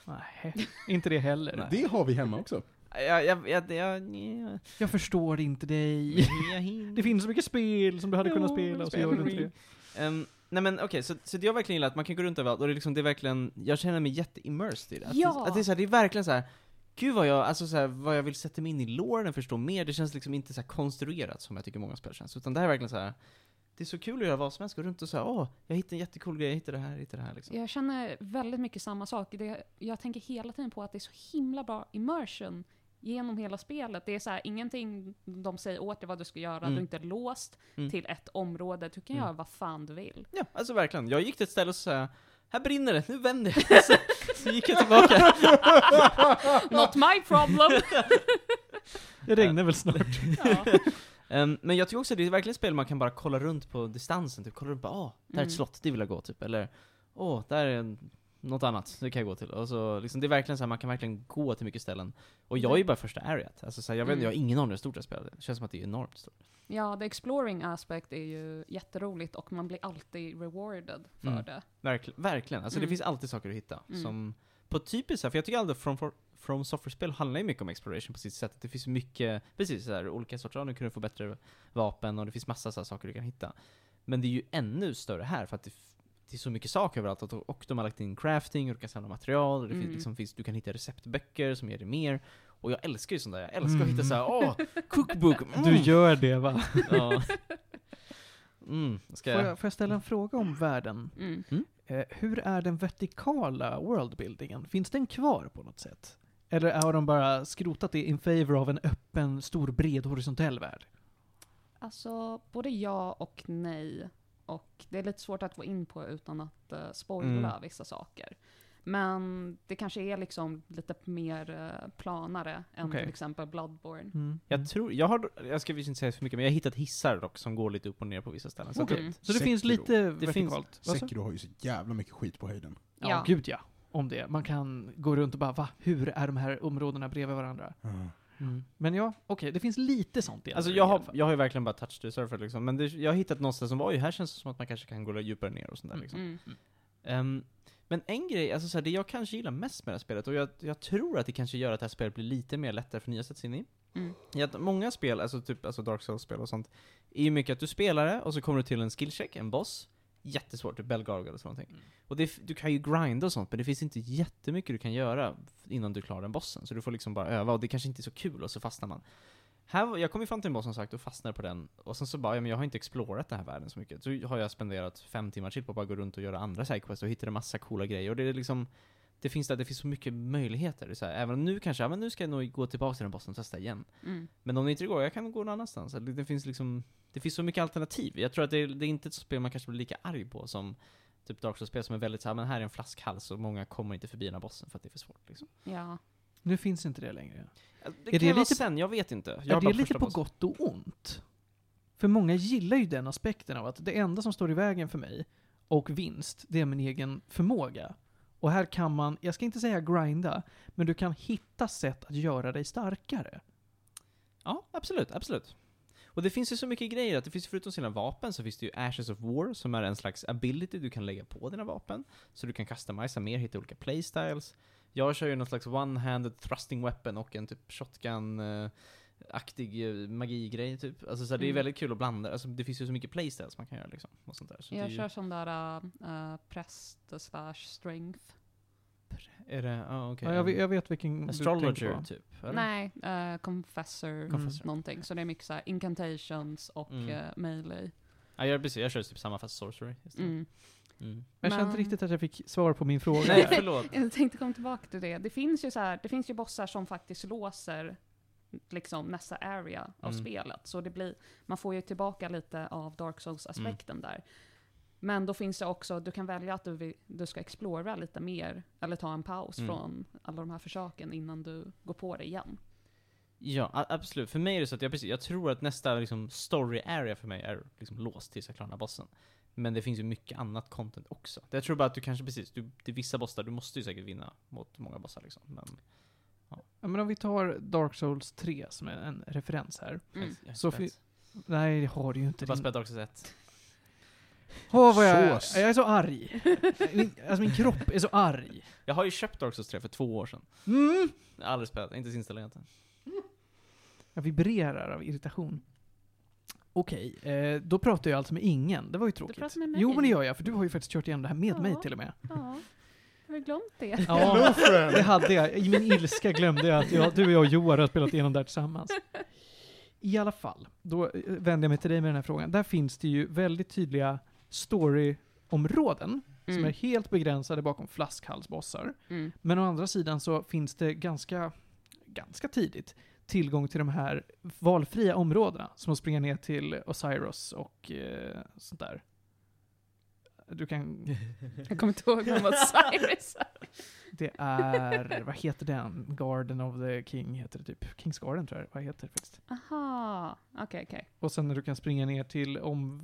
Nej, inte det heller.
Nej.
Det har vi hemma också.
Jag, jag, jag, jag, jag,
Jag förstår inte dig. Det finns så mycket spel som du hade kunnat
Jo,
spela och så gör du inte det.
Ehm, nej men okej, så, så det jag verkligen gillar att man kan gå runt överallt och det är liksom, det är verkligen, jag känner mig jätte-immersed i det. Att,
Ja.
det, att det är så här, det är verkligen så här. Gud vad jag, alltså så här, vad jag vill sätta mig in i loren och förstå mer, det känns liksom inte så här konstruerat som jag tycker många spel känns, utan det här är verkligen så här. Det är så kul att göra vad som helst, gå runt och säga åh, jag hittade en jättecool grej, jag hittade det här, jag hittade det här liksom.
Jag känner väldigt mycket samma sak. Det, jag tänker hela tiden på att det är så himla bra immersion genom hela spelet. Det är så här, ingenting de säger åt dig vad du ska göra,
Mm.
du är inte låst
Mm.
till ett område. Du kan
Mm.
göra vad fan du vill.
Ja, alltså verkligen. Jag gick till ett ställe och sa här brinner det, nu vänder jag. Så, så gick jag tillbaka.
Not my problem!
Det regnar väl snart.
ja.
Ehm, men jag tycker också att det är verkligen ett spel man kan bara kolla runt på distansen, typ kolla runt på, åh, där är ett
Mm.
slott, det vill jag gå typ, eller åh, där är en, något annat, det kan jag gå till. Och så, liksom, det är verkligen så här, man kan verkligen gå till mycket ställen. Och jag är ju bara första areat, alltså så här, jag vet
Mm.
jag har ingen aning hur stort det spelet. Det känns som att det är enormt stort.
ja, the exploring aspect är ju jätteroligt och man blir alltid rewarded för
Mm.
det.
Verkligen, verkligen. Alltså det
Mm.
finns alltid saker att hitta.
Mm.
Som, på typiskt här, för jag tycker aldrig From, From Software-spel handlar ju mycket om exploration på sitt sätt. Det finns mycket, precis så här, olika sorter, ja, nu kan du få bättre vapen och det finns massa så saker du kan hitta. Men det är ju ännu större här för att det, det är så mycket saker överallt och, och de har lagt in crafting och du kan samla material och det finns,
Mm.
liksom, finns, du kan hitta receptböcker som ger dig mer. Och jag älskar ju sånt där, jag älskar att
Mm.
hitta så här, åh, cookbook! Mm.
Du gör det va?
Ja. Mm, ska
Får
jag?
jag, får jag ställa en fråga om världen?
Mm.
Eh, hur är den vertikala worldbuildingen? Finns den kvar på något sätt? Eller har de bara skrotat det in favor av en öppen, stor, bred, horisontell värld?
Alltså, både ja och nej. Och det är lite svårt att gå in på utan att uh, spoila
Mm.
vissa saker. Men det kanske är liksom lite mer eh, planare än
Okej.
till exempel Bloodborne.
Mm.
Jag tror, jag har, jag ska visst inte säga för mycket, men jag har hittat hissar dock som går lite upp och ner på vissa ställen. Så att det,
Så det finns
Sekiro.
lite
Det finns-
vertikalt?
Sekiro har ju så jävla mycket skit på höjden.
Ja,
Ja.
gud ja. Om det. Man kan gå runt och bara va? Hur är de här områdena bredvid varandra?
mm.
Men ja, okej, det finns lite sånt i
Alltså jag har, jag har ju verkligen bara touched the surface liksom, men det, jag har hittat någonstans som var ju här känns det som att man kanske kan gå djupare ner och sånt där
Mm.
liksom.
Mm.
Ehm, men en grej, alltså så här, det jag kanske gillar mest med det här spelet, och jag, jag tror att det kanske gör att det här spelet blir lite mer lättare för nya att sätta sig in i,
Mm.
är att många spel, alltså typ alltså Dark Souls-spel och sånt, är ju mycket att du spelar det, och så kommer du till en skillcheck, en boss, jättesvårt, typ Belgarg eller sånt.
Mm.
Och det, du kan ju grinda och sånt, men det finns inte jättemycket du kan göra innan du klarar den bossen, så du får liksom bara öva, och det kanske inte är så kul, och så fastnar man. Här, jag kom ju fram till en boss som sagt och fastnade på den, och sen så bara, ja, men jag har inte explorat den här världen så mycket. Så har jag spenderat fem timmar till på att bara gå runt och göra andra sidequests och hittade massa coola grejer, och det är liksom det finns, där, det finns så mycket möjligheter. Det är så här, även om nu kanske, ja men nu ska jag nog gå tillbaka till den bossen och testa igen.
Mm.
Men om det inte går, jag kan gå någon annanstans. Det, det finns liksom, det finns så mycket alternativ. Jag tror att det, det är inte ett spel man kanske blir lika arg på som typ Dark Souls-spel som är väldigt såhär, men här är en flaskhals och många kommer inte förbi den här bossen för att det är för svårt liksom.
Ja.
Nu finns inte det längre.
Det
det
kan ju vara
lite-
sen, jag vet inte. Jag
är det lite på
bossen.
gott och ont? För många gillar ju den aspekten av att det enda som står i vägen för mig, och vinst, det är min egen förmåga. Och här kan man, jag ska inte säga grinda, men du kan hitta sätt att göra dig starkare.
Ja, absolut, absolut. Och det finns ju så mycket grejer, att det finns förutom sina vapen så finns det ju Ashes of War, som är en slags ability du kan lägga på dina vapen. Så du kan customisa mer, hitta olika playstyles. Jag kör ju någon slags one-handed thrusting weapon och en typ Shotgun. Eh, eh, magigrej typ. Alltså så här, det är
Mm.
väldigt kul att blanda, alltså det finns ju så mycket playstyles man kan göra liksom. Och sånt där. Så
Jag
ju,
kör sån där uh, präst slash strength.
är det, ja okej.
Ja, jag, vet, jag vet vilken
Astrologer typ? eller?
Nej, eh, confessor,
Confessor.
någonting. Så det är mycket så här incantations och
Mm.
eh, melee.
Ja, jag, precis, jag kör typ samma fast sorcery.
Mm.
Mm.
Jag kände
Men-
inte riktigt att jag fick svar på min fråga.
Nej, förlåt.
Jag tänkte komma tillbaka till det. Det finns ju så här, det finns ju bossar som faktiskt låser liksom nästa area av
Mm.
spelet. Så det blir, man får ju tillbaka lite av Dark Souls-aspekten där. Men då finns det också, du kan välja att du, du ska explora lite mer, eller ta en paus
Mm.
från alla de här försöken innan du går på det igen.
Ja, absolut. För mig är det så att jag, precis, jag tror att nästa liksom, story area för mig är liksom låst tills jag klarar bossen. Men det finns ju mycket annat content också. Jag tror bara att du kanske precis, du, det är vissa bossar, du måste ju säkert vinna mot många bossar liksom. Men,
Ja, men om vi tar Dark Souls 3 som är en referens här.
Mm.
Så
har
fi-
spelat-
Nej, det har du ju inte.
jag har bara spelat Dark Souls 1.
Åh, vad jag,
Sås.
jag är så arg. Min, alltså min kropp är så arg.
Jag har ju köpt Dark Souls 3 för två år sedan.
Mm.
Jag har aldrig spelat, inte ens installerat den.
Jag vibrerar av irritation. Okej, eh, då pratar jag alltså med ingen. Det var ju tråkigt.
pratar med mig.
Jo, men det gör jag, för du har ju faktiskt kört igenom det här med
Ja.
mig till och med.
Ja, har du glömt det?
Ja, det hade jag. I min ilska glömde jag att jag, du och jag och Joar har spelat igenom det här tillsammans. I alla fall, då eh, vänder jag mig till dig med den här frågan. Där finns det ju väldigt tydliga storyområden som
Mm.
är helt begränsade bakom flaskhalsbossar.
Mm.
Men å andra sidan så finns det ganska, ganska tidigt tillgång till de här valfria områdena, som att springa ner till Osiris och eh, sånt där. Du kan,
Jag kommer inte ihåg vem Cyrus.
det är, vad heter den? Garden of the King heter det typ. Kings Garden tror jag vad heter det faktiskt.
Aha, okej okej.
Och sen när du kan springa ner till om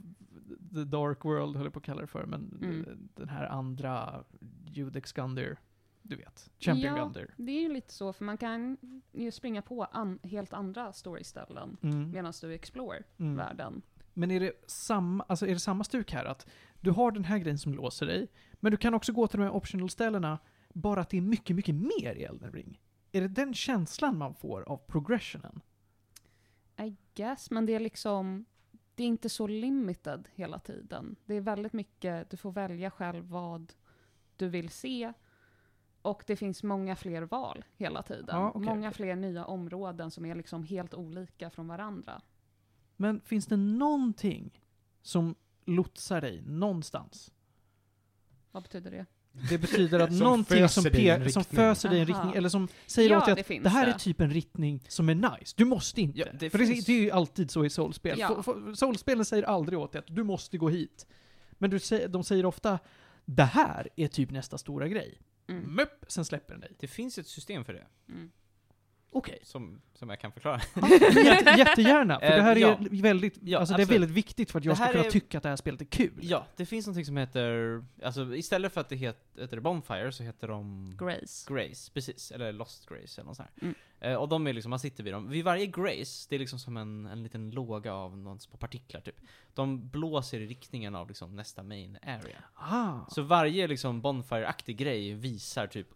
The Dark World, höll jag på att kalla det för, men
Mm.
eh, den här andra Judex Gunder, du vet. Champion
Ja.
Gunder.
Det är ju lite så, för man kan ju springa på an- helt andra storyställen
Mm.
medan du explore
Mm.
världen.
Men är det, samma, alltså är det samma stuk här? Att du har den här grejen som låser dig, men du kan också gå till de här optional-ställena, bara att det är mycket, mycket mer i Elden Ring. Är det den känslan man får av progressionen?
I guess, men det är liksom, det är inte så limited hela tiden. Det är väldigt mycket, du får välja själv vad du vill se. Och det finns många fler val hela tiden.
Ja, okej,
många
okej.
fler nya områden som är liksom helt olika från varandra.
Men finns det någonting som lotsar dig någonstans?
Vad betyder det?
Det betyder att
Som
någonting som, pe- som föser dig i en riktning, eller som säger
Ja,
åt dig
det
att
finns
det här är
det.
typ en riktning som är nice. Du måste inte.
Ja, det
För det, det är ju alltid så i soulspel.
Ja.
Soulspelen säger aldrig åt dig att du måste gå hit. Men du säger, de säger ofta det här är typ nästa stora grej.
Mm.
Möpp, sen släpper den dig.
Det finns ett system för det,
Mm.
Okej.
som, som jag kan förklara.
Jätte, jättegärna, för
Eh,
det här är
ja.
väldigt,
Ja,
alltså det är
absolut.
väldigt viktigt för att jag
Det
ska
här
kunna
är-
tycka att det här spelet är kul.
Ja, det finns någonting som heter, alltså istället för att det heter, heter Bonfire så heter de
Grace.
Grace, precis. Eller Lost Grace eller något sånt här.
Mm.
Eh, och de är liksom, man sitter vid dem. Vid varje Grace, det är liksom som en, en liten låga av någon små partiklar typ. De blåser i riktningen av liksom nästa main area.
Ah.
Så varje liksom Bonfire-aktig grej visar typ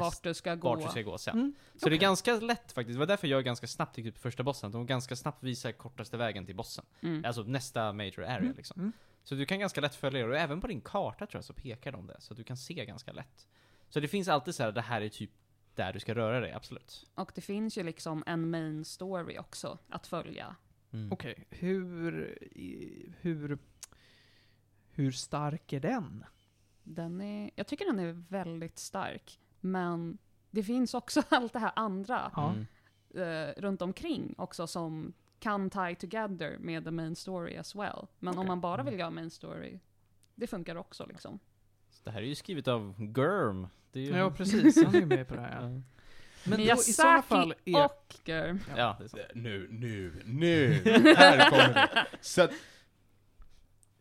Vart du ska gå.
vart du ska gå sen.
Mm.
Så det är ganska lätt faktiskt. Det var därför jag ganska snabbt gick upp på första bossen. De ganska snabbt visar kortaste vägen till bossen.
Mm.
Alltså nästa major area
Mm.
liksom.
Mm.
Så du kan ganska lätt följa det, och även på din karta tror jag så pekar de det. Så du kan se ganska lätt. Så det finns alltid så här, det här är typ där du ska röra dig, absolut.
Och det finns ju liksom en main story också att följa.
Mm.
Okej, hur, i- hur, hur stark är den?
Den är, jag tycker den är väldigt stark. Men det finns också allt det här andra
Ja.
Mm.
eh, runt omkring också som kan tie together med the main story as well. Men
Okej.
om man bara vill göra main story, det funkar också liksom.
Så Det här är ju skrivet av Germ. Det är ju...
Ja, precis. Han är ju med på det här.
Ja.
Ja. Men då, i sådana fall är...
och Germ.
Ja, är så.
Nu, nu, nu! Här kommer det. Så att,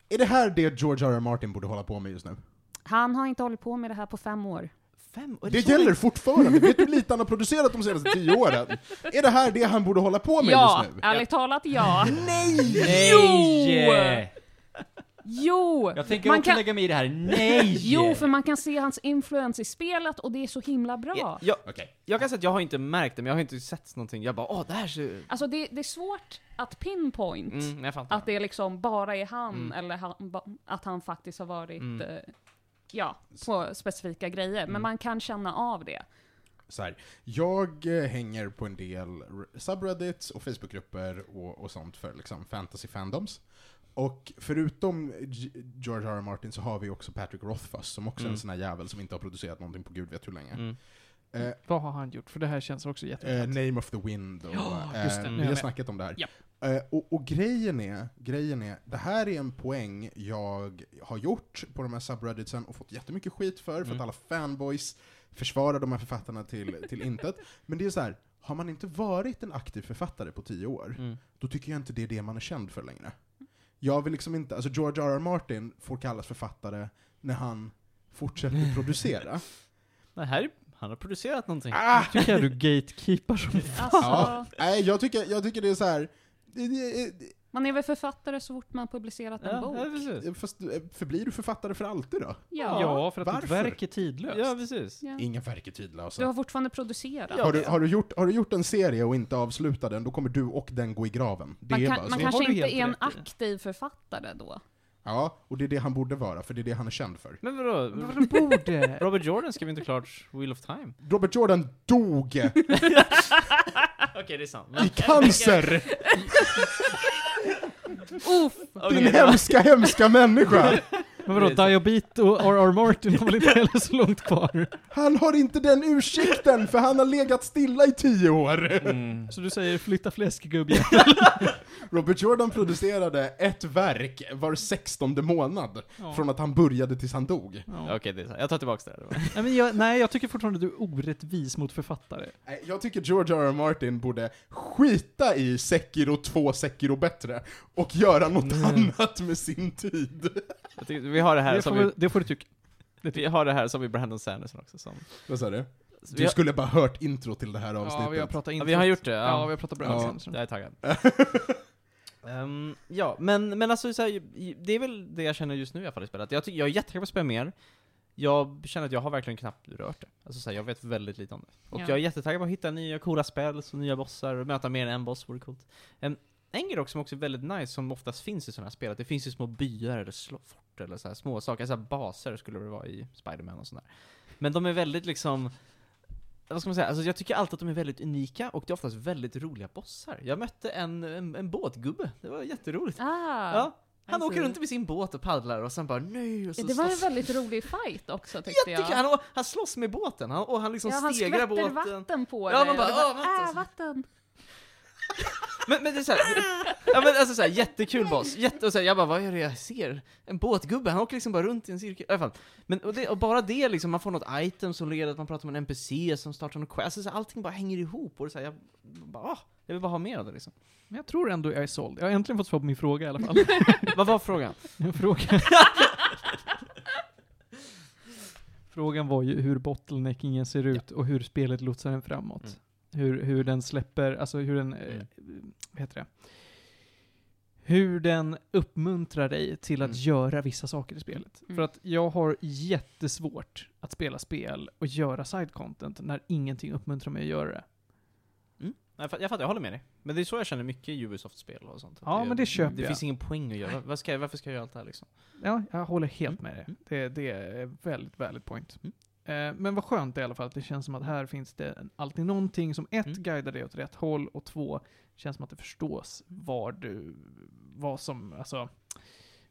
är det här det George R. R. Martin borde hålla på med just nu?
Han har inte hållit på med det här på fem år.
Fem? och
Det gäller fortfarande. Vet du hur lite han har producerat de senaste tio åren? Är det här det han borde hålla på med
Ja,
just nu?
ärligt talat ja.
Nej!
Nej!
Jo!
Jag tänker
Man
också
kan-
lägga mig i det här. Nej!
Jo, för man kan se hans influens i spelet och det är så himla bra.
Ja, jag,
Okej.
jag kan säga att jag har inte märkt det, men jag har inte sett någonting. Jag bara åh, det här ser...
Alltså det, det är svårt att pinpoint
Mm, jag
att det liksom bara är han,
Mm.
eller han, att han faktiskt har varit,
Mm.
Eh, ja, på specifika grejer. Men
Mm.
man kan känna av det.
Så här, jag eh, hänger på en del subreddits och Facebookgrupper och, och sånt för liksom fantasy fandoms. Och förutom George R. R. Martin så har vi också Patrick Rothfuss som också är
Mm.
en sån här jävel som inte har producerat någonting på gud vet hur länge.
Mm.
Eh,
Vad har han gjort? För det här känns också
Eh,
jättebekant.
Name of the Wind och
Ja, just det.
eh,
Nu är
vi har snackat om det här.
Ja.
Eh, och, och grejen är, grejen är, det här är en poäng jag har gjort på de här subredditsen och fått jättemycket skit för, för
Mm.
att alla fanboys försvarar de här författarna till, till intet. Men det är så här, har man inte varit en aktiv författare på tio år,
Mm.
då tycker jag inte det är det man är känd för längre. Jag vill liksom inte, alltså George R. R. Martin får kallas författare när han fortsätter producera.
Det här, är- han har producerat någonting.
ah!
Tycker jag du gatekeepar som
Alltså,
Ja, nej, jag tycker, jag tycker det är så här.
Man är väl författare så fort man publicerat en
Ja,
bok?
ja, precis.
Fast eh, förblir du författare för alltid då?
Ja.
Ja, för att
Varför?
ditt verk är tidlöst.
Ja, precis.
Ja.
Ingen verk är tidlösa.
Du har fortfarande producerat.
Ja,
har, du, har, du gjort, har du gjort en serie och inte avslutat den, då kommer du och den gå i graven. Det
Man,
är
kan,
bara
man kanske inte är en aktiv författare då.
Ja, och det är det han borde vara, för det är det han är känd för.
Men vadå?
Vad borde?
Robert Jordan skrev inte klart Wheel of Time?
Robert Jordan dog i
Okej, det är sant.
cancer!
Uff!
Din hemska, hemska människa!
Men vadå, Diobit och R.R. Martin har väl inte heller så långt kvar?
Han har inte den ursäkten, för han har legat stilla i tio år!
Mm.
Så du säger flytta fläsk gubben?
Robert Jordan producerade ett verk var sextonde månad,
Ja.
från att han började tills han dog.
Ja.
Okej, det är sant. Jag tar tillbaka det.
Nej, men jag, nej, jag tycker fortfarande att du är orättvis mot författare.
Jag tycker George R. R. Martin borde skita i Sekiro 2 Sekiro bättre, och göra något
Mm.
annat med sin tid.
Har det här
Det
som
får,
vi,
vi, det får du tycka.
vi har det här som vi Brandon Sanderson också som.
Vad sa du?
Vi
Du
har,
skulle bara hört intro till det här
Ja,
avsnittet.
vi har pratat
ja,
intro.
vi har gjort det.
Ja,
Ja,
vi har pratat bra.
Ja.
Andersson.
jag är taggad. Ehm, ja, men, men alltså så här, det är väl det jag känner just nu i alla fall i spelet. Jag, tycker, jag är jättetaggad på att spela mer. Jag känner att jag har verligen knappt rört det. Alltså så här, jag vet väldigt lite om det. Och
Ja.
jag är jättetaggad på att hitta nya coola spel, och nya bossar, och möta mer än en boss vore coolt. Um, en grej också som också är väldigt nice, som oftast finns i sådana här spel, att det finns ju små byar eller slå- fort eller så här små saker, så här baser skulle det vara i Spider-Man och sådär. Men de är väldigt liksom vad ska man säga? Alltså jag tycker alltid att de är väldigt unika och det är oftast väldigt roliga bossar. Jag mötte en, en, en båtgubbe, det var jätteroligt.
Ah,
Ja, han åker runt med sin båt och paddlar och sen bara nej, och så
Det var en väldigt rolig fight också tyckte jag.
Jättekul! Han, han slåss med båten, han, och han liksom
ja, han
stegrar
skvätter
båten.
vatten på
Ja,
dig
man bara,
det
"Åh, vatten."
Äh, vatten.
Men, men det är såhär, ja men alltså såhär, jättekul boss, Jätte, och så här, jag bara vad är det jag ser? En båtgubbe, han åker liksom bara runt i en cirkel, i alla fall. Men, och, det, och bara det liksom, man får något item som leder att man pratar med en NPC som startar något quest, alltså, så här, allting bara hänger ihop och det är så här, jag bara, ah, jag vill bara ha mer av det liksom.
Men jag tror ändå jag är såld. Jag har äntligen fått svar på min fråga i alla fall.
Vad var frågan?
En fråga. Frågan var ju hur bottleneckingen ser ut och hur spelet lotsar den framåt.
Mm.
Hur, hur den släpper, alltså hur den, eh,
Mm.
vad heter det? Hur den uppmuntrar dig till att
Mm.
göra vissa saker i spelet.
Mm.
För att jag har jättesvårt att spela spel och göra side content när ingenting uppmuntrar mig att göra det.
Jag fattar, jag, fattar, jag håller med dig. Men det är så jag känner mycket i Ubisoft-spel och sånt.
Ja, men det köper
Det
jag.
finns ingen poäng att göra. Vad ska jag, varför ska jag göra allt det här liksom?
Ja, jag håller helt
Mm.
med dig.
Mm.
Det, det är väldigt valid point.
Mm.
Eh, men vad skönt i alla fall att det känns som att här finns det alltid någonting som ett,
Mm.
guidar dig åt rätt håll och två, känns som att det förstås var du, vad som, alltså,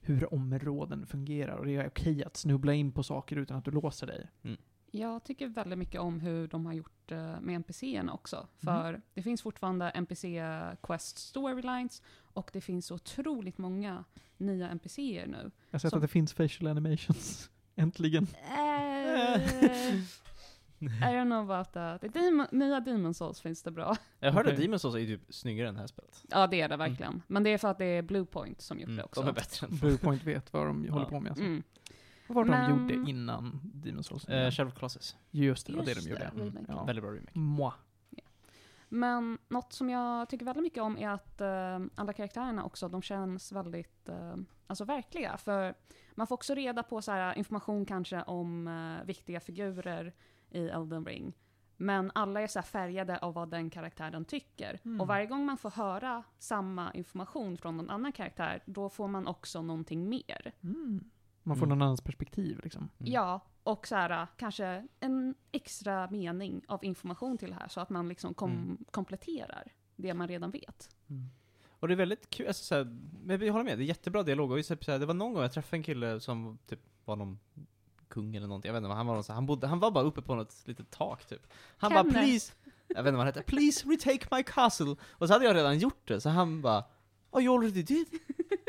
hur områden fungerar och det är okej att snubbla in på saker utan att du låser dig.
Jag tycker väldigt mycket om hur de har gjort eh, med NPCerna också. För det finns fortfarande NPC-quest storylines och det finns otroligt många nya NPCer nu.
Jag har sett
Som-
att det finns facial animations. Äntligen.
Eh, I don't know about that. Det Demon, nya Demon Souls finns det bra.
Jag hörde
Okej.
att Demon's Souls är typ snyggare än det här spelet.
Ja, det är det verkligen. Men det är för att det är Bluepoint som gjort det också.
Mm, De är bättre än
Bluepoint vet vad de håller på med. Alltså.
Mm.
Vad var det de gjorde innan Demon's Souls?
Eh, Shadow of Colossus.
Just det, det var det
Just
de gjorde.
det.
Ja.
Väldigt bra remake.
Moi.
Men något som jag tycker väldigt mycket om är att eh, alla karaktärerna också, de känns väldigt eh, alltså verkliga. För man får också reda på så här, information kanske om eh, viktiga figurer i Elden Ring. Men alla är så färgade av vad den karaktären tycker.
Mm.
Och varje gång man får höra samma information från någon annan karaktär, då får man också någonting mer.
Mm. Man får
Mm.
någon annans perspektiv liksom.
Mm.
Ja, och så här, kanske en extra mening av information till det här, så att man liksom kom,
Mm.
kompletterar det man redan vet.
Och det är väldigt kul, alltså såhär, men jag håller med, det är jättebra dialog. Och typ, såhär, det var någon gång jag träffade en kille som typ var någon kung eller någonting, jag vet inte vad han var någonstans. Han, bodde, han var bara uppe på något litet tak typ. Han bara. 'please' Jag vet inte vad han hette, 'please retake my castle' Och så hade jag redan gjort det, så han bara 'oh you already did'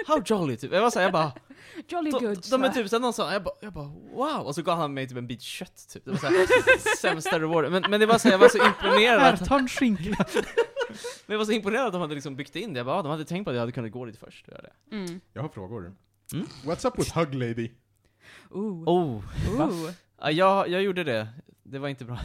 How jolly, typ. Jag var såhär, jag bara,
Jolly good.
de är
så.
typ såhär, någon sa, jag bara, jag bara wow, och så gav han mig typ en bit kött typ. Det var såhär, sämsta rewarden. Men, men det var såhär, jag var så imponerad
Här, ta en skinka.
men jag var så imponerad att de hade liksom byggt in det. Jag bara, ah, de hade tänkt på att jag hade kunnat gå dit först göra det.
Mm.
Jag har frågor.
Mm?
What's up with Hug Lady?
Ooh.
Oh,
Ooh.
ja, jag, jag gjorde det. Det var inte bra.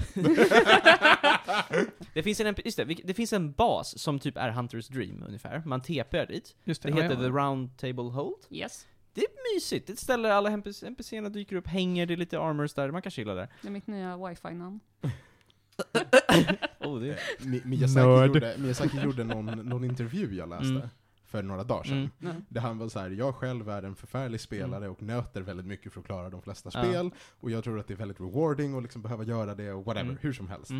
det finns en, just det, det finns en bas som typ är Hunters Dream ungefär. Man TPar dit.
Just
Det
ja,
heter
ja.
The Round Table Hold.
Yes.
Det är mysigt. Det är ett ställe alla NPC NPCerna dyker upp, hänger, det är lite armors där, man kan chilla där.
Det är mitt nya wifi-namn.
Oh, det
Mi- Miyazaki, gjorde, Miyazaki gjorde någon, någon intervju jag läste
Mm.
för några dagar sedan.
Mm.
Där han var så här: jag själv är en förfärlig spelare och nöter väldigt mycket för att klara de flesta
Ja.
spel, och jag tror att det är väldigt rewarding att liksom behöva göra det, och whatever,
Mm.
hur som helst.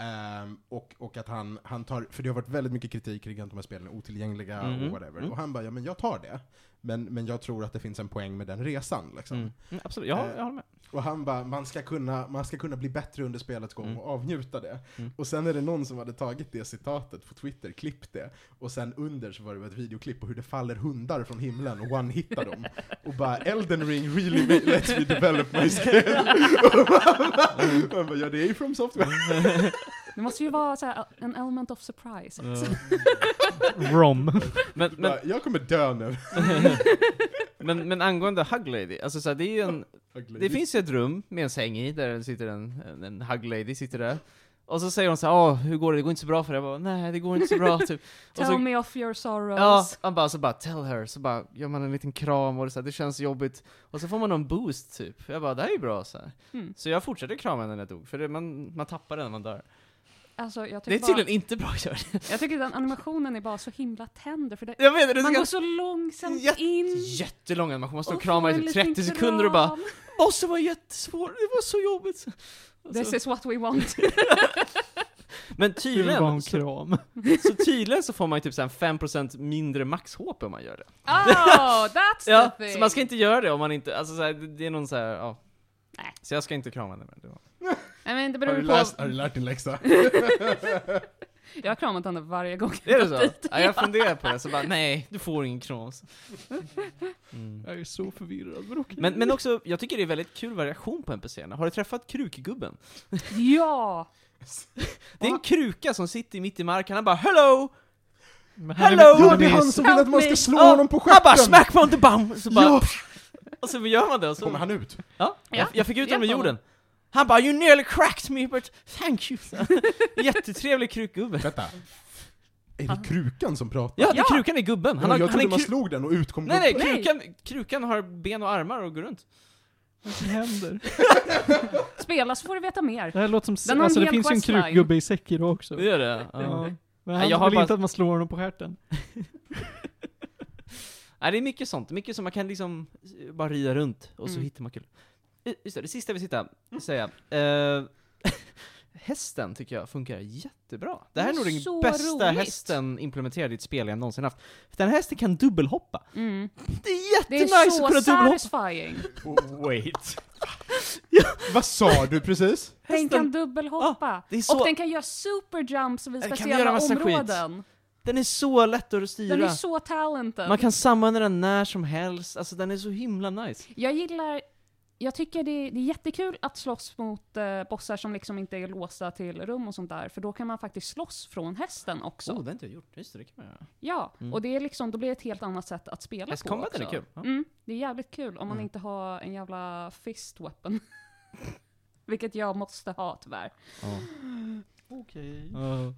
Mm.
Ehm, och, och att han, han tar, för det har varit väldigt mycket kritik kring att de här spelen är otillgängliga
Mhm.
och whatever.
Mm.
Och han bara, ja men jag tar det. Men, men jag tror att det finns en poäng med den resan liksom.
Mm. Mm, absolut, jag,
Eh,
jag håller med.
Och han bara, man ska, kunna, man ska kunna bli bättre under spelets gång
Mm.
och avnjuta det.
Mm.
Och sen är det någon som hade tagit det citatet på Twitter, klippt det, och sen under så var det ett videoklipp på hur det faller hundar från himlen och one-hittar dem. Och bara Elden ring really lets me develop my skill. och man bara, man bara, ja det är ju from software.
Det måste ju vara så här, en element of surprise.
Rom.
Men, men,
Bara, jag kommer dö nu.
men, men angående Hug Lady, alltså så här, det är ju en, det finns ju ett rum med en säng i, där det sitter en, en, en Hug Lady, sitter där. Och så säger hon så här, Åh, hur går det? Det går inte så bra för dig. Jag bara, nej det går inte så bra, typ. Och
Tell
så,
me of your sorrows.
Ja, han bara, så bara, tell her, så bara gör man en liten kram och det, så här, det känns jobbigt. Och så får man någon boost typ. Jag bara, det här är ju bra så här.
Mm.
Så jag fortsatte krama henne när jag dog, för det, man, man tappar den när man dör.
Alltså, jag
Det är tydligen
bara,
inte bra det.
jag tycker den animationen är bara så himla tender, för det,
det,
man går så långsamt
Jätte-
in.
jättelång animation, man står och kramar i
en
typ
liten
30 sekunder och bara. Bossen var jättesvår, det var så jobbigt. Och
This is what we want.
men tydligen,
en
så,
kram.
så tydligen så får man ju typ så här 5% mindre max-HP om man gör det.
Oh, that's
Ja,
the thing!
så man ska inte göra det om man inte, alltså så här, det, är någon så här, ja.
Nej.
Så jag ska inte krama henne mer.
Nej, men det
Har
beror
du,
ju
läst,
på.
har du lärt din läxa?
Jag har kramat henne varje gång
Är det
jag
så?
dit.
Ja, jag funderar på det, så bara nej, du får ingen kram. Mm.
Jag är så förvirrad, men okej.
Men, men också, jag tycker det är väldigt kul variation på NPCerna. Har du träffat krukgubben?
Ja!
Det är en kruka som sitter mitt i marken, han bara 'Hello!' Hello!
Ja, det är han som vill att man ska
me.
slå honom på
Han bara
stjärten!
'Smack on the bum!' Så bara,
Ja!
och så gör man det och så,
Kommer han ut?
ja,
Ja,
jag, jag fick ut honom ur jorden. Han bara 'You nearly cracked me but thank you' Så, Jättetrevlig krukgubbe.
Vänta. Är det krukan som pratar?
Ja, det är
Ja.
krukan är gubben. Han har,
jag
han
trodde
är
man
kru-
slog den och ut kom
Nej nej,
gubben.
Nej.
krukan, krukan har ben och armar och går runt.
Vad som händer?
Spela så får du veta mer.
Det här låter som...
Den har en
alltså det
hel
finns ju en
questline.
krukgubbe i Sekiro också.
Det gör det?
Ja.
Ja.
Men
Nej,
han
jag har
vill
bara-
inte att man slår honom på stjärten.
Nej, det är mycket sånt. Mycket som man kan liksom eh, bara rida runt och så
Mm.
hittar man kul. Eh, Just det, det sista jag vill sitta, säga. Eh, hästen tycker jag funkar jättebra. Det här är
Det
nog
är
den
så
bästa
roligt.
hästen implementerad i ett spel jag någonsin haft. För den här hästen kan dubbelhoppa.
Mm.
Det är
Det är
jättenice
så
att kunna dubbelhoppa.
satisfying.
Wait.
Vad sa du precis?
Den kan dubbelhoppa.
det är så-
Och den kan göra superjumps vid
Den kan
speciella
göra massa skit.
områden.
Den är så lätt att
Den är
styra.
så talented.
Man kan sammanna den när som helst, alltså den är så himla nice.
Jag gillar, jag tycker det, det är jättekul att slåss mot eh, bossar som liksom inte är låsta till rum och sånt där, för då kan man faktiskt slåss från hästen också.
Oh, det har inte jag gjort. Just det, det kan man göra.
Ja,
Mm.
och det är liksom, då blir det ett helt annat sätt att spela på
Hästkombaten
också.
är kul. Ja.
Mm, det är jävligt kul om man
Mm.
inte har en jävla fist weapon. Vilket jag måste ha tyvärr.
Okej.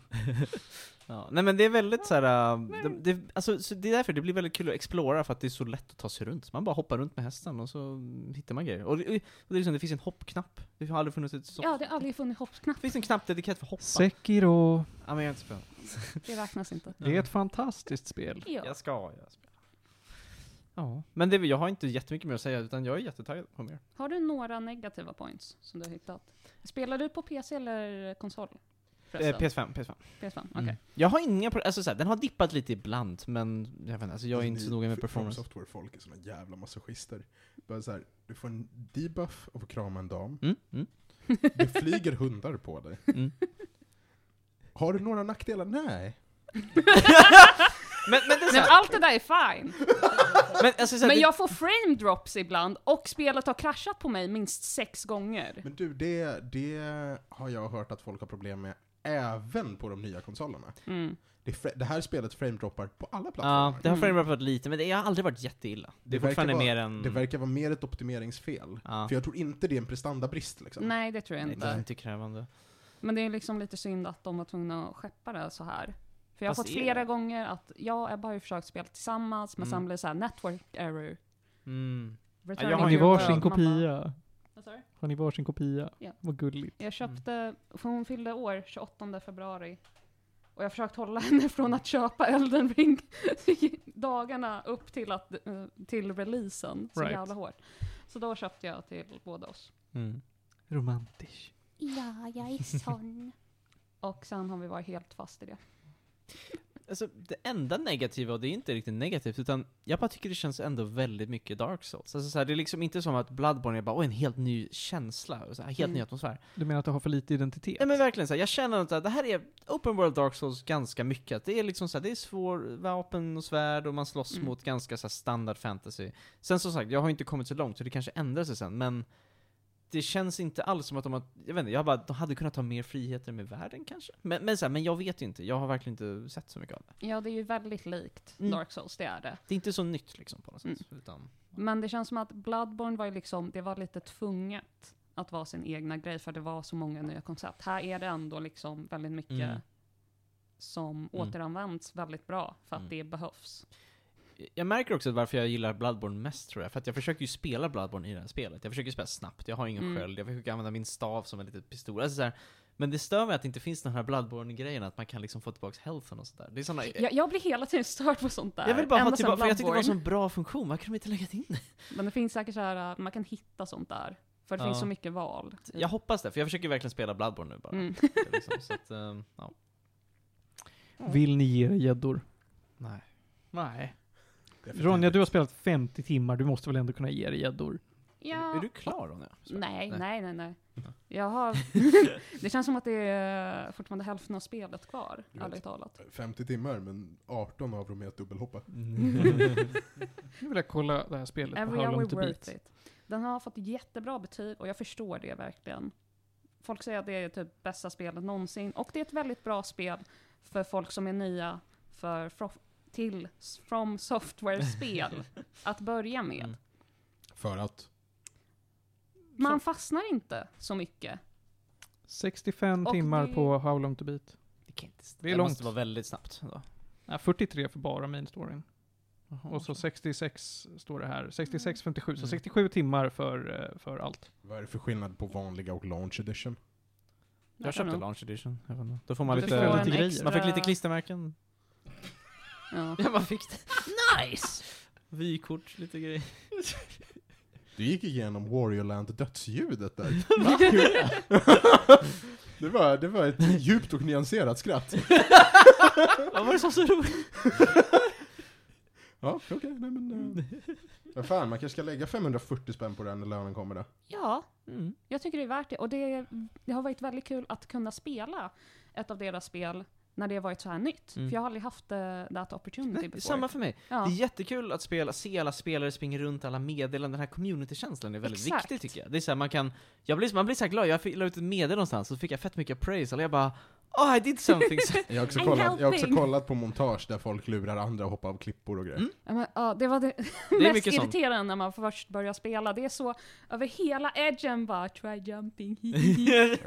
ja, nej men det är väldigt såhär, det, det, alltså, så det är därför det blir väldigt kul att explora, för att det är så lätt att ta sig runt. Man bara hoppar runt med hästen och så hittar man grejer. Och det, och det är liksom, det finns en hoppknapp. Det har aldrig funnits ett så.
Ja, det har aldrig funnits hoppknapp.
Det finns en knapp dedikerad för hoppa.
Sekiro.
Ja, men jag inte spelat.
Det räknas inte.
Det är ett fantastiskt spel.
Ja.
Jag ska jag spela. Ja, men det, jag har inte jättemycket mer att säga, utan jag är jättetaggad på mer.
Har du några negativa points som du har hittat? Spelar du på PC eller konsol?
Eh,
Förresten?
PS5, PS5.
PS5, okej.
Mm. Jag har inga pro- alltså såhär, den har dippat lite ibland, men jag vet inte, alltså jag är inte så noga med performance.
Software-folk är såna jävla masochister. Bara så här, du får en debuff av att krama en dam,
Mm, mm,
det flyger hundar på dig.
mm.
Har du några nackdelar? Nej.
Men, men det är
Men allt det där är fine.
men, alltså, så här,
Men
det,
jag får frame drops ibland, och spelet har kraschat på mig minst sex gånger.
Men du, det, det har jag hört att folk har problem med även på de nya konsolerna.
Mm.
Det, det här spelet framedroppar på alla
Ja,
plattformar.
det har
Mm.
framerate varit lite, men det har aldrig varit jätteilla. Det är
verkar vara-
mer än...
Det verkar vara mer ett optimeringsfel.
Ja.
För jag tror inte det är en prestandabrist liksom.
Nej, det tror jag
Nej, det är
inte.
inte krävande.
Men det är liksom lite synd att de var tvungna att skeppa det så här. För jag har
Fast
fått flera
det?
gånger att jag och Ebba har ju försökt spela tillsammans, men
Mm.
sen blir det så här network error.
Mm.
Returning
jag har ju
varsin kopia?
Vad sa du?
Har ni varsin kopia?
Ja.
Vad gulligt.
Jag köpte, för hon fyllde år 28 februari. Och jag har försökt hålla henne från att köpa Elden Ring dagarna upp till, att, eh, till releasen. Så
Right.
jävla hårt. Så då köpte jag till båda oss.
Mm.
Romantiskt.
Ja, jag är sån. Och sen har vi varit helt fast i det.
Alltså, det enda negativa, och det är inte riktigt negativt, utan jag bara tycker det känns ändå väldigt mycket Dark Souls. Alltså så här, det är liksom inte som att Bloodborne är bara åh, en helt ny känsla, och så här, helt
Mm.
ny atmosfär.
Du menar att du har för lite identitet?
Nej men verkligen så här, jag känner att det här är Open World Dark Souls ganska mycket. Det är liksom så det är svår vapen och svärd och man slåss
Mm.
mot ganska så standard fantasy. Sen som sagt, jag har inte kommit så långt så det kanske ändrar sig sen, men det känns inte alls som att de har, jag vet inte, jag bara, de hade kunnat ta mer friheter med världen kanske? Men, men, så här, men jag vet inte, jag har verkligen inte sett så mycket av det.
Ja, det är ju väldigt likt
Mm.
Dark Souls, det är det.
Det är inte så nytt liksom på något sätt.
Mm.
Utan,
Men det känns som att Bloodborne var ju liksom, det var lite tvunget att vara sin egna grej, för det var så många nya koncept. Här är det ändå liksom väldigt mycket
Mm.
som
Mm.
återanvänds väldigt bra, för att
Mm.
det behövs.
Jag märker också varför jag gillar Bloodborne mest tror jag, för att jag försöker ju spela Bloodborne i det här spelet. Jag försöker spela snabbt, jag har ingen
Mm.
sköld, jag försöker använda min stav som en liten pistol. Alltså så här, men det stör mig att det inte finns den här Bloodborne-grejen, att man kan liksom få tillbaka healthen och sådär. Det är såna,
Jag, jag blir hela tiden störd på sånt där.
jag vill bara ha
ända
tillbaka, för jag tyckte det var en sån bra funktion, varför kan de inte lägga in det?
Men det finns säkert så här att man kan hitta sånt där. För det
Ja.
finns så mycket val.
Jag hoppas det, för jag försöker verkligen spela Bloodborne nu bara.
Mm.
Liksom, så att, ehm, ja.
Vill ni ge er gäddor?
Nej.
Nej.
Definitivt.
Ronja, du har spelat 50 timmar, du måste väl ändå kunna ge er gäddor?
Ja.
Är du klar Ronja?
Nej,
Nej.
nej, nej, nej. Jag har... det känns som att det är fortfarande hälften av spelet kvar,
vet.
ärligt talat.
50 timmar, men 18 av dem är att dubbelhoppa.
Nu vill jag kolla det här spelet på
Every
How
hour
long to
worth
beat.
it. Den har fått jättebra betyg och jag förstår det verkligen. Folk säger att det är typ bästa spelet någonsin. Och det är ett väldigt bra spel för folk som är nya för till From Software-spel att börja med.
Mm.
För att...
Man fastnar inte så mycket.
65
Och
timmar
det-
på How long to beat.
Det, kan inte,
Det är
det
långt.
måste vara väldigt snabbt då.
Ja, 43 för bara main storyn.
Jaha,
Och så 66 står det här. 66, 57. Så
Mm.
67 timmar för, eh, för allt.
Vad är det för skillnad på vanliga och launch edition?
Jag köpte launch edition. Då får man
Du
lite, lite grejer.
extra-
Man fick lite klistermärken.
Ja.
Ja, man fick det. Nice! Vykort, lite grejer.
Du gick igenom Warriorland dödsljudet där. det, var, det var ett djupt och nyanserat skratt.
Vad var det som så roligt?
Ja, okej, nej men... Uh, vad fan, man kanske ska lägga 540 spänn på den när lönen kommer då.
ja,
Mm.
jag tycker det är värt det. Och det, det har varit väldigt kul att kunna spela ett av deras spel när det har varit så här nytt.
Mm.
För jag har aldrig haft uh, that opportunity
Nej,
before.
samma för mig.
Ja.
Det är jättekul att spela, se alla spelare springa runt, alla meddelanden, den här community-känslan är väldigt
Exakt.
viktig tycker jag. Det är såhär, man kan, jag blir, man blir så här glad, jag fick- la ut ett meddelande någonstans, så fick jag fett mycket praise, eller jag bara Oh, I did something!
Jag har också,
I'm
kollat, jag har också
helping.
kollat på montage där folk lurar andra att hoppa av klippor och grejer.
Mm.
Ja, men, ja, det var det,
det är
mest
mycket sånt.
irriterande när man först börjar spela. Det är så över hela edgen bara, try jumping.
det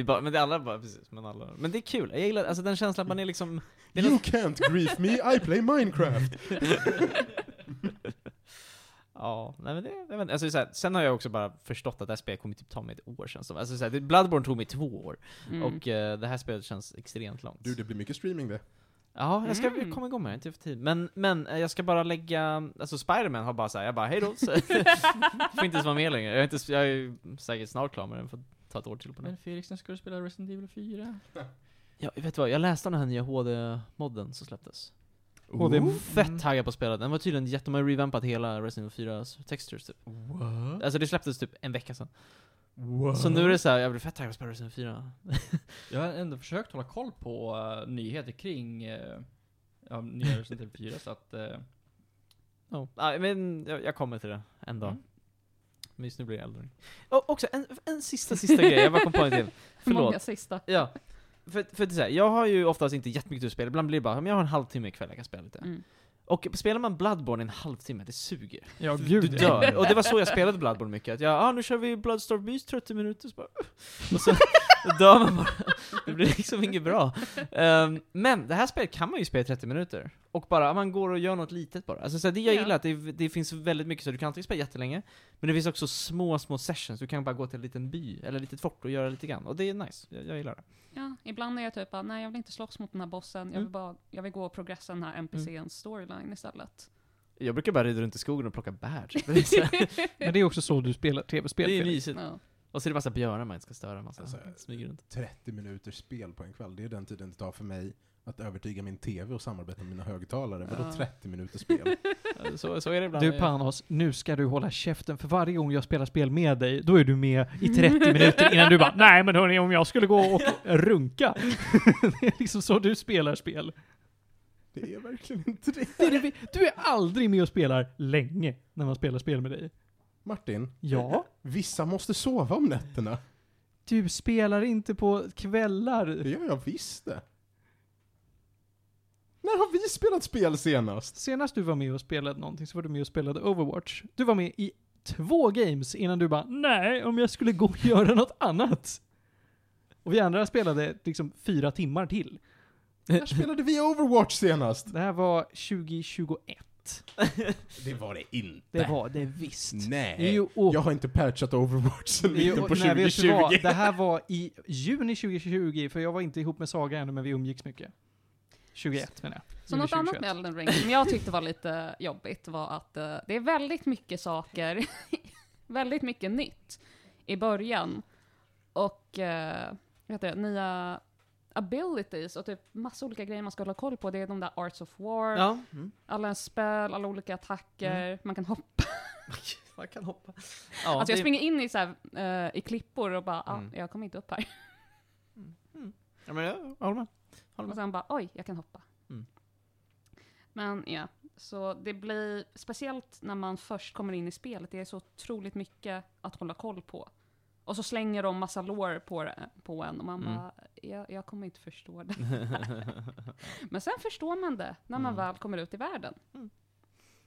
är bara, men det är alla bara, precis, men alla. Men det är kul, jag gillar, alltså den känslan att man är liksom det är
You
något-
can't grief me, I play Minecraft!
Ja, nej men det, jag vet, alltså så här, sen har jag också bara förstått att det här spelet kommer typ ta mig ett år känns det. Alltså så här, det- Bloodborne tog mig två år,
Mm.
och eh, det här spelet känns extremt långt.
Du, det blir mycket streaming det.
Ja, jag ska
Mm.
komma igång med det, inte för tid. Men, men eh, jag ska bara lägga, alltså Spiderman har bara såhär, jag bara hejdå, så får inte ens vara med längre. Jag är, inte, jag är säkert snart klar med den, får ta ett år till på den.
Men Felix, när ska du spela Resident Evil 4?
Ja, vet du vad, jag läste om den här nya HD-modden som släpptes.
Och det
Ooh.
Fett taggad på att spela den, var tydligen jätte, de har revampat hela Resident Evil 4's textures typ.
What?
Alltså det släpptes typ en vecka sedan.
What?
Så nu är det såhär, jag blir fett taggad på att spela Resident Evil 4.
Jag har ändå försökt hålla koll på eh, nyheter kring uh, ja, nya Resident Evil 4 så att... Eh,
Ja, ah, men jag, jag kommer till det en dag.
Mm.
Men just nu blir det Elden Och också en, en sista, sista grej, jag bara kom på en till. Förlåt.
Många sista.
Ja. För, för det är så här, jag har ju oftast inte jättemycket att spela, ibland blir det bara, men jag har en halvtimme ikväll jag kan spela lite.
Mm.
Och spelar man Bloodborne en halvtimme, det suger.
Ja,
Du
gud.
dör. Och det var så jag spelade Bloodborne mycket, att jag, ah, nu kör vi Bloodstorm Beast 30 minuter, så bara, och så dör man bara. Det blir liksom inget bra. Ehm, men det här spelet kan man ju spela i 30 minuter. Och bara, man går och gör något litet bara. Alltså, så det jag
Ja.
gillar att det, det finns väldigt mycket så du kan antingen spela jättelänge, men det finns också små, små sessions, du kan bara gå till en liten by, eller ett litet fort och göra lite grann. Och det är nice, jag, jag gillar det.
Ja, ibland är jag typ bara, nej jag vill inte slåss mot den här bossen, jag vill
Mm.
bara, jag vill gå och progressa den här NPCns storyline istället.
Jag brukar bara rida runt i skogen och plocka bär. typ. Det är
Men det är också så du spelar
det
tv-spel.
är ju
Felix.
mysigt.
Ja.
Och så är det massa björnar man inte ska störa, man
Alltså,
smyger runt.
30 minuters spel på en kväll, det är den tiden det tar för mig att övertyga min TV och samarbeta med mina högtalare. Vadå
Ja.
30 minuters spel?
Så, så är det ibland.
Du Panos, nu ska du hålla käften, för varje gång jag spelar spel med dig, då är du med i 30 minuter innan du bara Nej men hörni, om jag skulle gå och runka. det är liksom så du spelar spel.
Det är verkligen inte det.
Det är det vi- Du är aldrig med och spelar länge när man spelar spel med dig.
Martin,
Ja?
vissa måste sova om nätterna.
Du spelar inte på kvällar.
Det gör jag visst det. När har vi spelat spel senast?
Senast du var med och spelade någonting så var du med och spelade Overwatch. Du var med i två games innan du bara nej, om jag skulle gå och göra något annat. Och vi andra spelade liksom fyra timmar till.
När spelade vi Overwatch senast?
Det här var 2021.
Det var det inte.
Det var det visst.
Nej.
Jo, och,
Jag har inte patchat Overwatch sen mitten på
nej, vet du vad?
2020.
Det här var i juni 2020, för jag var inte ihop med Saga ännu, men vi umgicks mycket. 21 menar jag.
Så något annat
2021.
med Elden Ring som jag tyckte var lite jobbigt var att eh, det är väldigt mycket saker, väldigt mycket nytt i början. Och, uh, vad heter det, nya abilities och typ massa olika grejer man ska hålla koll på. Det är de där Arts of War,
Ja. Mm.
alla spel, alla olika attacker, man kan hoppa.
Man kan hoppa. Ja,
alltså jag springer in i, så här, eh, i klippor och bara, ah,
Mm.
jag kommer inte upp här.
Ja, men jag, håller med. Håller
Och
med.
sen bara, oj, jag kan hoppa.
Mm.
Men ja, så det blir, speciellt när man först kommer in i spelet, det är så otroligt mycket att hålla koll på. Och så slänger de massa lore på, på en och man
Mm.
bara, jag, jag kommer inte förstå det. Men sen förstår man det, när man
Mm.
väl kommer ut i världen.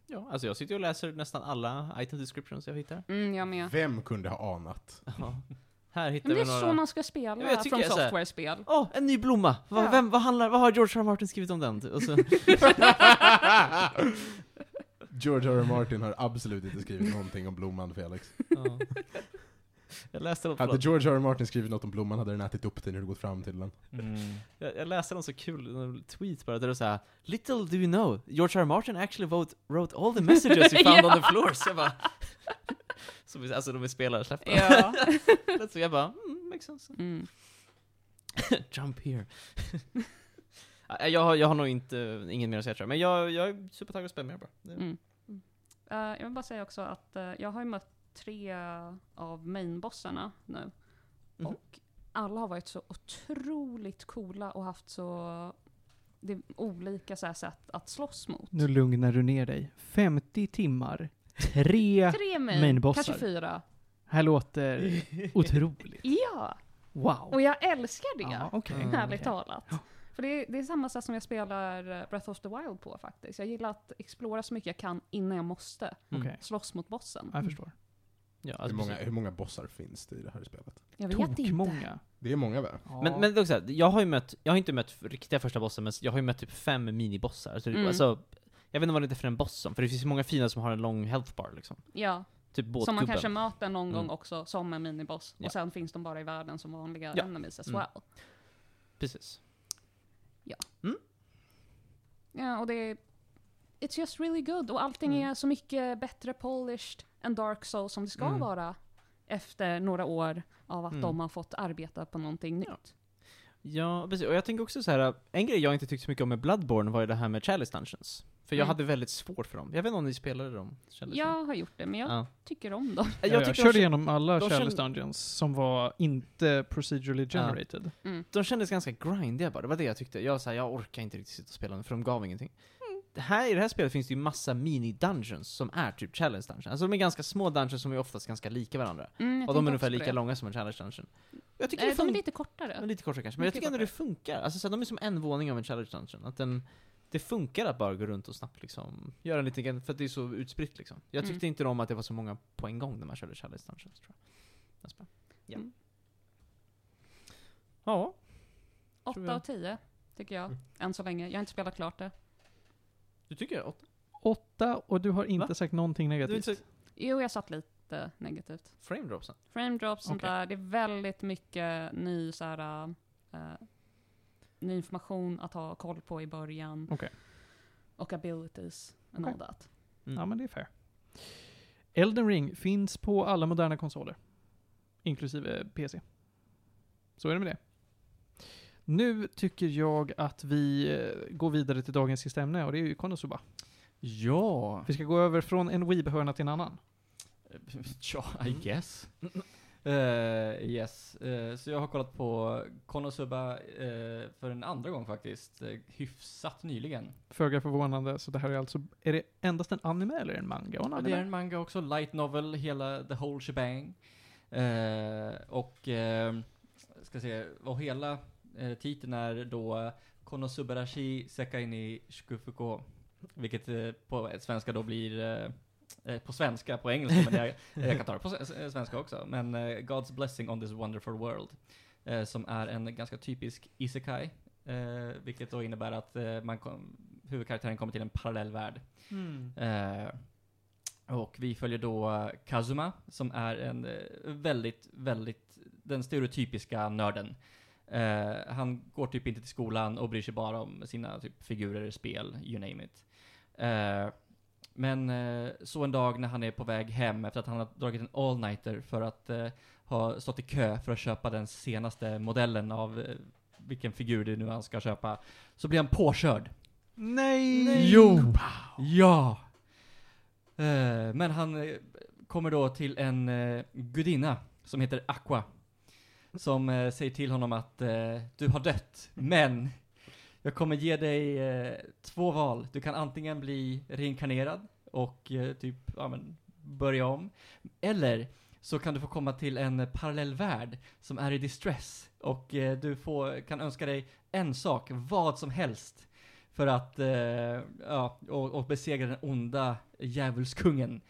ja, alltså jag sitter och läser nästan alla item descriptions jag hittar.
Mm, jag med.
Vem kunde ha anat?
Ja. Här hittar
Men det är
några...
så man ska spela
Ja, jag
från software-spel.
Åh, en ny blomma! Va,
Ja.
vem, vad, handlar, vad har George R. R. Martin skrivit om den? Och så,
George R. R. Martin har absolut inte skrivit någonting om blomman, Felix.
ja. Jag läste något,
Hade. George R. R. Martin skrivit något om blomman hade den ätit upp dig när du gått fram till den.
mm.
jag, jag läste någon så kul tweet bara, där det såhär Little do you know, George R. R. Martin actually wrote, wrote all the messages you found
Ja.
on the floors. Jag bara... så, vi- alltså de är spelare släppta.
Ja.
så jag bara, mm, makes sense.
Mm.
Jump here. Ja, jag, har, jag har nog inte, inget mer att säga tror jag, men jag, jag är supertaggad att spela mer bara.
Mm. Eh, jag vill bara säga också att eh, jag har ju mött tre av mainbossarna nu.
Mhm.
Och alla har varit så otroligt coola och haft så det är olika så här sätt att slåss mot.
Nu lugnar du ner dig. 50 timmar. Tre.
Tre main,
mainbossar.
kanske fyra.
Här låter otroligt.
Ja,
Wow.
och jag älskar det.
Ja, okej.
Mm.
Ärligt
Okej.
talat. För det är, det är samma sätt som jag spelar eh, Breath of the Wild på faktiskt. Jag gillar att explora så mycket jag kan innan jag måste.
Mm.
Slåss mot bossen.
Jag förstår.
Ja,
Hur
alltså,
många,
precis.
hur många bossar finns det i det här spelet?
Jag vet inte.
Tokmånga.
Det är många va?
Ja.
Men, men det är också, här, jag har ju mött, jag har inte mött riktiga första bossen, men jag har ju mött typ fem minibossar. Så det,
Mm.
alltså, jag vet inte vad det är för en boss som, för det finns ju många fina som har en lång health bar liksom.
Ja,
Typ
som man kanske möter någon
Mm.
gång också som en miniboss.
Ja.
Och sen finns de bara i världen som vanliga
Ja.
enemies as
Mm.
well.
Precis.
Ja, och det är... It's just really good. Och allting
Mm.
är så mycket bättre polished än Dark Souls som det ska
Mm.
vara. Efter några år av att
Mm.
de har fått arbeta på någonting
Ja.
nytt.
Ja, precis. Och jag tänker också så här, en grej jag inte tyckte så mycket om med Bloodborne var ju det här med Chalice Dungeons. För jag
Mm.
hade väldigt svårt för dem. Jag vet inte om ni spelade dem? som.
Jag har gjort det, men jag
Ja.
tycker om dem.
Jag,
Jag
jag körde
de,
igenom alla Chalice Dungeons som var inte procedurally
Ja.
generated.
Mm.
de kändes ganska grindiga bara, det var det jag tyckte. Jag, så här, jag orkar inte riktigt sitta och spela dem, för de gav ingenting. Här, I det här spelet finns det ju massa mini-dungeons som är typ challenge dungeons. Alltså de är ganska små dungeons som är oftast ganska lika varandra.
Mm,
Och de är ungefär lika
det.
långa som en challenge dungeon. Jag tycker
Eh,
det
de är lite kortare.
Lite kortare kanske, men jag tycker ändå det funkar. Alltså så de är som en våning av en challenge dungeon. Att den, det funkar att bara gå runt och snabbt liksom, göra en liten, för att det är så utspritt liksom. Jag
Mm.
tyckte inte om att det var så många på en gång när man körde challenge dungeons tror jag. Ja.
Mm.
Ja. tror
8
jag.
av 10, tycker jag. Än så länge. Jag har inte spelat klart det.
Du tycker jag? Åtta?
Åtta, och du har inte
Va?
sagt någonting
Du är
negativt.
inte så
Jo, jag satt lite negativt.
frame dropsen?
Frame drops, sånt
Okej.
där. Det är väldigt mycket ny, så här, eh, ny information att ha koll på i början.
Okej.
Och abilities and
Okej.
all that.
Mm.
Ja, men det är fair. Elden Ring finns på alla moderna konsoler. Inklusive PC. Så är det med det. Nu tycker jag att vi eh, går vidare till dagens sista ämne och det är ju Konosuba.
Ja.
Vi ska gå över från en Weeb-hörna till en annan.
Ja, I
Mm.
guess. Eh, yes, Eh, så jag har kollat på Konosuba uh, för en andra gång faktiskt, uh, hyfsat nyligen.
Föga förvånande, så det här är alltså, är det endast en anime eller en manga? En anime?
det är en manga också, light novel, hela the whole shebang. Och, uh, ska se, och hela uh, titeln är då Konosubarashi Sekai ni Shukufuko. Vilket eh, på svenska då blir, eh, eh, på svenska, på engelska, men jag, jag kan ta det på svenska också. Men eh, God's blessing on this wonderful world. eh, som är en ganska typisk isekai. eh, vilket då innebär att eh, man kom, huvudkaraktären kommer till en parallell värld.
Mm.
Eh, och vi följer då Kazuma, som är en eh, väldigt, väldigt, den stereotypiska nörden. Eh, han går typ inte till skolan och bryr sig bara om sina typ figurer, spel, you name it. Eh, men eh, så en dag när han är på väg hem efter att han har dragit en all-nighter för att eh, ha stått i kö för att köpa den senaste modellen av eh, vilken figur det nu han ska köpa, så blir han påkörd.
Nej!
Jo! Ja! Eh, men han eh, kommer då till en uh, gudinna som heter Aqua. Som eh, säger till honom att eh, du har dött, men jag kommer ge dig eh, två val. Du kan antingen bli reinkarnerad och eh, typ, ja men, börja om. Eller så kan du få komma till en parallell värld som är i distress. Och eh, du får, kan önska dig en sak, vad som helst. För att, eh, ja, och, och besegra den onda djävulskungen.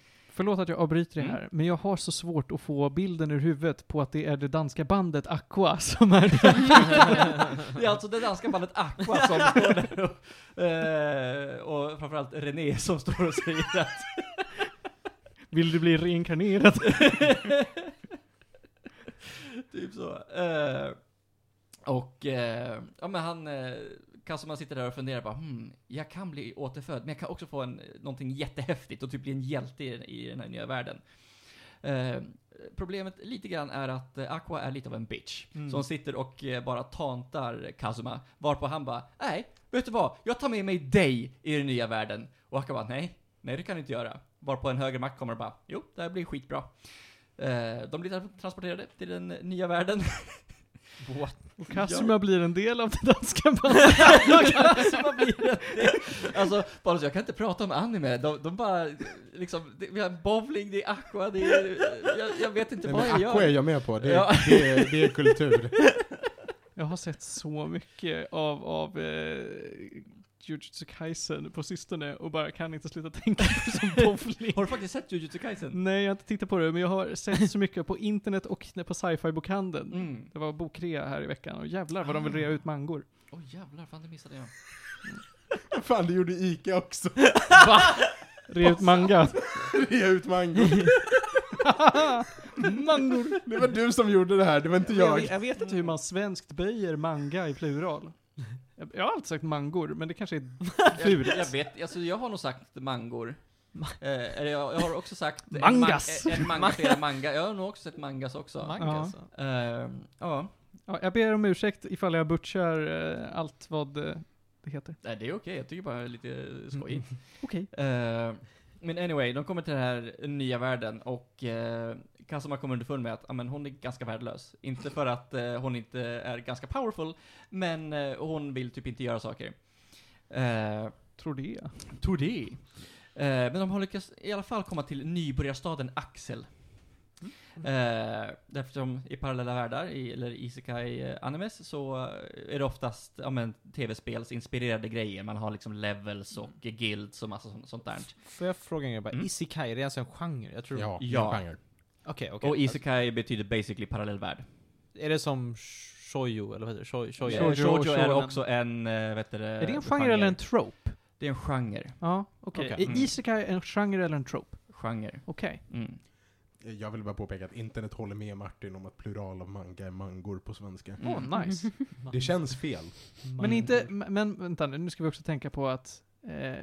Förlåt att jag avbryter det
Mm.
här, men jag har så svårt att få bilden ur huvudet på att det är det danska bandet Aqua som är
det är alltså det danska bandet Aqua som står där och, eh, och framförallt René som står och säger att
Vill du bli reinkarnerad?
Typ så. Eh, och, eh, ja men han, eh, Kazuma sitter där och funderar bara, hmm, jag kan bli återfödd, men jag kan också få en, någonting jättehäftigt och typ bli en hjälte i, i den här nya världen. Eh, problemet lite grann är att Aqua är lite av en bitch.
Mm.
Som sitter och eh, bara tantar Kazuma, varpå han bara, nej, vet du vad? Jag tar med mig dig i den nya världen. Och Aqua bara, nej, nej det kan du inte göra. Varpå en högre makt kommer och bara, jo, det här blir skitbra. Eh, de blir tra- transporterade till den nya världen.
Och Kazuma blir en del av det danska bandet.
Kazuma blir en del. Alltså, bara så, jag kan inte prata om anime. De, de bara, liksom, det, vi har bowling, det är aqua, det är, jag, jag vet inte
Nej,
vad jag
Aqua är
gör.
jag med på, det,
Ja.
det, är, det är kultur.
Jag har sett så mycket av, av eh, Jujutsu Kaisen på sistone och bara kan inte sluta tänka på som bowling.
Har du faktiskt sett Jujutsu Kaisen?
Nej, jag har inte tittat på det, men jag har sett så mycket på internet och på sci-fi-bokhandeln.
Mm.
Det var bokrea här i veckan och jävlar vad de vill rea ut mangor.
Åh oh, jävlar, fan det missade jag.
Fan, det gjorde Ica också.
Rea ut manga.
Rea ut mango.
Mangor!
Det var du som gjorde det här, det var inte
Jag,
jag.
vet- jag vet inte hur man svenskt böjer manga i plural. Jag, har alltid sagt mangor, men det kanske är fult.
Jag, jag vet, alltså jag har nog sagt mangor. Eh, eller jag, jag har också sagt en
Mangas.
Man, en manga flera manga. Jag har nog också sett mangas också.
Manga
Ja.
Eh, ja.
Ja, jag ber om ursäkt ifall jag butchar eh, allt vad eh, det heter.
Nej, det är okej. Jag tycker bara det är lite skojigt.
Okej.
Eh, men anyway, de kommer till den här nya världen och uh, Kazuma kommer underfund med att ah, men hon är ganska värdelös. Inte för att eh, hon inte är ganska powerful, men eh, hon vill typ inte göra saker. Uh,
Tror det.
tror det. Eh, men de har lyckats i alla fall komma till nybörjarstaden Axel. Eh, eftersom i parallella världar, i, eller isekai eh, animes, så eh, är det oftast ja, men, tv-spelsinspirerade grejer. Man har liksom levels och guilds och massa sånt, sånt där.
Får jag fråga en grej bara?
Mm.
Isekai, det är alltså en genre? Jag tror...
Ja,
Ja.
ja. genre.
Okej, okej.
Och isekai betyder basically parallell värld.
Är det som shoujo, eller vad heter det? Shou- Shoujo?
Eh,
Shoujo,
Shoujo är också en, eh, vet du,
Är det en genre eller en trope?
Det är en genre.
Ja, okej.
Okej.
Är
Mm.
Isekai en genre eller en trope?
Genre.
Okej.
Mm.
Jag vill bara påpeka att internet håller med Martin om att plural av manga är mangor på svenska.
Mm.
Åh, nice.
Det känns fel.
Men inte, men vänta nu, nu ska vi också tänka på att eh,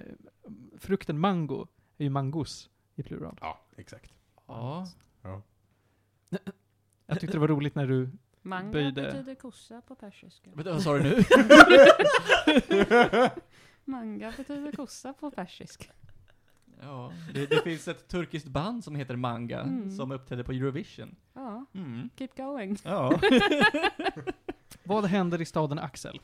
frukten mango är ju mangos i plural.
Ja, exakt.
Ja.
Jag tyckte det var roligt när du,
Manga
Böjde.
betyder kossa på persiska.
Vänta, vad sa du nu?
Manga betyder kossa på persiska.
ja, det, det finns ett turkiskt band som heter Manga,
Mm.
som uppträdde på Eurovision.
Ja,
Mm.
keep going.
Ja.
vad händer i staden Axel?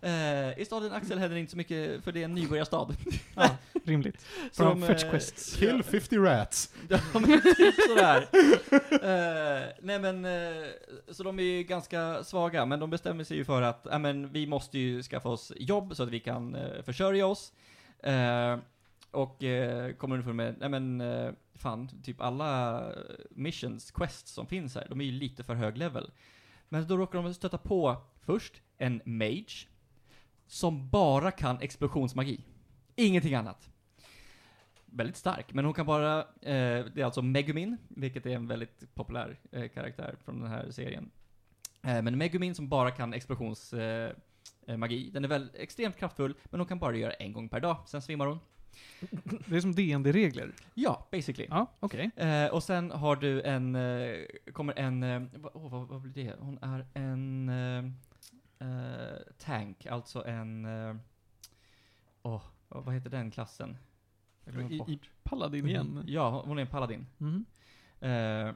Eh, I staden Axel händer inte så mycket, för det är en nybörjarstad.
Ja, rimligt. Bra
Som,
fetch
eh,
quests.
Kill 50 rats.
Ja, men typ sådär. Eh, nej men, eh, så de är ju ganska svaga, men de bestämmer sig ju för att, ja men vi måste ju skaffa oss jobb så att vi kan eh, försörja oss. Eh, och uh, kommer underfund med, nej men, eh, fan, typ alla missions, quests som finns här, de är ju lite för hög level. Men då råkar de stöta på, först, en mage, som bara kan explosionsmagi. Ingenting annat väldigt stark, men hon kan bara, eh, det är alltså Megumin, vilket är en väldigt populär eh, karaktär från den här serien. Eh, men Megumin som bara kan explosionsmagi, eh, eh, den är väl extremt kraftfull, men hon kan bara göra en gång per dag, sen svimmar hon.
Det är som DND-regler.
Ja, basically.
Ja, okej.
Eh, och sen har du en, eh, kommer en, eh, vad, åh, vad, vad blir det? Hon är en eh, tank, alltså en, eh, åh, vad, heter den klassen?
I. I Paladin igen.
Ja, hon- är en paladin.
Mhm.
Eh,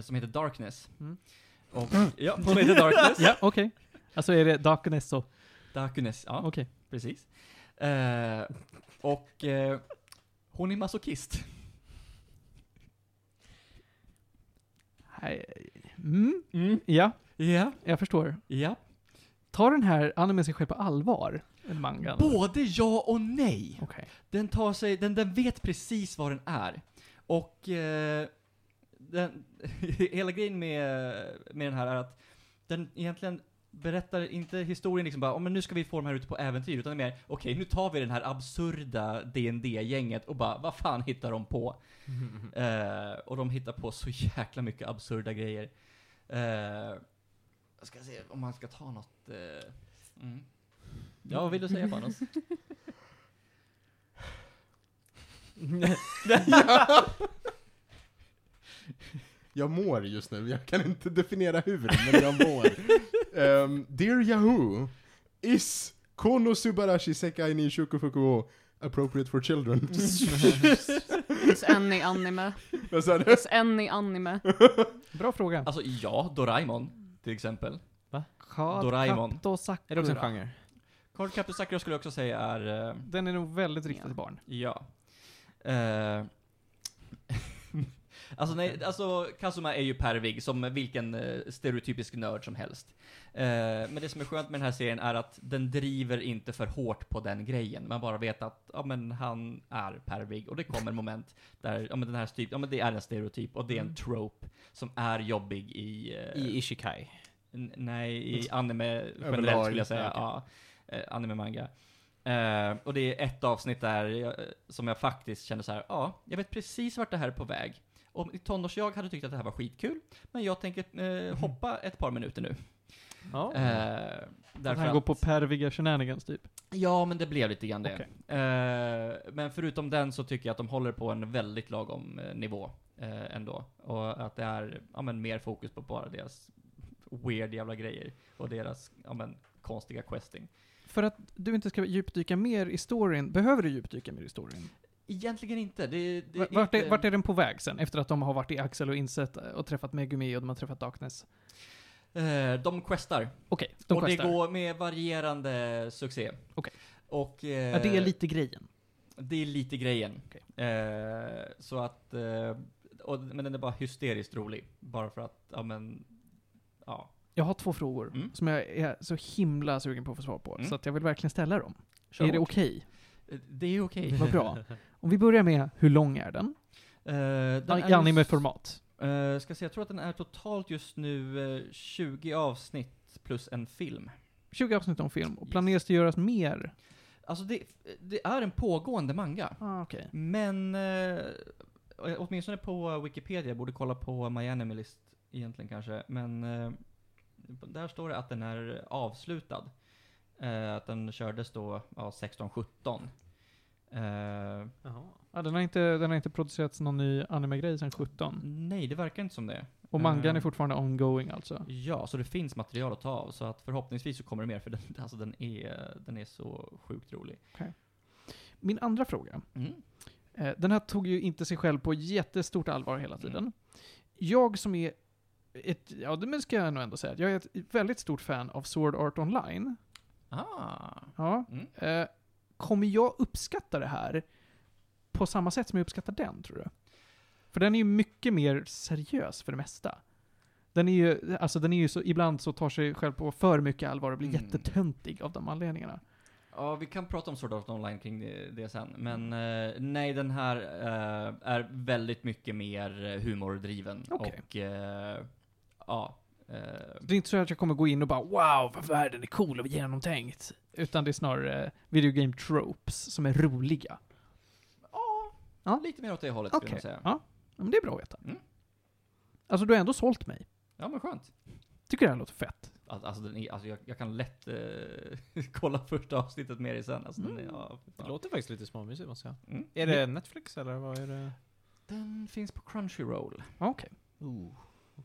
som heter Darkness.
Mm.
Och, ja, hon heter Darkness.
Ja, okej. Alltså är det Darkness så?
Darkness, ja,
Okej.
precis. Eh, och hon är masochist.
Hej. Mm. Ja,
Ja,
jag förstår.
ja.
Tar den här animen sig själv på allvar? En manga?
Både ja och nej.
Okej.
Den tar sig, den, den vet precis vad den är. Och eh, den, hela grejen med, med den här är att den egentligen berättar inte historien liksom bara, oh, men nu ska vi få de här ute på äventyr, utan det är mer, okej, nu tar vi den här absurda dd gänget och bara, vad fan hittar de på? Eh, och de hittar på så jäkla mycket absurda grejer. Eh, jag ska se om man ska ta något. eh, mm. Ja, vad vill du säga Panos?
Jag mår just nu, jag kan inte definiera hur, men jag mår. Ehm, Dear Yahoo, is Kono Subarashi Sekai ni Shukufuku appropriate for children?
It's any anime.
Vad sa du?
It's any anime.
Bra fråga.
Alltså ja, Doraemon till exempel.
Card
Doraemon.
Är det också en genre?
Card Captor Sakura skulle jag också säga är, eh,
Den är nog väldigt riktad
Ja.
till barn.
ja. Eh, alltså nej, alltså Kazuma är ju pervig som vilken eh, stereotypisk nörd som helst. Eh, men det som är skönt med den här serien är att den driver inte för hårt på den grejen. Man bara vet att, ja men han är pervig och det kommer moment där, ja men den här typ, ja men det är en stereotyp och det är en
Mm.
trope som är jobbig i... eh,
I Ishikai.
Nej, i anime generellt skulle jag säga.
ja,
Ja, eh, anime manga. Eh, och det är ett avsnitt där jag, som jag faktiskt kände så här, ja, jag vet precis vart det här är på väg. Och i tonårs-jag hade tyckt att det här var skitkul, men jag tänker eh, hoppa ett par minuter nu.
Ja.
Eh,
Att
därför
han går på perviga shenanigans typ.
Ja, men det blev lite grann det.
Okej.
Eh, men förutom den så tycker jag att de håller på en väldigt lagom eh, nivå eh, ändå. Och att det är ja, men mer fokus på bara deras weird jävla grejer. Och deras, ja men, konstiga questing.
För att du inte ska djupdyka mer i storyn, behöver du djupdyka mer i storyn?
Egentligen inte. Det, det
Vart,
inte-
är, vart är den på väg sen? Efter att de har varit i Axel och insett och träffat Megumi och de har träffat Darkness?
Eh, de questar.
Okej, de
och
questar.
det går med varierande succé.
Okej.
Och... Eh,
ja, det är lite grejen.
Det är lite grejen.
Okej.
Eh, så att, eh, och, men den är bara hysteriskt rolig. Bara för att, ja men, ja.
Jag har två frågor
Mm.
som jag är så himla sugen på att få svar på,
Mm.
så att jag vill verkligen ställa dem.
Kör
är det okej?
Eh, Det är okej.
Vad bra. Om vi börjar med, hur lång är den?
Eh, den
I anime-format.
Eh, ska se, jag tror att den är totalt just nu eh, 20 avsnitt plus en film.
20 avsnitt om film, och planeras det göras mer?
Alltså det, det är en pågående manga.
Ah, okej.
Men, eh, åtminstone på Wikipedia, jag borde kolla på My Anime List egentligen kanske, men eh, där står det att den är avslutad. Eh, att den kördes då, ja, 16-17.
Jaha.
Ja, den har inte, den har inte producerats någon ny anime-grej sedan 17.
nej, det verkar inte som det.
Och mangan är
Eh.
fortfarande ongoing alltså.
Ja, så det finns material att ta av, så att förhoppningsvis så kommer det mer, för den, alltså den är, den är så sjukt rolig.
Min andra fråga.
Mm.
Eh, Den här tog ju inte sig själv på jättestort allvar hela tiden. Jag som är ett, ja det ska jag nog ändå säga, jag är ett väldigt stort fan av Sword Art Online.
Ah.
Ja.
Mm.
Kommer jag uppskatta det här på samma sätt som jag uppskattar den, tror du? För den är ju mycket mer seriös för det mesta. Den är ju, alltså den är ju så, ibland så tar sig själv på för mycket allvar och blir
Mm.
jättetöntig av de anledningarna.
Ja, vi kan prata om Sword Art Online kring det, det sen. Men eh, nej, den här eh, är väldigt mycket mer eh, humordriven.
Okej.
Och, eh, ja. Eh,
Det är inte så att jag kommer gå in och bara wow, vad världen är cool och genomtänkt. Utan det är snarare video game tropes som är roliga.
ja,
Ja.
lite mer åt det hållet skulle
Okej,
jag säga.
ja. Men det är bra att veta.
Mm.
Alltså du har ändå sålt mig.
Ja, men skönt.
Tycker det här låter fett.
Alltså, alltså, den är, alltså jag, jag kan lätt eh, kolla första avsnittet mer i sen. Alltså, den, är,
Mm.
ja,
Det låter faktiskt lite småmysigt måste jag säga.
Mm.
Är det Netflix eller vad är det?
Den finns på Crunchyroll.
Okej.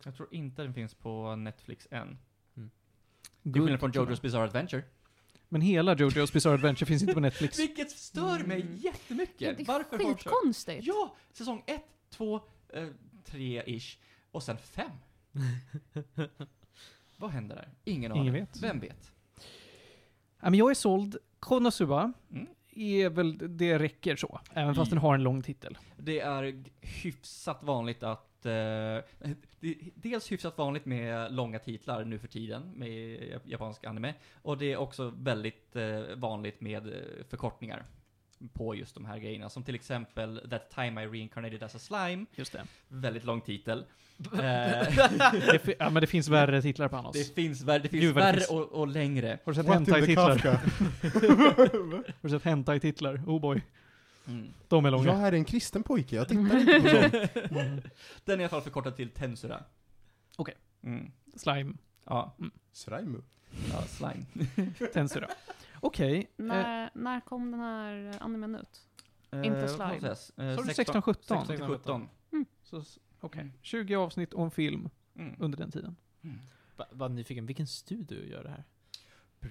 Jag tror inte den finns på Netflix än. Till
Good.
skillnad från Jojo's Bizarre Adventure.
Men hela Jojo's Bizarre Adventure finns inte på Netflix.
Vilket stör mig
Mm.
jättemycket.
Ja, det är
Varför
skitkonstigt.
Ja! Säsong 1, 2, 3-ish. Och sen 5. Vad händer där? Ingen aning.
Ingen vet.
Vem vet?
Ja, men jag är såld. Konosuba
Mm.
är väl, det räcker så. Även fast
I-
den har en lång titel.
Det är hyfsat vanligt att... Eh, det är dels hyfsat vanligt med långa titlar nu för tiden med japansk anime. Och det är också väldigt eh, vanligt med eh, förkortningar på just de här grejerna. Som till exempel That time I reincarnated as a slime.
Just det.
Väldigt lång titel. Eh,
det ja, men det finns värre titlar på Anos.
det finns, vär, det finns
Gud, vad det
värre
finns.
och, och längre.
Har du sett hentai-titlar? Har du sett hentai-titlar? Oh boy.
Mm.
De är
Jag
långa.
är en kristen pojke, jag tittar inte på sånt.
Mm.
Den är i alla fall förkortad till Tensura.
Okej.
Mm.
Slime.
Ja,
Sraimu.
ja, slime.
Tensura. Okej. Eh,
När, när kom den här animen ut? Inte
Eh, vad
slime.
Eh,
Sa du
16
16-17?
16 17.
Så s- Okej. 20 avsnitt och en film
Mm.
under den tiden.
Va- Vad nyfiken, vilken studio gör det här?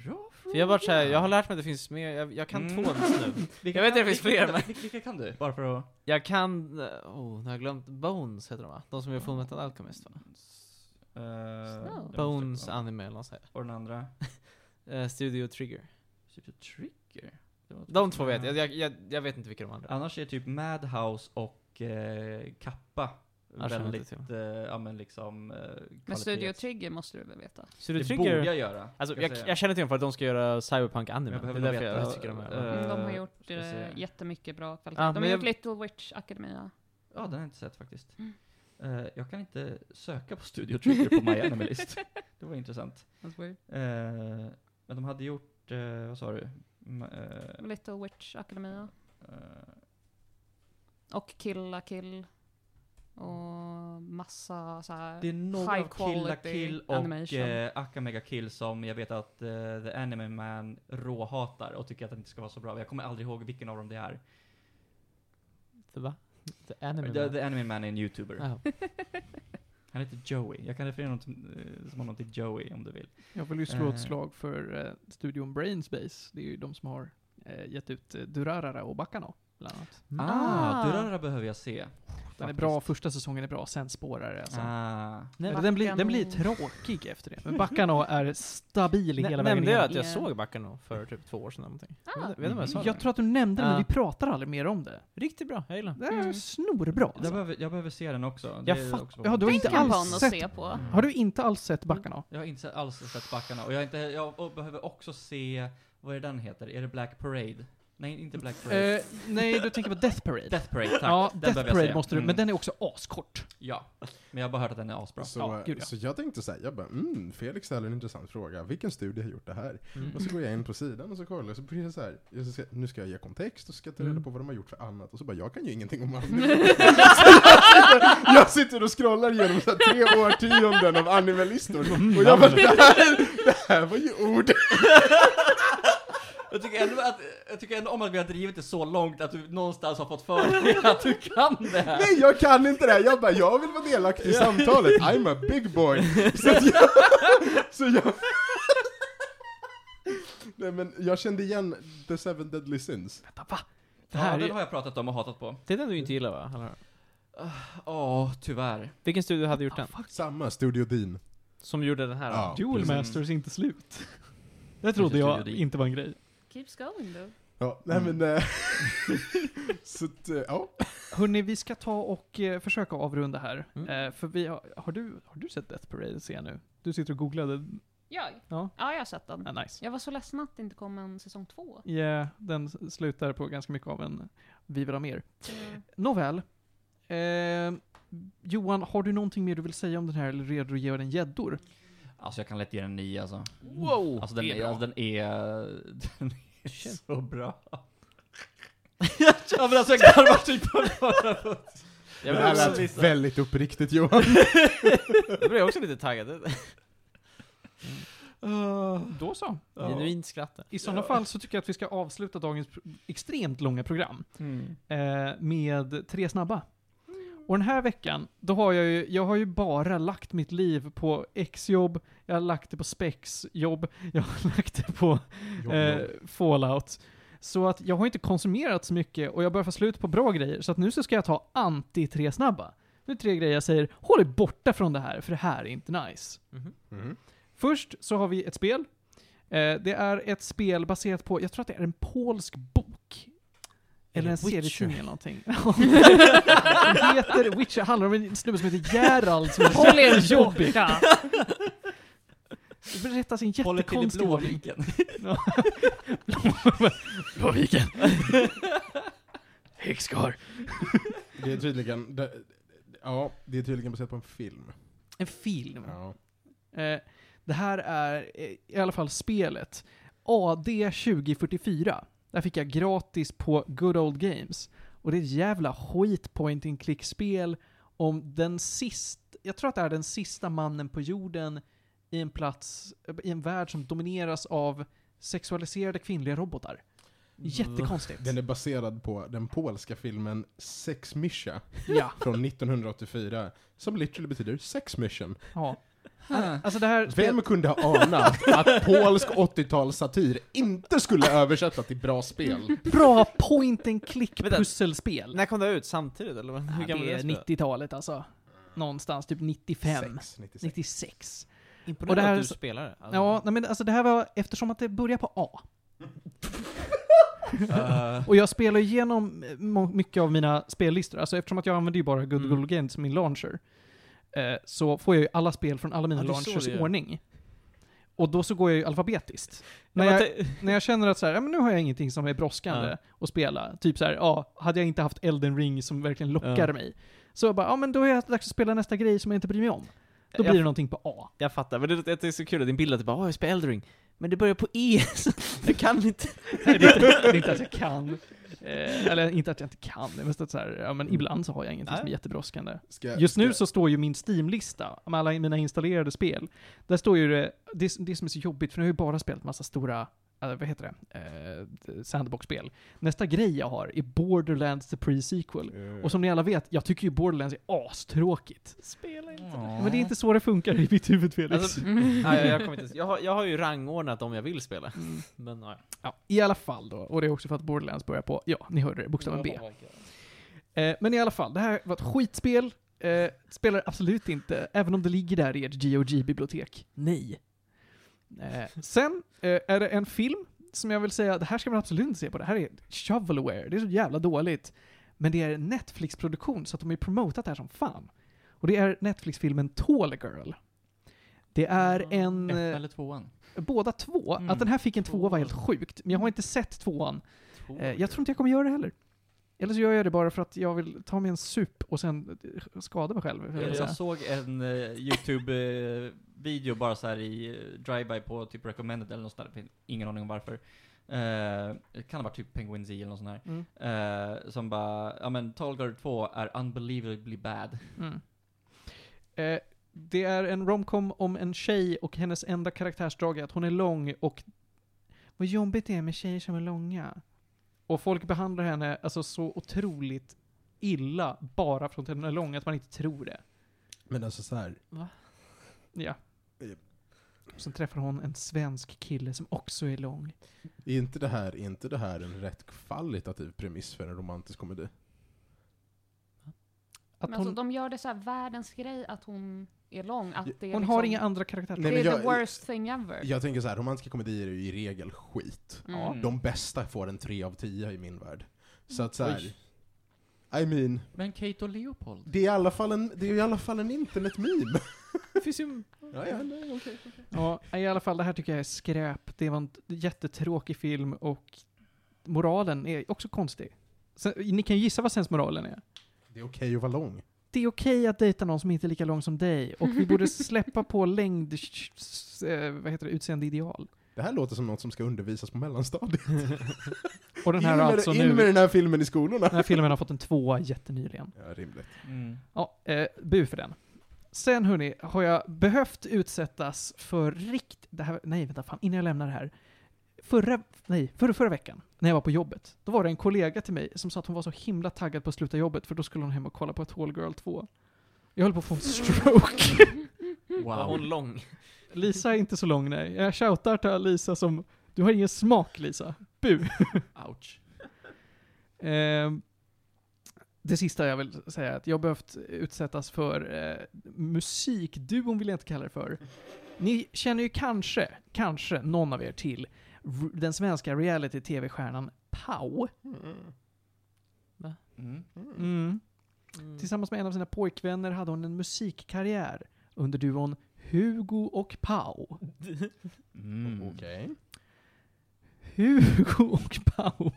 Bra
För jag har varit såhär, jag har lärt mig att det finns mer, jag, jag kan
Mm.
två nu.
Vilka
Jag vet att det finns
vilka-
fler, men-
Vilka, kan du? Bara för att...
Jag kan, eh, oh, nu har jag glömt, Bones heter de va? De som gör Full Metal Alchemist va?
Uh.
Bones Anime eller sånt
Och den andra?
här. Eh, Studio Trigger.
Super Trigger? Det
De två vet jag, jag, jag, jag vet inte vilka de andra är.
Annars är typ Madhouse och eh, Kappa
Jag inte
väldigt,
till
eh, ja men liksom... Eh,
Men Studio
kvalitets-
Trigger måste du väl veta?
Studio
Det
Trigger,
borde jag göra.
alltså jag, jag känner till dem för att de ska göra Cyberpunk Anime.
jag
Det är
behöver
därför jag
veta,
tycker de är
eh,
Mm, de har gjort eh,
se.
jättemycket bra kvalitet.
Ja,
de har
jag-
gjort Little Witch Academia.
Ja, den har jag inte sett faktiskt.
Mm.
Eh, jag kan inte söka på Studio Trigger på My Anime List. Det var intressant.
That's weird.
Eh, men de hade gjort, eh, vad sa du?
Little Witch Academia. Och Kill la Kill. Och massa så här
det är några Kill la Kill och
animation.
eh, Akamega Kill som jag vet att eh, The Anime Man råhatar och tycker att den inte ska vara så bra. Jag kommer aldrig ihåg vilken av dem det är.
The, va? The Anime
The,
Man.
The Anime Man är en YouTuber.
Ah.
Han heter Joey. Jag kan referera till, eh, som honom till Joey om du vill.
Jag vill ju slå
Eh.
ett slag för eh, studion Brainspace. Det är ju de som har eh, gett ut eh, Durarara och Bacano, bland annat.
Ah,
Ah.
Durarara behöver jag se.
Den är bra, första säsongen är bra, sen spårar det alltså.
Ah.
Eller den, blir, den blir tråkig efter det. Men Bacano är stabil hela vägen
Nämnde jag att jag såg Backarna för typ två år sedan någonting?
Ah.
Jag vet, vet jag sa
Jag
där.
tror att du nämnde det, men vi pratar aldrig mer om det.
Riktigt bra, jag gillar
Det är
Mm.
snorbra
Jag,
alltså.
behöver, jag behöver se den också.
Jag
Det också
ja, du har inte alls sett-
se på.
Har du inte alls sett Bacano?
Jag har inte alls sett Backarna, och jag, inte, jag behöver också se, vad är den heter? Är det Black Parade? Nej, inte Black Parade.
Eh, nej, du tänker på Death Parade.
Death Parade, tack.
ja,
Den
Death
jag
Parade
se.
måste du,
Mm.
men den är också askort.
Ja, men jag har bara hört att den är asbra.
Så,
Ja, gud, ja.
så jag tänkte säga, jag bara, mm, Felix ställer en intressant fråga. Vilken studie har gjort det här?
Mm.
Och så går jag in på sidan och så kollar jag, så blir det så här, jag ska, nu ska jag ge kontext och så ska jag ta reda
Mm.
på vad de har gjort för annat. Och så bara, jag kan ju ingenting om anime. jag, sitter, jag sitter och scrollar igenom så här tre årtionden av animalistor. Och jag bara, det här, det här var ju ord.
Jag tycker, ändå att, jag tycker ändå om att vi har drivit det så långt att du någonstans har fått för dig att du kan det här.
Nej, jag kan inte det här. Jag bara, jag vill vara delaktig i samtalet. I'm a big boy. Så jag... Så jag... Nej men jag kände igen The Seven Deadly Sins.
Vänta, va? Det
Ja,
här
den
är...
har jag pratat om och hatat på.
Det är den du inte gillar va?
Ja, tyvärr.
Vilken studio hade gjort den?
Samma, Studio Dean.
Som gjorde den här?
Ja.
Dual
precis.
Masters är inte slut. Det trodde jag inte var en grej.
Keeps going though.
Ja, nej
Mm.
men... eh, så att, eh, ja.
Hörni, vi ska ta och eh, försöka avrunda här.
Mm.
Eh, för vi har, har, du, har du sett Death Parade, ser nu? Du sitter och googlade.
Jag?
Ja.
Ja, jag har sett den.
Ah, nice.
Jag var så ledsen att det inte kom en säsong två.
Ja, den s- slutar på ganska mycket av en Vi vill ha mer.
Mm.
Nåväl. Eh, Johan, har du någonting mer du vill säga om den här, eller är du redo att ge den gäddor?
Alltså jag kan lätt ge den en 9 alltså.
Wow!
Alltså den
det är bra.
alltså, den är, den är så bra. ja men alltså jag garvar typ på
Jag
det
blev
här
också,
lät
lite,
väldigt uppriktigt Johan.
jag blev också lite taggad.
Då så.
Genuint skratt.
I sådana fall så tycker jag att vi ska avsluta dagens extremt långa program
Mm.
eh, med tre snabba. Och den här veckan, då har jag ju, jag har ju bara lagt mitt liv på X-jobb, jag har lagt det på Spex-jobb, jag har lagt det på eh, Fallout. Så att jag har inte konsumerat så mycket och jag börjar få slut på bra grejer. Så att nu så ska jag ta anti-tre snabba. Nu är tre grejer jag säger, håll er borta från det här, för det här är inte nice.
Mhm.
Mhm.
Först så har vi ett spel. Eh, det är ett spel baserat på, jag tror att det är en polsk bok. Eller en serietidning eller någonting. heter Witcher, handlar om en snubbe som heter Gerald som är
Håll er
jobbig.
borta!
Det berättas i en
Håller till i
jättekonstig ordning.
Blåviken.
Blåviken. Häxkar.
Det är tydligen, det, ja, det är tydligen baserat på en film.
En film.
Ja.
Eh, det här är eh, i alla fall spelet. AD 2044. Där fick jag gratis på Good Old Games. Och det är ett jävla skit point and click-spel om den sist, jag tror att det är den sista mannen på jorden i en plats, i en värld som domineras av sexualiserade kvinnliga robotar. Jättekonstigt.
Den är baserad på den polska filmen Sex Mischa
Ja,
från 1984, som literally betyder sex mission.
ja. Alltså det här...
Vem kunde ha anat att polsk 80-talssatir inte skulle översätta till bra spel?
Bra point and click
Vänta.
pusselspel.
När kom det ut? Samtidigt eller? vad? Hur
Ja,
gammal
det är
spelet?
90-talet alltså. Någonstans, typ 95.
Sex, 96.
96.
Imponerande
Och det här-
att du spelar det. Alltså.
Ja, nej men alltså det här var eftersom att det börjar på A.
Eh,
Och jag spelar igenom eh, må- mycket av mina spellistor, alltså eftersom att jag använder ju bara Good
Mm.
Google Games som min launcher. Eh, så får jag ju alla spel från alla mina
Ja,
launchers i ordning. Och då så går jag ju alfabetiskt. När jag, när jag känner att så här, ja, men nu har jag ingenting som är brådskande
Ja.
att spela. Typ så här, ja, hade jag inte haft Elden Ring som verkligen lockade
Ja.
mig. Så jag bara, ja men då är det dags att spela nästa grej som jag inte bryr mig om. Då
Jag-
blir det någonting på A.
Jag fattar, men det, det är så kul att din bild att du bara åh, jag spelar Eldring. Men det börjar på E, så jag kan inte.
Nej, det, är inte, det är inte att jag kan. Eh, eller inte att jag inte kan, det är mest att så här, ja men ibland så har jag ingenting som är
Nej.
jättebrådskande.
Ska
Just
ska
nu
jag-
så står ju min Steam-lista med alla mina installerade spel. Där står ju det, det, det som är så jobbigt, för nu har jag ju bara spelat massa stora äh, vad heter det, eh, Sandbox-spel. Nästa grej jag har är Borderlands the Pre-Sequel. Och som ni alla vet, jag tycker ju Borderlands är astråkigt.
Spela inte
Men det är inte så det funkar i mitt huvud Felix.
Alltså, nej, jag, kommer inte, jag, har, jag har ju rangordnat dem jag vill spela.
Mm.
Men ja.
Ja, i alla fall då. Och det är också för att Borderlands börjar på, ja, ni hörde det, bokstaven B. Eh, men i alla fall, det här var ett skitspel. Eh, spelar absolut inte, även om det ligger där i ert GOG-bibliotek. Nej. Eh, sen eh, är det en film som jag vill säga, det här ska man absolut inte se på. Det här är shovelware, det är så jävla dåligt. Men det är en Netflix-produktion, så att de har promotat det här som fan. Och det är Netflix-filmen Tall Girl. Det är en...
Ett
eh,
eller tvåan?
Båda två.
Mm.
Att den här fick en tvåa var helt sjukt. Men jag har inte sett tvåan. Eh, jag tror inte jag kommer göra det heller. Eller så gör jag det bara för att jag vill ta mig en sup och sen eh, skada mig själv.
Jag, jag såg en eh, YouTube-video bara så här i uh, drive-by på typ recommended eller något sånt där, ingen aning om varför. Eh, det kan ha varit typ Penguin Z eller något sånt där.
Mm.
Eh, som bara, ja men Tall Girl 2 är unbelievably bad.
Mm. Eh, det är en romcom om en tjej och hennes enda karaktärsdrag är att hon är lång och vad jobbigt det är med tjejer som är långa. Och folk behandlar henne alltså så otroligt illa bara för att hon är lång att man inte tror det.
Men alltså så här.
Ja.
Japp.
Och sen träffar hon en svensk kille som också är lång.
Är inte det här, är inte det här en rätt kvalitativ premiss för en romantisk komedi?
Att
Men alltså,
hon,
de gör det så här världens grej att hon är lång. Att det är
hon
liksom,
har inga andra karaktärer.
Nej,
Det är
jag-
the worst thing ever.
Jag tänker så här, romantiska komedier är ju i regel skit.
Mm.
De bästa får en 3 av 10 i min värld. Så att så här, I mean,
Men Kate och Leopold?
det är i alla fall en, det är i alla fall en internetmeme.
Det finns ju
ja, ja, nej, okej.
Ja, i alla fall det här tycker jag är skräp. Det var en jättetråkig film och moralen är också konstig. Sen, ni kan ju gissa vad sensmoralen är.
Det är okej att vara lång.
Det är okej att dejta någon som inte är lika lång som dig och vi borde släppa på längd, eh, vad heter det, utseendeideal.
Det här låter som något som ska undervisas på mellanstadiet.
Och den här
in med,
alltså
in
nu,
med den här filmen i skolorna.
den här filmen har fått en tvåa jättenyligen.
Ja, rimligt.
Mm.
Ja, eh, bu för den. Sen hörni, har jag behövt utsättas för rikt... Det här, nej, vänta fan, innan jag lämnar det här. Förra, nej, förra, förra veckan, när jag var på jobbet, då var det en kollega till mig som sa att hon var så himla taggad på att sluta jobbet, för då skulle hon hem och kolla på Tall Girl 2. Jag höll på att få en stroke.
Var hon lång?
Lisa är inte så lång, nej. Jag shoutar till Lisa som... Du har ingen smak, Lisa. Bu.
Ouch.
Ehm, det sista jag vill säga är att jag har behövt utsättas för eh, musikduon vill jag inte kalla det för. Ni känner ju kanske, kanske någon av er till den svenska reality-tv-stjärnan Pau.
Mm.
Mm. Tillsammans med en av sina pojkvänner hade hon en musikkarriär under duon Hugo och Pau.
Mm.
Okej.
Hugo och Pau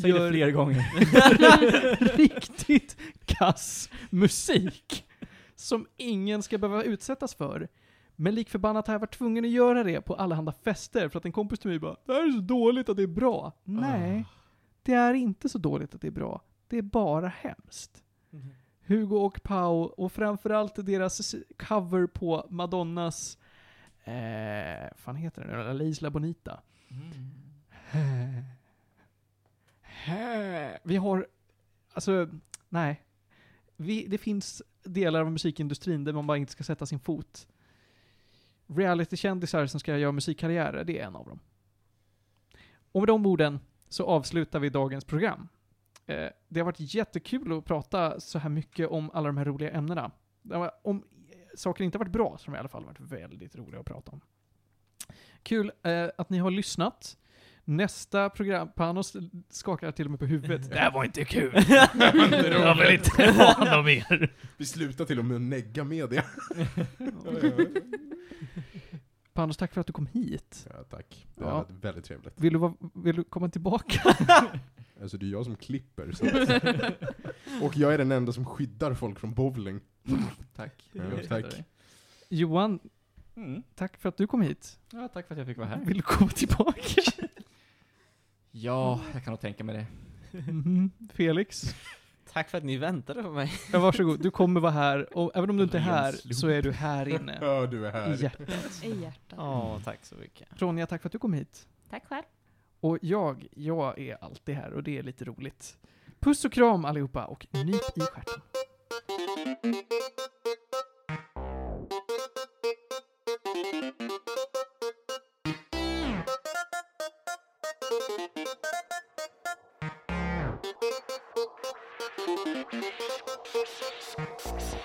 Säg det fler gånger.
riktigt kass musik som ingen ska behöva utsättas för. Men lik förbannat har jag varit tvungen att göra det på allehanda fester för att en kompis till mig bara Det här är så dåligt att det är bra. Nej, det är inte så dåligt att det är bra. Det är bara hemskt. Hugo och Pau och framförallt deras cover på Madonnas, eh, fan heter den? La Isla Bonita. Vi har, alltså, nej. Vi, det finns delar av musikindustrin där man bara inte ska sätta sin fot. Reality-kändisar som ska göra musikkarriärer, det är en av dem. Och med de orden så avslutar vi dagens program. Eh, det har varit jättekul att prata så här mycket om alla de här roliga ämnena. Om saker inte har varit bra så har de i alla fall varit väldigt roliga att prata om. Kul eh, att ni har lyssnat. Nästa program, Panos skakar till och med på huvudet. Det här var inte kul! Jag vill inte ha något mer.
Vi slutar till och med att negga media.
Panos, tack för att du kom hit.
Ja, tack. Det
Ja.
har varit väldigt trevligt.
Vill du, vara- vill du komma tillbaka?
Alltså det är jag som klipper. Så att... Och jag är den enda som skyddar folk från bowling.
Tack.
Ja, tack.
Johan,
Mm.
tack för att du kom hit.
Ja, tack för att jag fick vara här.
Vill du komma tillbaka?
Ja, jag kan nog tänka mig det.
Mhm. Felix?
Tack för att ni väntade på mig.
Ja, varsågod. Du kommer vara här, och även om du inte är här, så är du här inne.
Ja, du är
I
här.
hjärtat.
I hjärtat.
Ja, tack så mycket.
Ronja, tack för att du kom hit.
Tack själv.
Och jag, jag är alltid här och det är lite roligt. Puss och kram allihopa och nyp i stjärten.
Thank you.